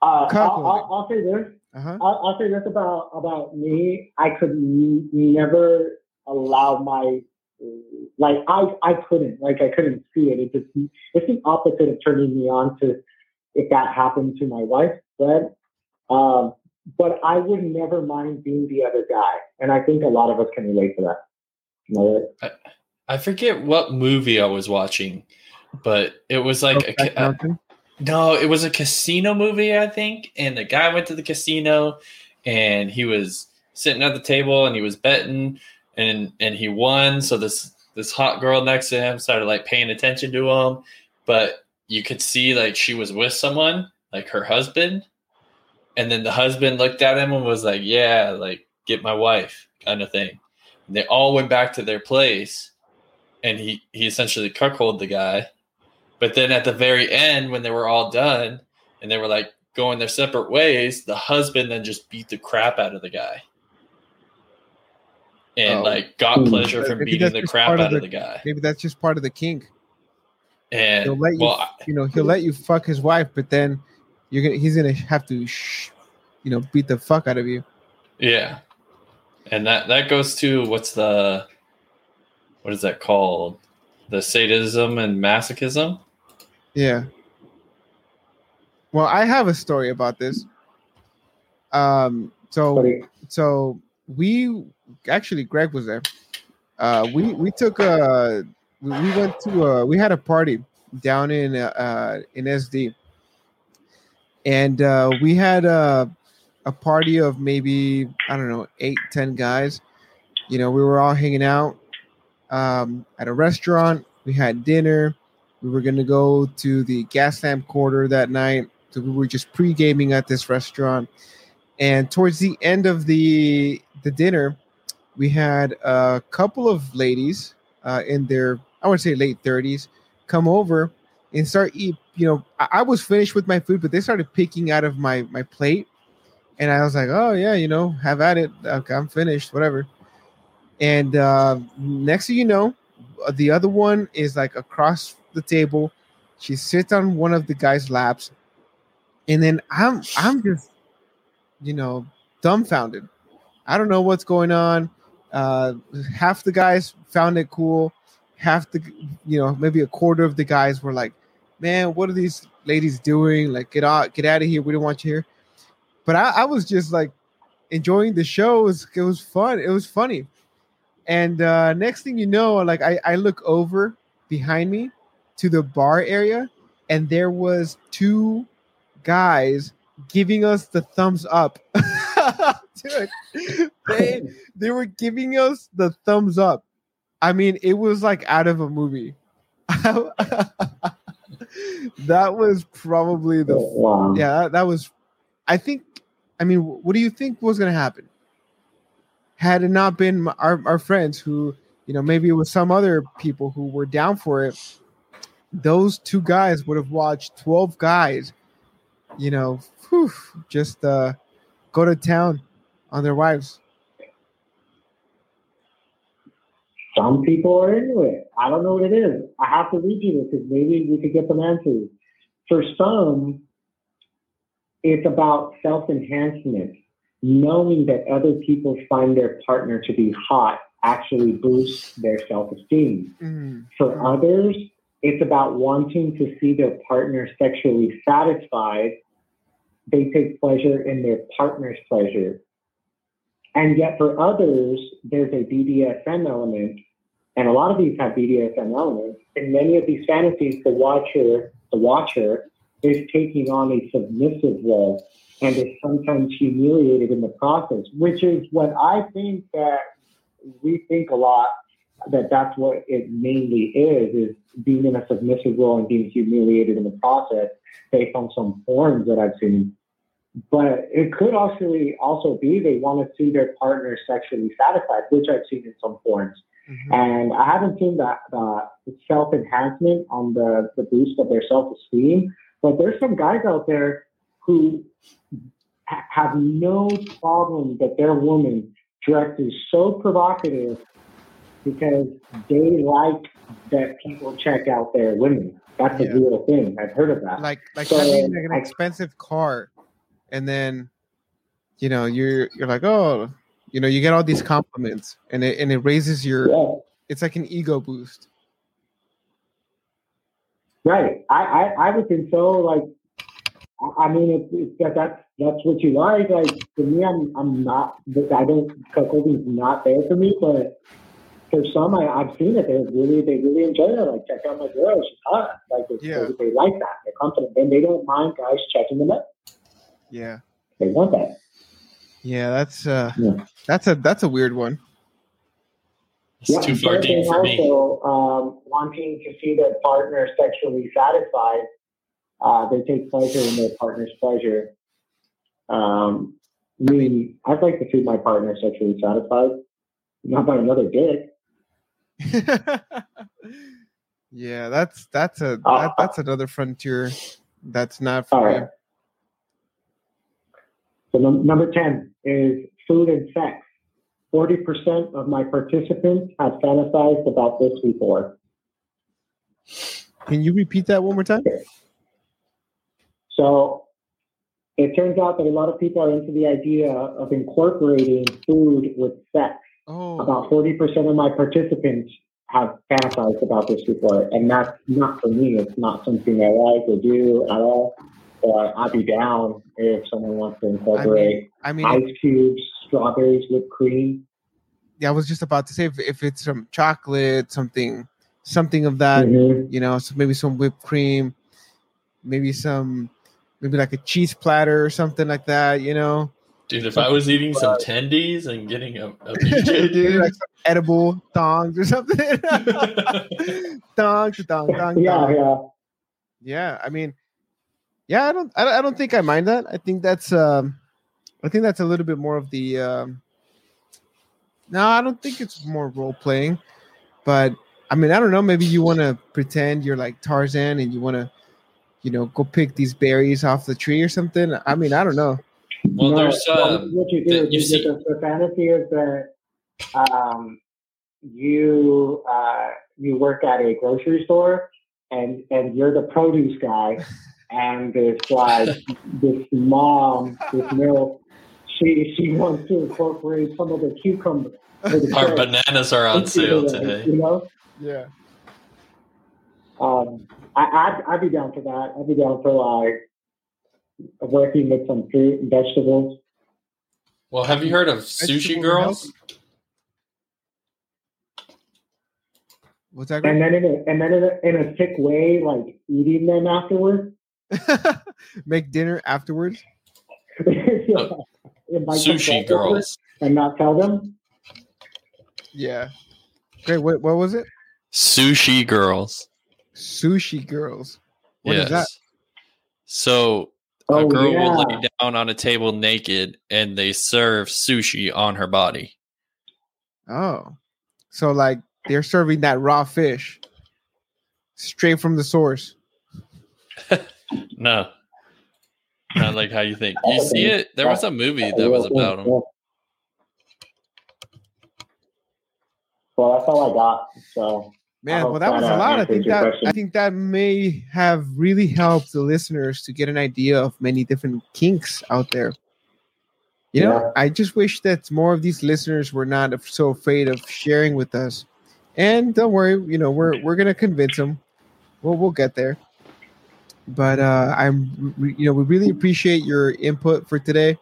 [SPEAKER 7] Uh, I'll, I'll, I'll say this.
[SPEAKER 1] uh-huh.
[SPEAKER 7] I'll, I'll say this about about me. I could n- never allow my like I I couldn't like I couldn't see it. It just it's the opposite of turning me on to if that happened to my wife. But um, but I would never mind being the other guy, and I think a lot of us can relate to that. You know,
[SPEAKER 2] I forget what movie I was watching, but it was like a,
[SPEAKER 1] Brokeback uh,
[SPEAKER 2] no, it was a casino movie, I think. And the guy went to the casino, and he was sitting at the table, and he was betting, and and he won. So this this hot girl next to him started like paying attention to him, but you could see like she was with someone, like her husband, and then the husband looked at him and was like, "Yeah, like get my wife," kind of thing. And they all went back to their place, and he he essentially cuckolded the guy. But then at the very end, when they were all done and they were like going their separate ways, the husband then just beat the crap out of the guy. And
[SPEAKER 1] Oh.
[SPEAKER 2] like got pleasure from
[SPEAKER 1] Maybe
[SPEAKER 2] beating the crap
[SPEAKER 1] part of
[SPEAKER 2] out of
[SPEAKER 1] the-
[SPEAKER 2] the guy.
[SPEAKER 1] Maybe that's just part of the kink.
[SPEAKER 2] And
[SPEAKER 1] He'll let you,
[SPEAKER 2] well,
[SPEAKER 1] you know, he'll let you fuck his wife, but then you're gonna, he's gonna have to, sh- you know, beat the fuck out of you.
[SPEAKER 2] yeah. And that that goes to what's the what is that called? The sadism and masochism?
[SPEAKER 1] Yeah. Well, I have a story about this. Um. So
[SPEAKER 7] Sorry.
[SPEAKER 1] so we actually Greg was there. Uh, we we took a we we went to a we had a party down in uh in SD, and uh, we had a a party of maybe I don't know eight ten guys. You know, we were all hanging out um, at a restaurant. We had dinner. We were gonna go to the Gaslamp Quarter that night. So we were just pre gaming at this restaurant and towards the end of the the dinner we had a couple of ladies uh, in their i would say late 30s come over and start eat you know I, I was finished with my food but they started picking out of my my plate and i was like oh yeah you know have at it okay, i'm finished whatever and uh, next thing you know the other one is like across the table she sits on one of the guys laps and then i'm i'm just you know, dumbfounded. I don't know what's going on. Uh, half the guys found it cool. Half the, you know, maybe a quarter of the guys were like, "Man, what are these ladies doing? Like, get out, get out of here. We don't want you here." But I, I was just like enjoying the show. It was, it was fun. It was funny. And uh, next thing you know, like I, I look over behind me to the bar area, and there was two guys giving us the thumbs up. (laughs) Dude, they, they were giving us the thumbs up. I mean, it was like out of a movie. (laughs) that was probably the
[SPEAKER 7] wow.
[SPEAKER 1] yeah, that was I think I mean, what do you think was going to happen? Had it not been our, our friends who, you know, maybe it was some other people who were down for it, those two guys would have watched 12 guys, you know, whew, just uh go to town on their wives?
[SPEAKER 7] Some people are into it. I don't know what it is. I have to read you this because maybe we could get some answers. For some, it's about self enhancement. Knowing that other people find their partner to be hot actually boosts their self esteem.
[SPEAKER 1] Mm.
[SPEAKER 7] For others, it's about wanting to see their partner sexually satisfied. They take pleasure in their partner's pleasure. And yet, for others, there's a BDSM element, and a lot of these have BDSM elements. In many of these fantasies, the watcher, the watcher, is taking on a submissive role and is sometimes humiliated in the process, which is what I think that we think a lot that that's what it mainly is, is being in a submissive role and being humiliated in the process based on some forms that I've seen. But it could actually also be they want to see their partner sexually satisfied, which I've seen in some forms.
[SPEAKER 1] Mhm.
[SPEAKER 7] And I haven't seen that uh, self enhancement on the, the boost of their self esteem. But there's some guys out there who ha- have no problem that their woman dresses so provocative because they like that people check out their women. That's
[SPEAKER 1] Yeah.
[SPEAKER 7] a real thing. I've heard of that.
[SPEAKER 1] Like like
[SPEAKER 7] So,
[SPEAKER 1] having like an expensive car, and then you know you're you're like oh you know you get all these compliments, and it and it raises your
[SPEAKER 7] yeah.
[SPEAKER 1] it's like an ego boost.
[SPEAKER 7] Right. I, I, I would think so. Like, I- mean, it's, it's that that's that's what you like. Like for me, I'm I'm not. I don't. Cuckolding's not there for me. But for some, I, I've seen it. They really they really enjoy it. Like, check out my girl. She's hot. Like, it's,
[SPEAKER 1] Yeah.
[SPEAKER 7] they, they like that. They're confident, and they don't mind guys checking them out.
[SPEAKER 1] Yeah,
[SPEAKER 7] They want that.
[SPEAKER 1] yeah, that's uh
[SPEAKER 7] Yeah.
[SPEAKER 1] that's a that's a weird one.
[SPEAKER 2] It's too far deep
[SPEAKER 7] then
[SPEAKER 2] for me.
[SPEAKER 7] also, um, wanting to see their partner sexually satisfied, uh, they take pleasure in their partner's pleasure. Um, I mean, I'd like to see my partner sexually satisfied, not by another dick. (laughs)
[SPEAKER 1] yeah, that's that's a
[SPEAKER 7] Uh,
[SPEAKER 1] that, that's another frontier that's not for
[SPEAKER 7] right. So num- number ten is food and sex. Forty percent of my participants have fantasized about this before.
[SPEAKER 1] Can you repeat that one more time?
[SPEAKER 7] So it turns out that a lot of people are into the idea of incorporating food with sex.
[SPEAKER 1] Oh,
[SPEAKER 7] About 40% of my participants have fantasized about this before, and that's not for me. It's not something I like or do at all. But I'd be down if someone wants to incorporate
[SPEAKER 1] I mean,
[SPEAKER 7] ice cubes, strawberries, whipped cream.
[SPEAKER 1] yeah, I was just about to say if, if it's some chocolate, something, something of that,
[SPEAKER 7] Mhm.
[SPEAKER 1] you know, so maybe some whipped cream, maybe some, maybe like a cheese platter or something like that, you know,
[SPEAKER 2] Dude, if I was eating some tendies and getting a, a (laughs) BJ, dude.
[SPEAKER 1] like some edible thongs or something. (laughs) thongs, thong, thong,
[SPEAKER 7] Yeah,
[SPEAKER 1] thong.
[SPEAKER 7] yeah.
[SPEAKER 1] Yeah, I mean, yeah, I don't, I don't, I don't think I mind that. I think that's, um, I think that's a little bit more of the. Um, no, I don't think it's more role playing, but I mean, I don't know. Maybe you want to pretend you're like Tarzan and you want to, you know, go pick these berries off the tree or something. I mean, I don't know.
[SPEAKER 2] Well,
[SPEAKER 7] No,
[SPEAKER 2] there's
[SPEAKER 7] well,
[SPEAKER 2] um,
[SPEAKER 7] what you do
[SPEAKER 2] the-
[SPEAKER 7] is
[SPEAKER 2] you
[SPEAKER 7] you
[SPEAKER 2] see-
[SPEAKER 7] the, the fantasy is that um, you uh, you work at a grocery store and and you're the produce guy and this like this mom this milk she she wants to incorporate some of the cucumber or the
[SPEAKER 2] our bananas are on sale
[SPEAKER 7] the-
[SPEAKER 2] today.
[SPEAKER 7] you know
[SPEAKER 1] Yeah.
[SPEAKER 7] um, I, I'd, I'd be down for that I'd be down for like working with some fruit and vegetables
[SPEAKER 2] Well, have you heard of sushi girls?
[SPEAKER 1] What's that?
[SPEAKER 7] and then in a and then in a, in a sick way, like eating them afterwards. (laughs)
[SPEAKER 1] Make dinner afterwards. (laughs)
[SPEAKER 7] Yeah. Invite some
[SPEAKER 2] Sushi
[SPEAKER 7] friends
[SPEAKER 2] girls.
[SPEAKER 7] and not tell them.
[SPEAKER 1] Yeah. Great. What, what was it?
[SPEAKER 2] Sushi girls.
[SPEAKER 1] Sushi girls. What is
[SPEAKER 2] yes.
[SPEAKER 1] that?
[SPEAKER 2] So a
[SPEAKER 7] Oh
[SPEAKER 2] girl
[SPEAKER 7] yeah,
[SPEAKER 2] will lay down on a table naked and they serve sushi on her body.
[SPEAKER 1] Oh, so like they're serving that raw fish straight from the source. (laughs)
[SPEAKER 2] No. Not like how you think. You see it? There was a movie that was about him.
[SPEAKER 7] Well, that's all I got. So
[SPEAKER 1] Man, well, that was a lot. I think that
[SPEAKER 7] question.
[SPEAKER 1] I think that may have really helped the listeners to get an idea of many different kinks out there. You know, I just wish that more of these listeners were not so afraid of sharing with us. And don't worry, you know, we're we're gonna convince them. We'll we'll get there. But uh, I'm, you know, we really appreciate your input for today.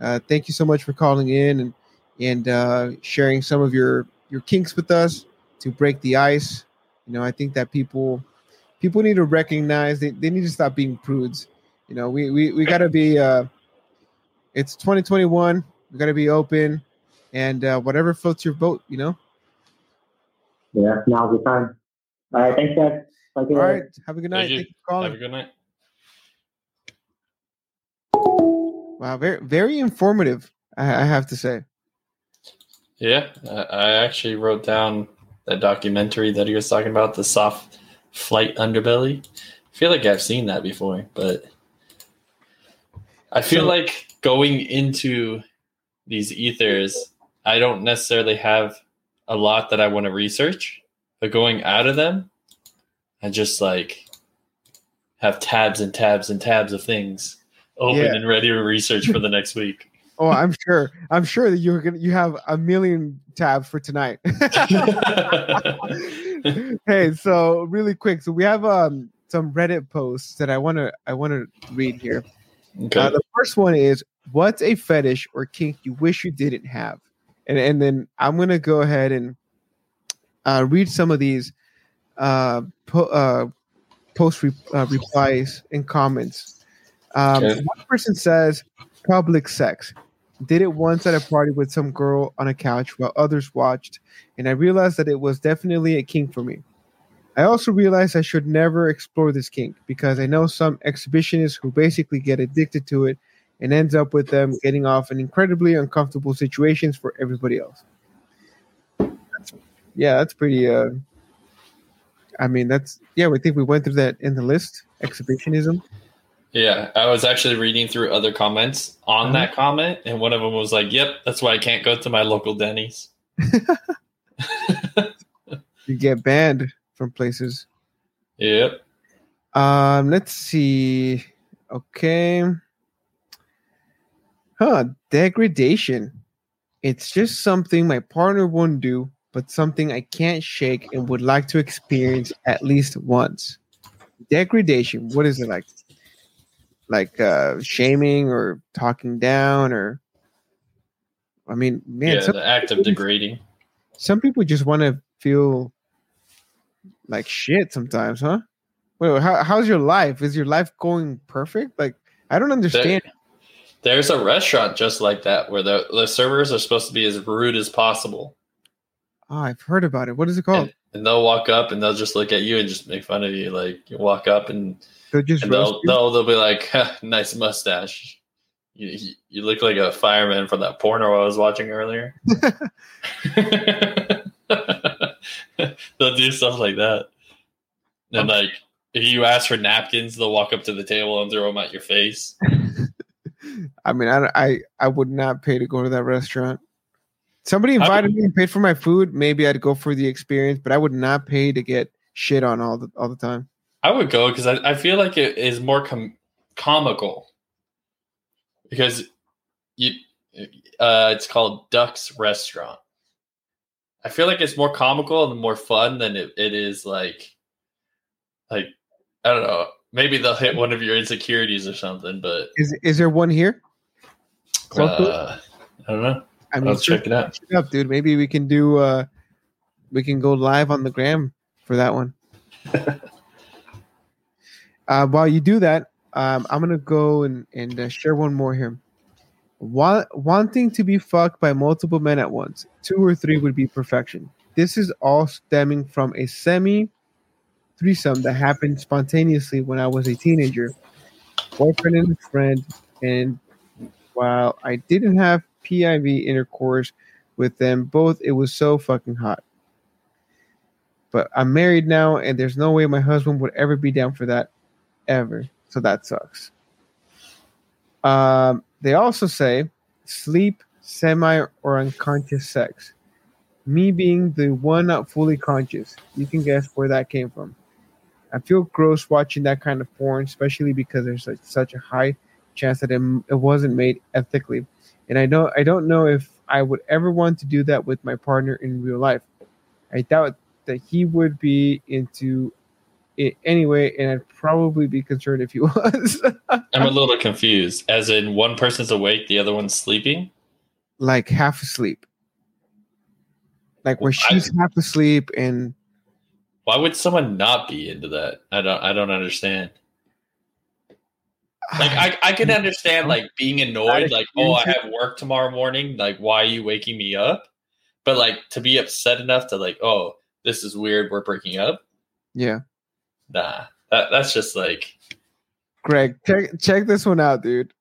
[SPEAKER 1] Uh, thank you so much for calling in and and uh, sharing some of your your kinks with us to break the ice. You know, I think that people people need to recognize they, they need to stop being prudes. You know, we we, we gotta be uh it's 2021, we gotta be open and uh whatever floats your boat, you know.
[SPEAKER 7] yeah, now's the time. All right, thanks, guys. Talk to
[SPEAKER 1] All
[SPEAKER 7] you
[SPEAKER 1] right,
[SPEAKER 7] later.
[SPEAKER 1] have a good night.
[SPEAKER 2] you.
[SPEAKER 1] Thank you for
[SPEAKER 2] Have a good night.
[SPEAKER 1] Wow, very very informative, I, I have to say.
[SPEAKER 2] Yeah, I, I actually wrote down that documentary that he was talking about, the soft flight underbelly. I feel like I've seen that before, but I feel
[SPEAKER 1] So-
[SPEAKER 2] like going into these ethers, I don't necessarily have a lot that I want to research, but going out of them, I just like have tabs and tabs and tabs of things open
[SPEAKER 1] Yeah.
[SPEAKER 2] and ready to research for the next week. (laughs) (laughs)
[SPEAKER 1] Oh, I'm sure. I'm sure that you're gonna you have a million tabs for tonight. (laughs) hey, so really quick, so we have um some Reddit posts that I wanna I wanna read here.
[SPEAKER 2] okay.
[SPEAKER 1] Uh, the first one is what's a fetish or kink you wish you didn't have? And and then I'm gonna go ahead and uh, read some of these uh, po- uh, post re- uh, replies and comments. Um,
[SPEAKER 2] Okay.
[SPEAKER 1] One person says public sex. Did it once at a party with some girl on a couch while others watched, and I realized that it was definitely a kink for me. I also realized I should never explore this kink because I know some exhibitionists who basically get addicted to it and ends up with them getting off in incredibly uncomfortable situations for everybody else. That's, yeah, that's pretty. Uh, I mean, that's yeah. We think we went through that in the list. Exhibitionism.
[SPEAKER 2] Yeah, I was actually reading through other comments on
[SPEAKER 1] Uh-huh.
[SPEAKER 2] that comment, and one of them was like, "Yep, that's why I can't go to my local Denny's." (laughs) (laughs)
[SPEAKER 1] You get banned from places.
[SPEAKER 2] Yep.
[SPEAKER 1] Um, let's see. Okay. Huh, degradation. It's just something my partner won't do, but something I can't shake and would like to experience at least once. Degradation, what is it like? Like uh shaming or talking down or I mean, man,
[SPEAKER 2] yeah,
[SPEAKER 1] some,
[SPEAKER 2] the act of degrading.
[SPEAKER 1] some people just want to feel like shit sometimes, huh? Wait, how, how's your life? Is your life going perfect? Like, I don't understand.
[SPEAKER 2] There's a restaurant just like that where the, the servers are supposed to be as rude as possible,
[SPEAKER 1] Oh, I've heard about it. What is it called?
[SPEAKER 2] and, and they'll walk up and they'll just look at you and just make fun of you. Like you walk up and,
[SPEAKER 1] They'll just
[SPEAKER 2] and they'll, they'll they'll be like, (laughs) "Nice mustache." You, you, look like a fireman from that porno I was watching earlier. (laughs) (laughs) they'll do stuff like that. And like if you ask for napkins, they'll walk up to the table and throw them at your face.
[SPEAKER 1] I mean, I, I I would not pay to go to that restaurant. Somebody invited me and paid for my food. Maybe I'd go for the experience, but I would not pay to get shit on all the all the time.
[SPEAKER 2] I would go because I, I feel like it is more com- comical because you uh, it's called Dick's Last Resort. I feel like it's more comical and more fun than it, it is like like I don't know. Maybe they'll hit one of your insecurities or something, but
[SPEAKER 1] Is is there one here? Close to it?
[SPEAKER 2] uh, I don't know.
[SPEAKER 1] I mean,
[SPEAKER 2] I'll check it out.
[SPEAKER 1] search it up, dude. Maybe we can do. uh We can go live on the gram for that one. (laughs) uh, while you do that, um, I'm gonna go and and uh, share one more here. Want, wanting to be fucked by multiple men at once, two or three would be perfection. This is all stemming from a semi threesome that happened spontaneously when I was a teenager. Boyfriend and friend, and while I didn't have PIV intercourse with them both, it was so fucking hot. But I'm married now, and there's no way my husband would ever be down for that, ever. So that sucks. Um, they also say sleep, semi, or unconscious sex. Me being the one not fully conscious. You can guess where that came from. I feel gross watching that kind of porn, especially because there's such a high chance that it, it wasn't made ethically, and I don't I don't know if I would ever want to do that with my partner in real life. I doubt that he would be into it anyway, and I'd probably be concerned if he (laughs) was.
[SPEAKER 2] I'm a little confused. As in, one person's awake, the other one's sleeping.
[SPEAKER 1] like half asleep. Like where she's half asleep and
[SPEAKER 2] Why would someone not be into that? I don't. I don't understand. Like I, I can understand like being annoyed, like oh I have work tomorrow morning. Like why are you waking me up? But like to be upset enough to like oh this is weird. We're breaking up.
[SPEAKER 1] yeah.
[SPEAKER 2] Nah, that that's just like
[SPEAKER 1] Greg, check check this one out, dude.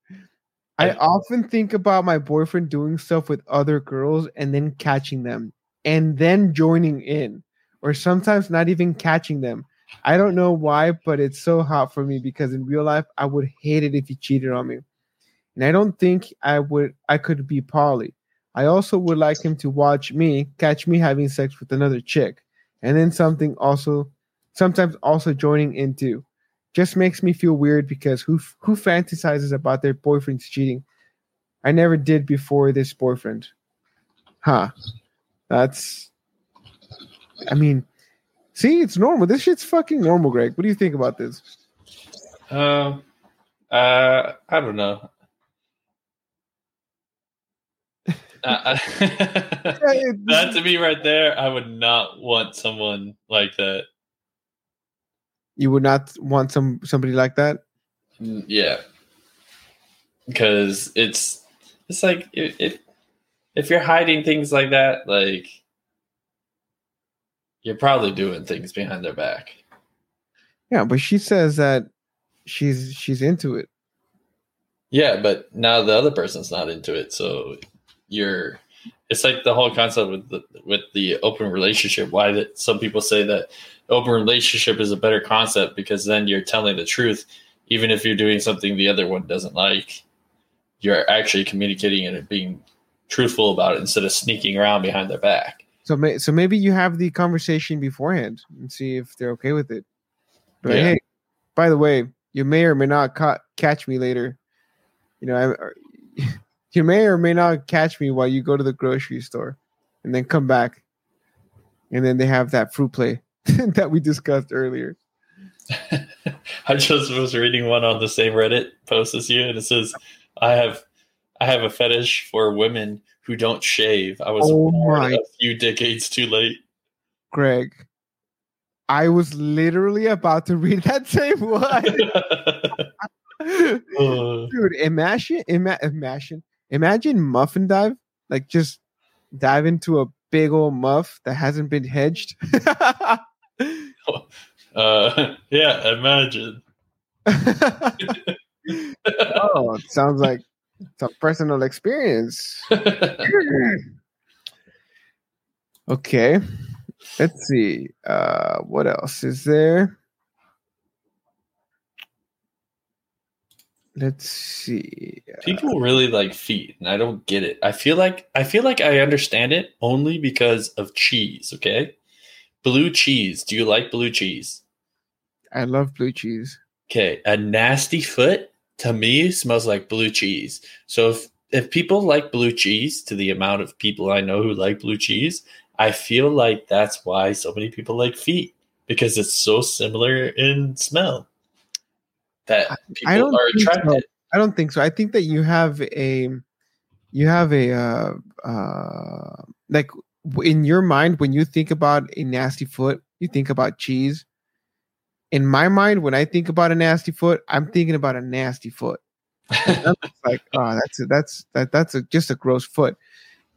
[SPEAKER 1] I
[SPEAKER 2] Yeah.
[SPEAKER 1] often think about my boyfriend doing stuff with other girls and then catching them and then joining in, or sometimes not even catching them. I don't know why, but it's so hot for me because in real life I would hate it if he cheated on me. And I don't think I would I could be poly. I also would like him to watch me catch me having sex with another chick and then something also sometimes also joining in too just makes me feel weird because who who fantasizes about their boyfriend's cheating? I never did before this boyfriend. Huh. That's I mean, see, it's normal. This shit's fucking normal, Greg. What do you think about this?
[SPEAKER 2] um uh I don't know. (laughs) Uh, (laughs) that to me right there, I would not want someone like that.
[SPEAKER 1] You would not want some somebody like that?
[SPEAKER 2] Mm, Yeah, because it's it's like if, if you're hiding things like that, like you're probably doing things behind their back.
[SPEAKER 1] Yeah, but she says that she's she's into it.
[SPEAKER 2] Yeah, but now the other person's not into it, so you're. It's like the whole concept with the with the open relationship. Why that some people say that open relationship is a better concept because then you're telling the truth, even if you're doing something the other one doesn't like. You're actually communicating and being truthful about it instead of sneaking around behind their back.
[SPEAKER 1] So may, so maybe you have the conversation beforehand and see if they're okay with it. But
[SPEAKER 2] Yeah.
[SPEAKER 1] hey, by the way, you may or may not ca- catch me later. You know, I, (laughs) you may or may not catch me while you go to the grocery store, and then come back, and then they have that fruit play (laughs) that we discussed earlier. (laughs)
[SPEAKER 2] I just was reading one on the same Reddit post as you, and it says, "I have, I have a fetish for women who don't shave. I was
[SPEAKER 1] Oh
[SPEAKER 2] born a few decades too late."
[SPEAKER 1] Greg, I was literally about to read that same one.
[SPEAKER 2] Uh, (laughs) (laughs)
[SPEAKER 1] Dude, imagine, ima- imagine, imagine muffin dive, like just dive into a big old muff that hasn't been hedged. (laughs)
[SPEAKER 2] uh, yeah, imagine.
[SPEAKER 1] oh, it sounds like some personal experience. (laughs) okay, let's see. Uh, what else is there? Let's see.
[SPEAKER 2] People really like feet, and I don't get it. I feel like I feel like I understand it only because of cheese. Okay, blue cheese. Do you like blue cheese?
[SPEAKER 1] I love blue cheese.
[SPEAKER 2] Okay, a nasty foot to me smells like blue cheese. So if if people like blue cheese to the amount of people I know who like blue cheese, I feel like that's why so many people like feet because it's so similar in smell that
[SPEAKER 1] I
[SPEAKER 2] people
[SPEAKER 1] don't
[SPEAKER 2] are
[SPEAKER 1] think so.
[SPEAKER 2] attracted.
[SPEAKER 1] I don't think so. I think that you have a, you have a, uh, uh, like in your mind when you think about a nasty foot, you think about cheese. In my mind, when I think about a nasty foot, I'm thinking about a nasty foot. (laughs) Like, oh, that's a, that's that that's a, just a gross foot.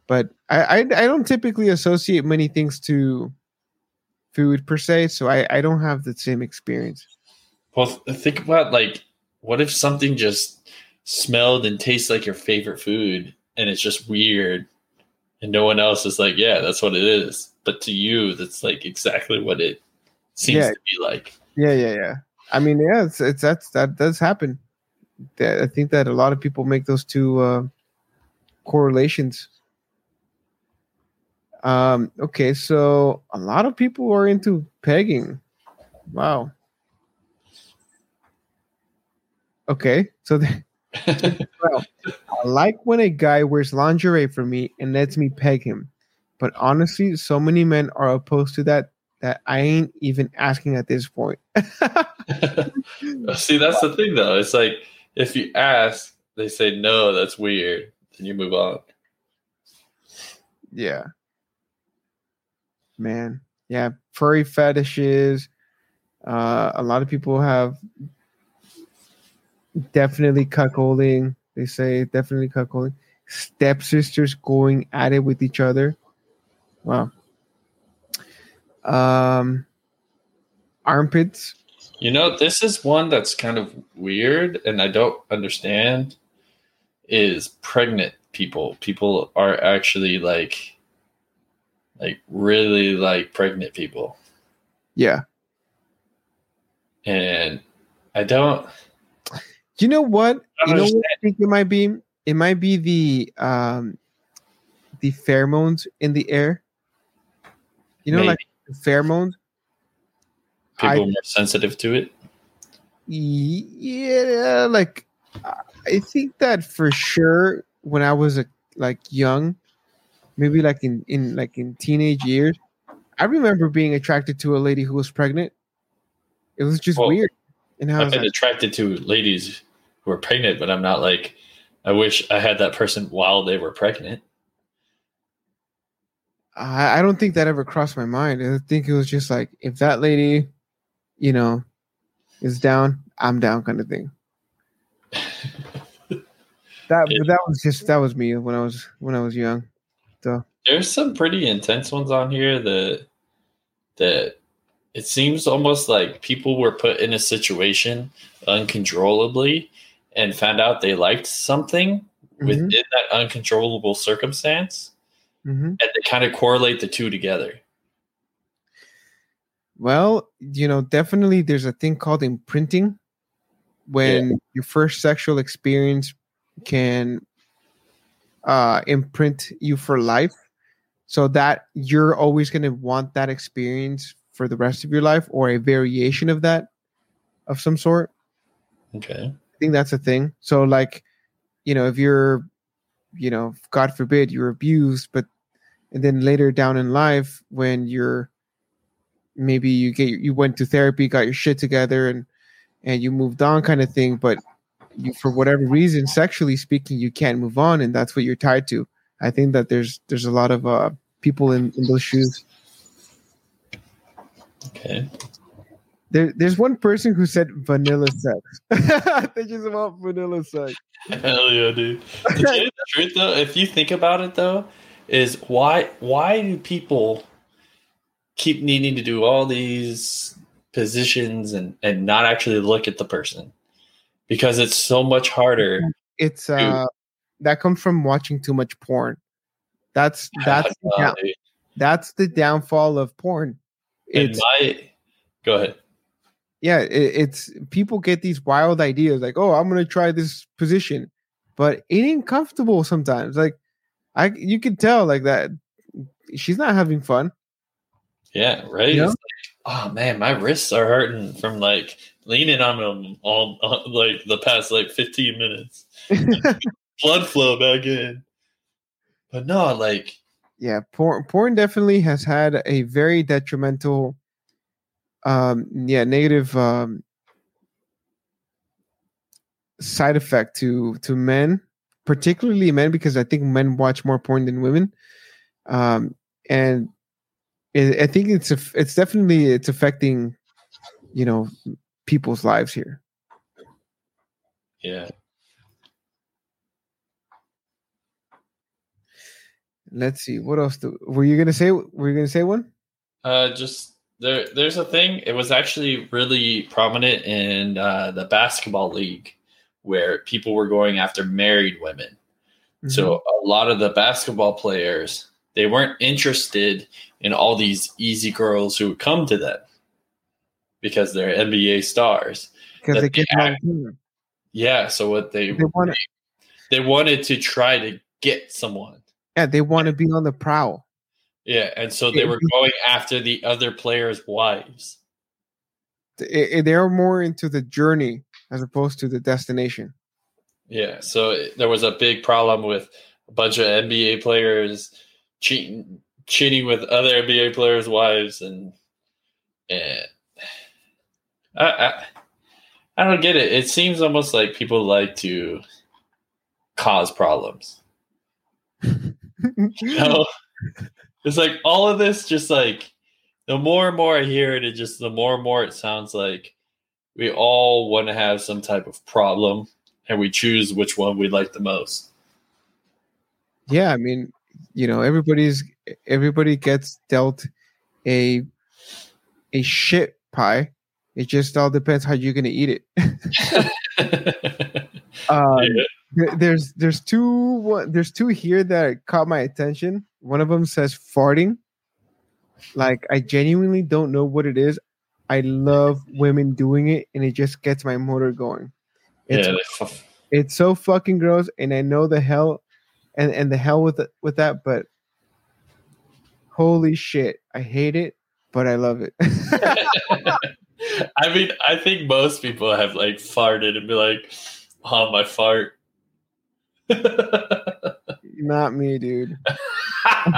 [SPEAKER 1] But I, I I don't typically associate many things to food per se, so I I don't have the same experience.
[SPEAKER 2] Well, th- think about like, what if something just smelled and tastes like your favorite food, and it's just weird, and no one else is like, yeah, that's what it is. But to you, that's like exactly what it seems
[SPEAKER 1] Yeah.
[SPEAKER 2] to be like.
[SPEAKER 1] Yeah, yeah, yeah. I mean, yeah, it's, it's that's that does happen. I think that a lot of people make those two uh, correlations. Um, okay, so a lot of people are into pegging. Wow. Okay, so the, (laughs) well, I like when a guy wears lingerie for me and lets me peg him. But honestly, so many men are opposed to that that I ain't even asking at this point. (laughs) (laughs)
[SPEAKER 2] See, that's the thing though. It's like if you ask, they say no, that's weird. Then you move on.
[SPEAKER 1] yeah. Man. Yeah. Furry fetishes. Uh, a lot of people have definitely cuckolding. They say definitely cuckolding. Stepsisters going at it with each other. Wow. Um, armpits.
[SPEAKER 2] You know, this is one that's kind of weird and I don't understand is pregnant people. People are actually like like really like pregnant people.
[SPEAKER 1] Yeah.
[SPEAKER 2] And I don't
[SPEAKER 1] You know what?
[SPEAKER 2] I
[SPEAKER 1] You know what. I think it might be? It might be the um the pheromones in the air. You know,
[SPEAKER 2] maybe
[SPEAKER 1] like pheromones.
[SPEAKER 2] people
[SPEAKER 1] I-
[SPEAKER 2] are more sensitive to it.
[SPEAKER 1] Yeah, like I think that for sure when I was a, like young, maybe like in in like in teenage years, I remember being attracted to a lady who was pregnant. It was just
[SPEAKER 2] Well,
[SPEAKER 1] weird, and
[SPEAKER 2] I've been
[SPEAKER 1] like,
[SPEAKER 2] attracted to ladies who are pregnant, but I'm not like I wish I had that person while they were pregnant.
[SPEAKER 1] I, I don't think that ever crossed my mind. I think it was just like if that lady, you know, is down, I'm down, kind of thing. (laughs) That but that was just that was me when I was when I was young.
[SPEAKER 2] So there's some pretty intense ones on here that that it seems almost like people were put in a situation uncontrollably and found out they liked something
[SPEAKER 1] Mhm,
[SPEAKER 2] within that uncontrollable circumstance
[SPEAKER 1] mhm.
[SPEAKER 2] and they kind of correlate the two together.
[SPEAKER 1] Well, you know, definitely there's a thing called imprinting when your first sexual experience can uh imprint you for life so that you're always going to want that experience for the rest of your life or a variation of that of some sort.
[SPEAKER 2] Okay.
[SPEAKER 1] I think that's a thing. So like, you know, if you're, you know, God forbid you're abused, but and then later down in life when you're maybe you get you went to therapy, got your shit together and and you moved on kind of thing, but you for whatever reason, sexually speaking, you can't move on and that's what you're tied to. I think that there's there's a lot of uh people in, in those shoes.
[SPEAKER 2] Okay.
[SPEAKER 1] There, there's one person who said vanilla sex. (laughs) they just want vanilla sex.
[SPEAKER 2] Hell yeah, dude. The truth though, if you think about it though, is why why do people keep needing to do all these positions and and not actually look at the person? Because it's so much harder.
[SPEAKER 1] It's uh that comes from watching too much porn. That's (laughs) that's the down, that's the downfall of porn. It's
[SPEAKER 2] my go ahead.
[SPEAKER 1] yeah, it, it's people get these wild ideas like, oh, I'm gonna try this position, but it ain't comfortable sometimes. Like, I you can tell like that she's not having fun.
[SPEAKER 2] Yeah, right.
[SPEAKER 1] You know?
[SPEAKER 2] Like, oh man, my wrists are hurting from like leaning on them all uh, like the past like 15 minutes. (laughs) Blood flow back in. But no, like
[SPEAKER 1] yeah, porn porn definitely has had a very detrimental, um, yeah, negative um side effect to to men, particularly men, because I think men watch more porn than women, um, and it, I think it's a, it's definitely it's affecting, you know, people's lives here.
[SPEAKER 2] yeah.
[SPEAKER 1] Let's see what else. Do, were you gonna say? Were you gonna say one?
[SPEAKER 2] Uh, just there. There's a thing. It was actually really prominent in uh, the basketball league, where people were going after married women. So mm-hmm. a lot of the basketball players they weren't interested in all these easy girls who would come to them because they're NBA stars.
[SPEAKER 1] because they get term.
[SPEAKER 2] Yeah. So what they
[SPEAKER 1] They want
[SPEAKER 2] they wanted to try to get someone.
[SPEAKER 1] yeah, they want to be on the prowl.
[SPEAKER 2] Yeah, and so they were going after the other players' wives.
[SPEAKER 1] They- They're more into the journey as opposed to the destination.
[SPEAKER 2] Yeah, so there was a big problem with a bunch of NBA players cheating, cheating with other NBA players' wives, and and I, I I don't get it. It seems almost like people like to cause problems. (laughs) You know? it's like all of this, just like the more and more I hear it, it just the more and more it sounds like we all want to have some type of problem and we choose which one we like the most.
[SPEAKER 1] yeah, I mean, you know, everybody's everybody gets dealt a a shit pie. It just all depends how you're gonna eat it. (laughs) (laughs) um,
[SPEAKER 2] Yeah.
[SPEAKER 1] there's there's two one, there's two here that caught my attention. One of them says farting. Like I genuinely don't know what it is. I love women doing it, and it just gets my motor going. It's
[SPEAKER 2] yeah,
[SPEAKER 1] it's so fucking gross, and I know the hell, and and the hell with it, with that, but holy shit, I hate it, but I love it. (laughs)
[SPEAKER 2] I mean, I think most people have like farted and be like, "Oh, my fart." (laughs)
[SPEAKER 1] Not me, dude.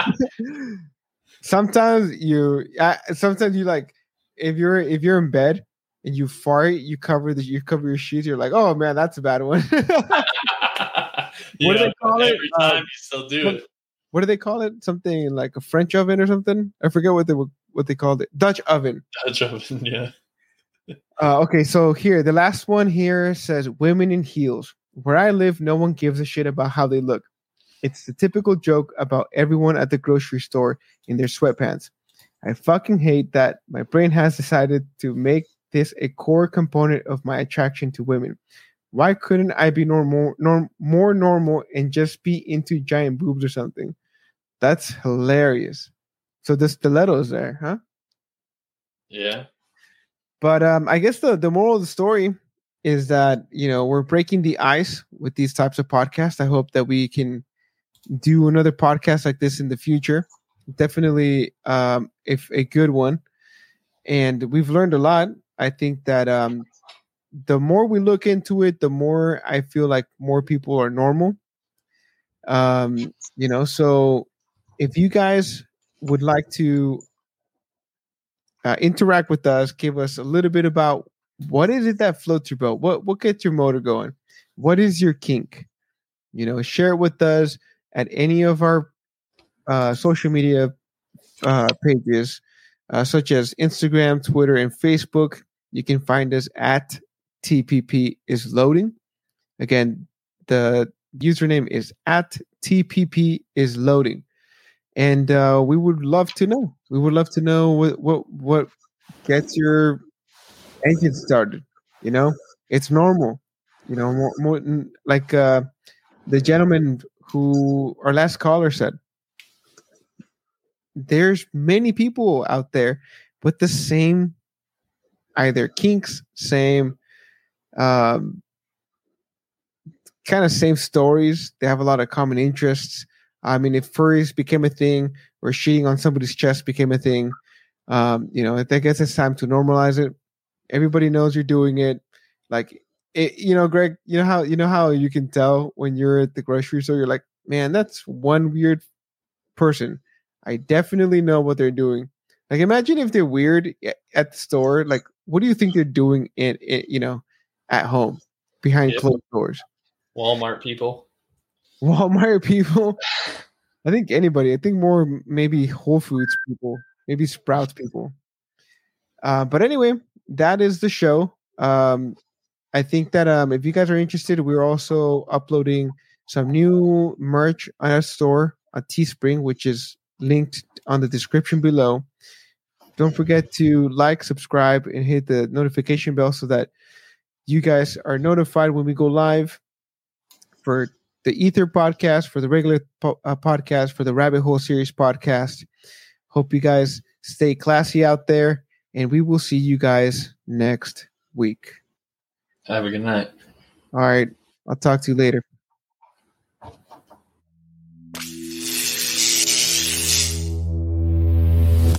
[SPEAKER 1] (laughs) sometimes you, I, sometimes you like, if you're if you're in bed and you fart, you cover the you cover your sheets. You're like, oh man, that's a bad one. (laughs)
[SPEAKER 2] Yeah,
[SPEAKER 1] do they call
[SPEAKER 2] but
[SPEAKER 1] it?
[SPEAKER 2] Every
[SPEAKER 1] Uh,
[SPEAKER 2] time you still do it.
[SPEAKER 1] what do they call it? Something like a French oven or something? I forget what they were what they called it. Dutch oven.
[SPEAKER 2] Dutch oven, (laughs) yeah.
[SPEAKER 1] Uh, okay, so here the last one here says women in heels. Where I live, no one gives a shit about how they look. It's the typical joke about everyone at the grocery store in their sweatpants. I fucking hate that my brain has decided to make this a core component of my attraction to women. Why couldn't I be normal, norm, more normal and just be into giant boobs or something? That's hilarious. So the stilettos there, huh?
[SPEAKER 2] Yeah.
[SPEAKER 1] But um, I guess the the moral of the story is that you know we're breaking the ice with these types of podcasts. I hope that we can do another podcast like this in the future. Definitely, um, if a good one, and we've learned a lot. I think that um, the more we look into it, the more I feel like more people are normal. Um, you know, so if you guys would like to uh, interact with us. Give us a little bit about what is it that floats your boat. What what gets your motor going? What is your kink? You know, share it with us at any of our uh, social media uh, pages, uh, such as Instagram, Twitter, and Facebook. You can find us at TPP is loading. Again, the username is at TPP is loading and uh, we would love to know. We would love to know what what what gets your engine started. You know, it's normal. You know, more, more like uh, the gentleman who our last caller said. There's many people out there with the same either kinks, same um, kind of same stories. They have a lot of common interests. I mean, if furries became a thing or shitting on somebody's chest became a thing, um, you know, I guess it's time to normalize it. Everybody knows you're doing it. Like, it, you know, Greg, you know how you know how you can tell when you're at the grocery store. You're like, man, that's one weird person. I definitely know what they're doing. Like, imagine if they're weird at the store. Like, what do you think they're doing in, in you know, at home behind
[SPEAKER 2] Yep.
[SPEAKER 1] closed doors?
[SPEAKER 2] Walmart people. (laughs)
[SPEAKER 1] Walmart people. I think anybody. I think more maybe Whole Foods people, maybe Sprouts people. Uh, but anyway, that is the show. Um, I think that um, if you guys are interested, we're also uploading some new merch on our store on Teespring, which is linked on the description below. Don't forget to like, subscribe, and hit the notification bell so that you guys are notified when we go live for the Ether podcast, for the regular po- uh, podcast, for the Rabbit Hole Series podcast. Hope you guys stay classy out there, and we will see you guys next week.
[SPEAKER 2] Have a good night.
[SPEAKER 1] All right. I'll talk to you later.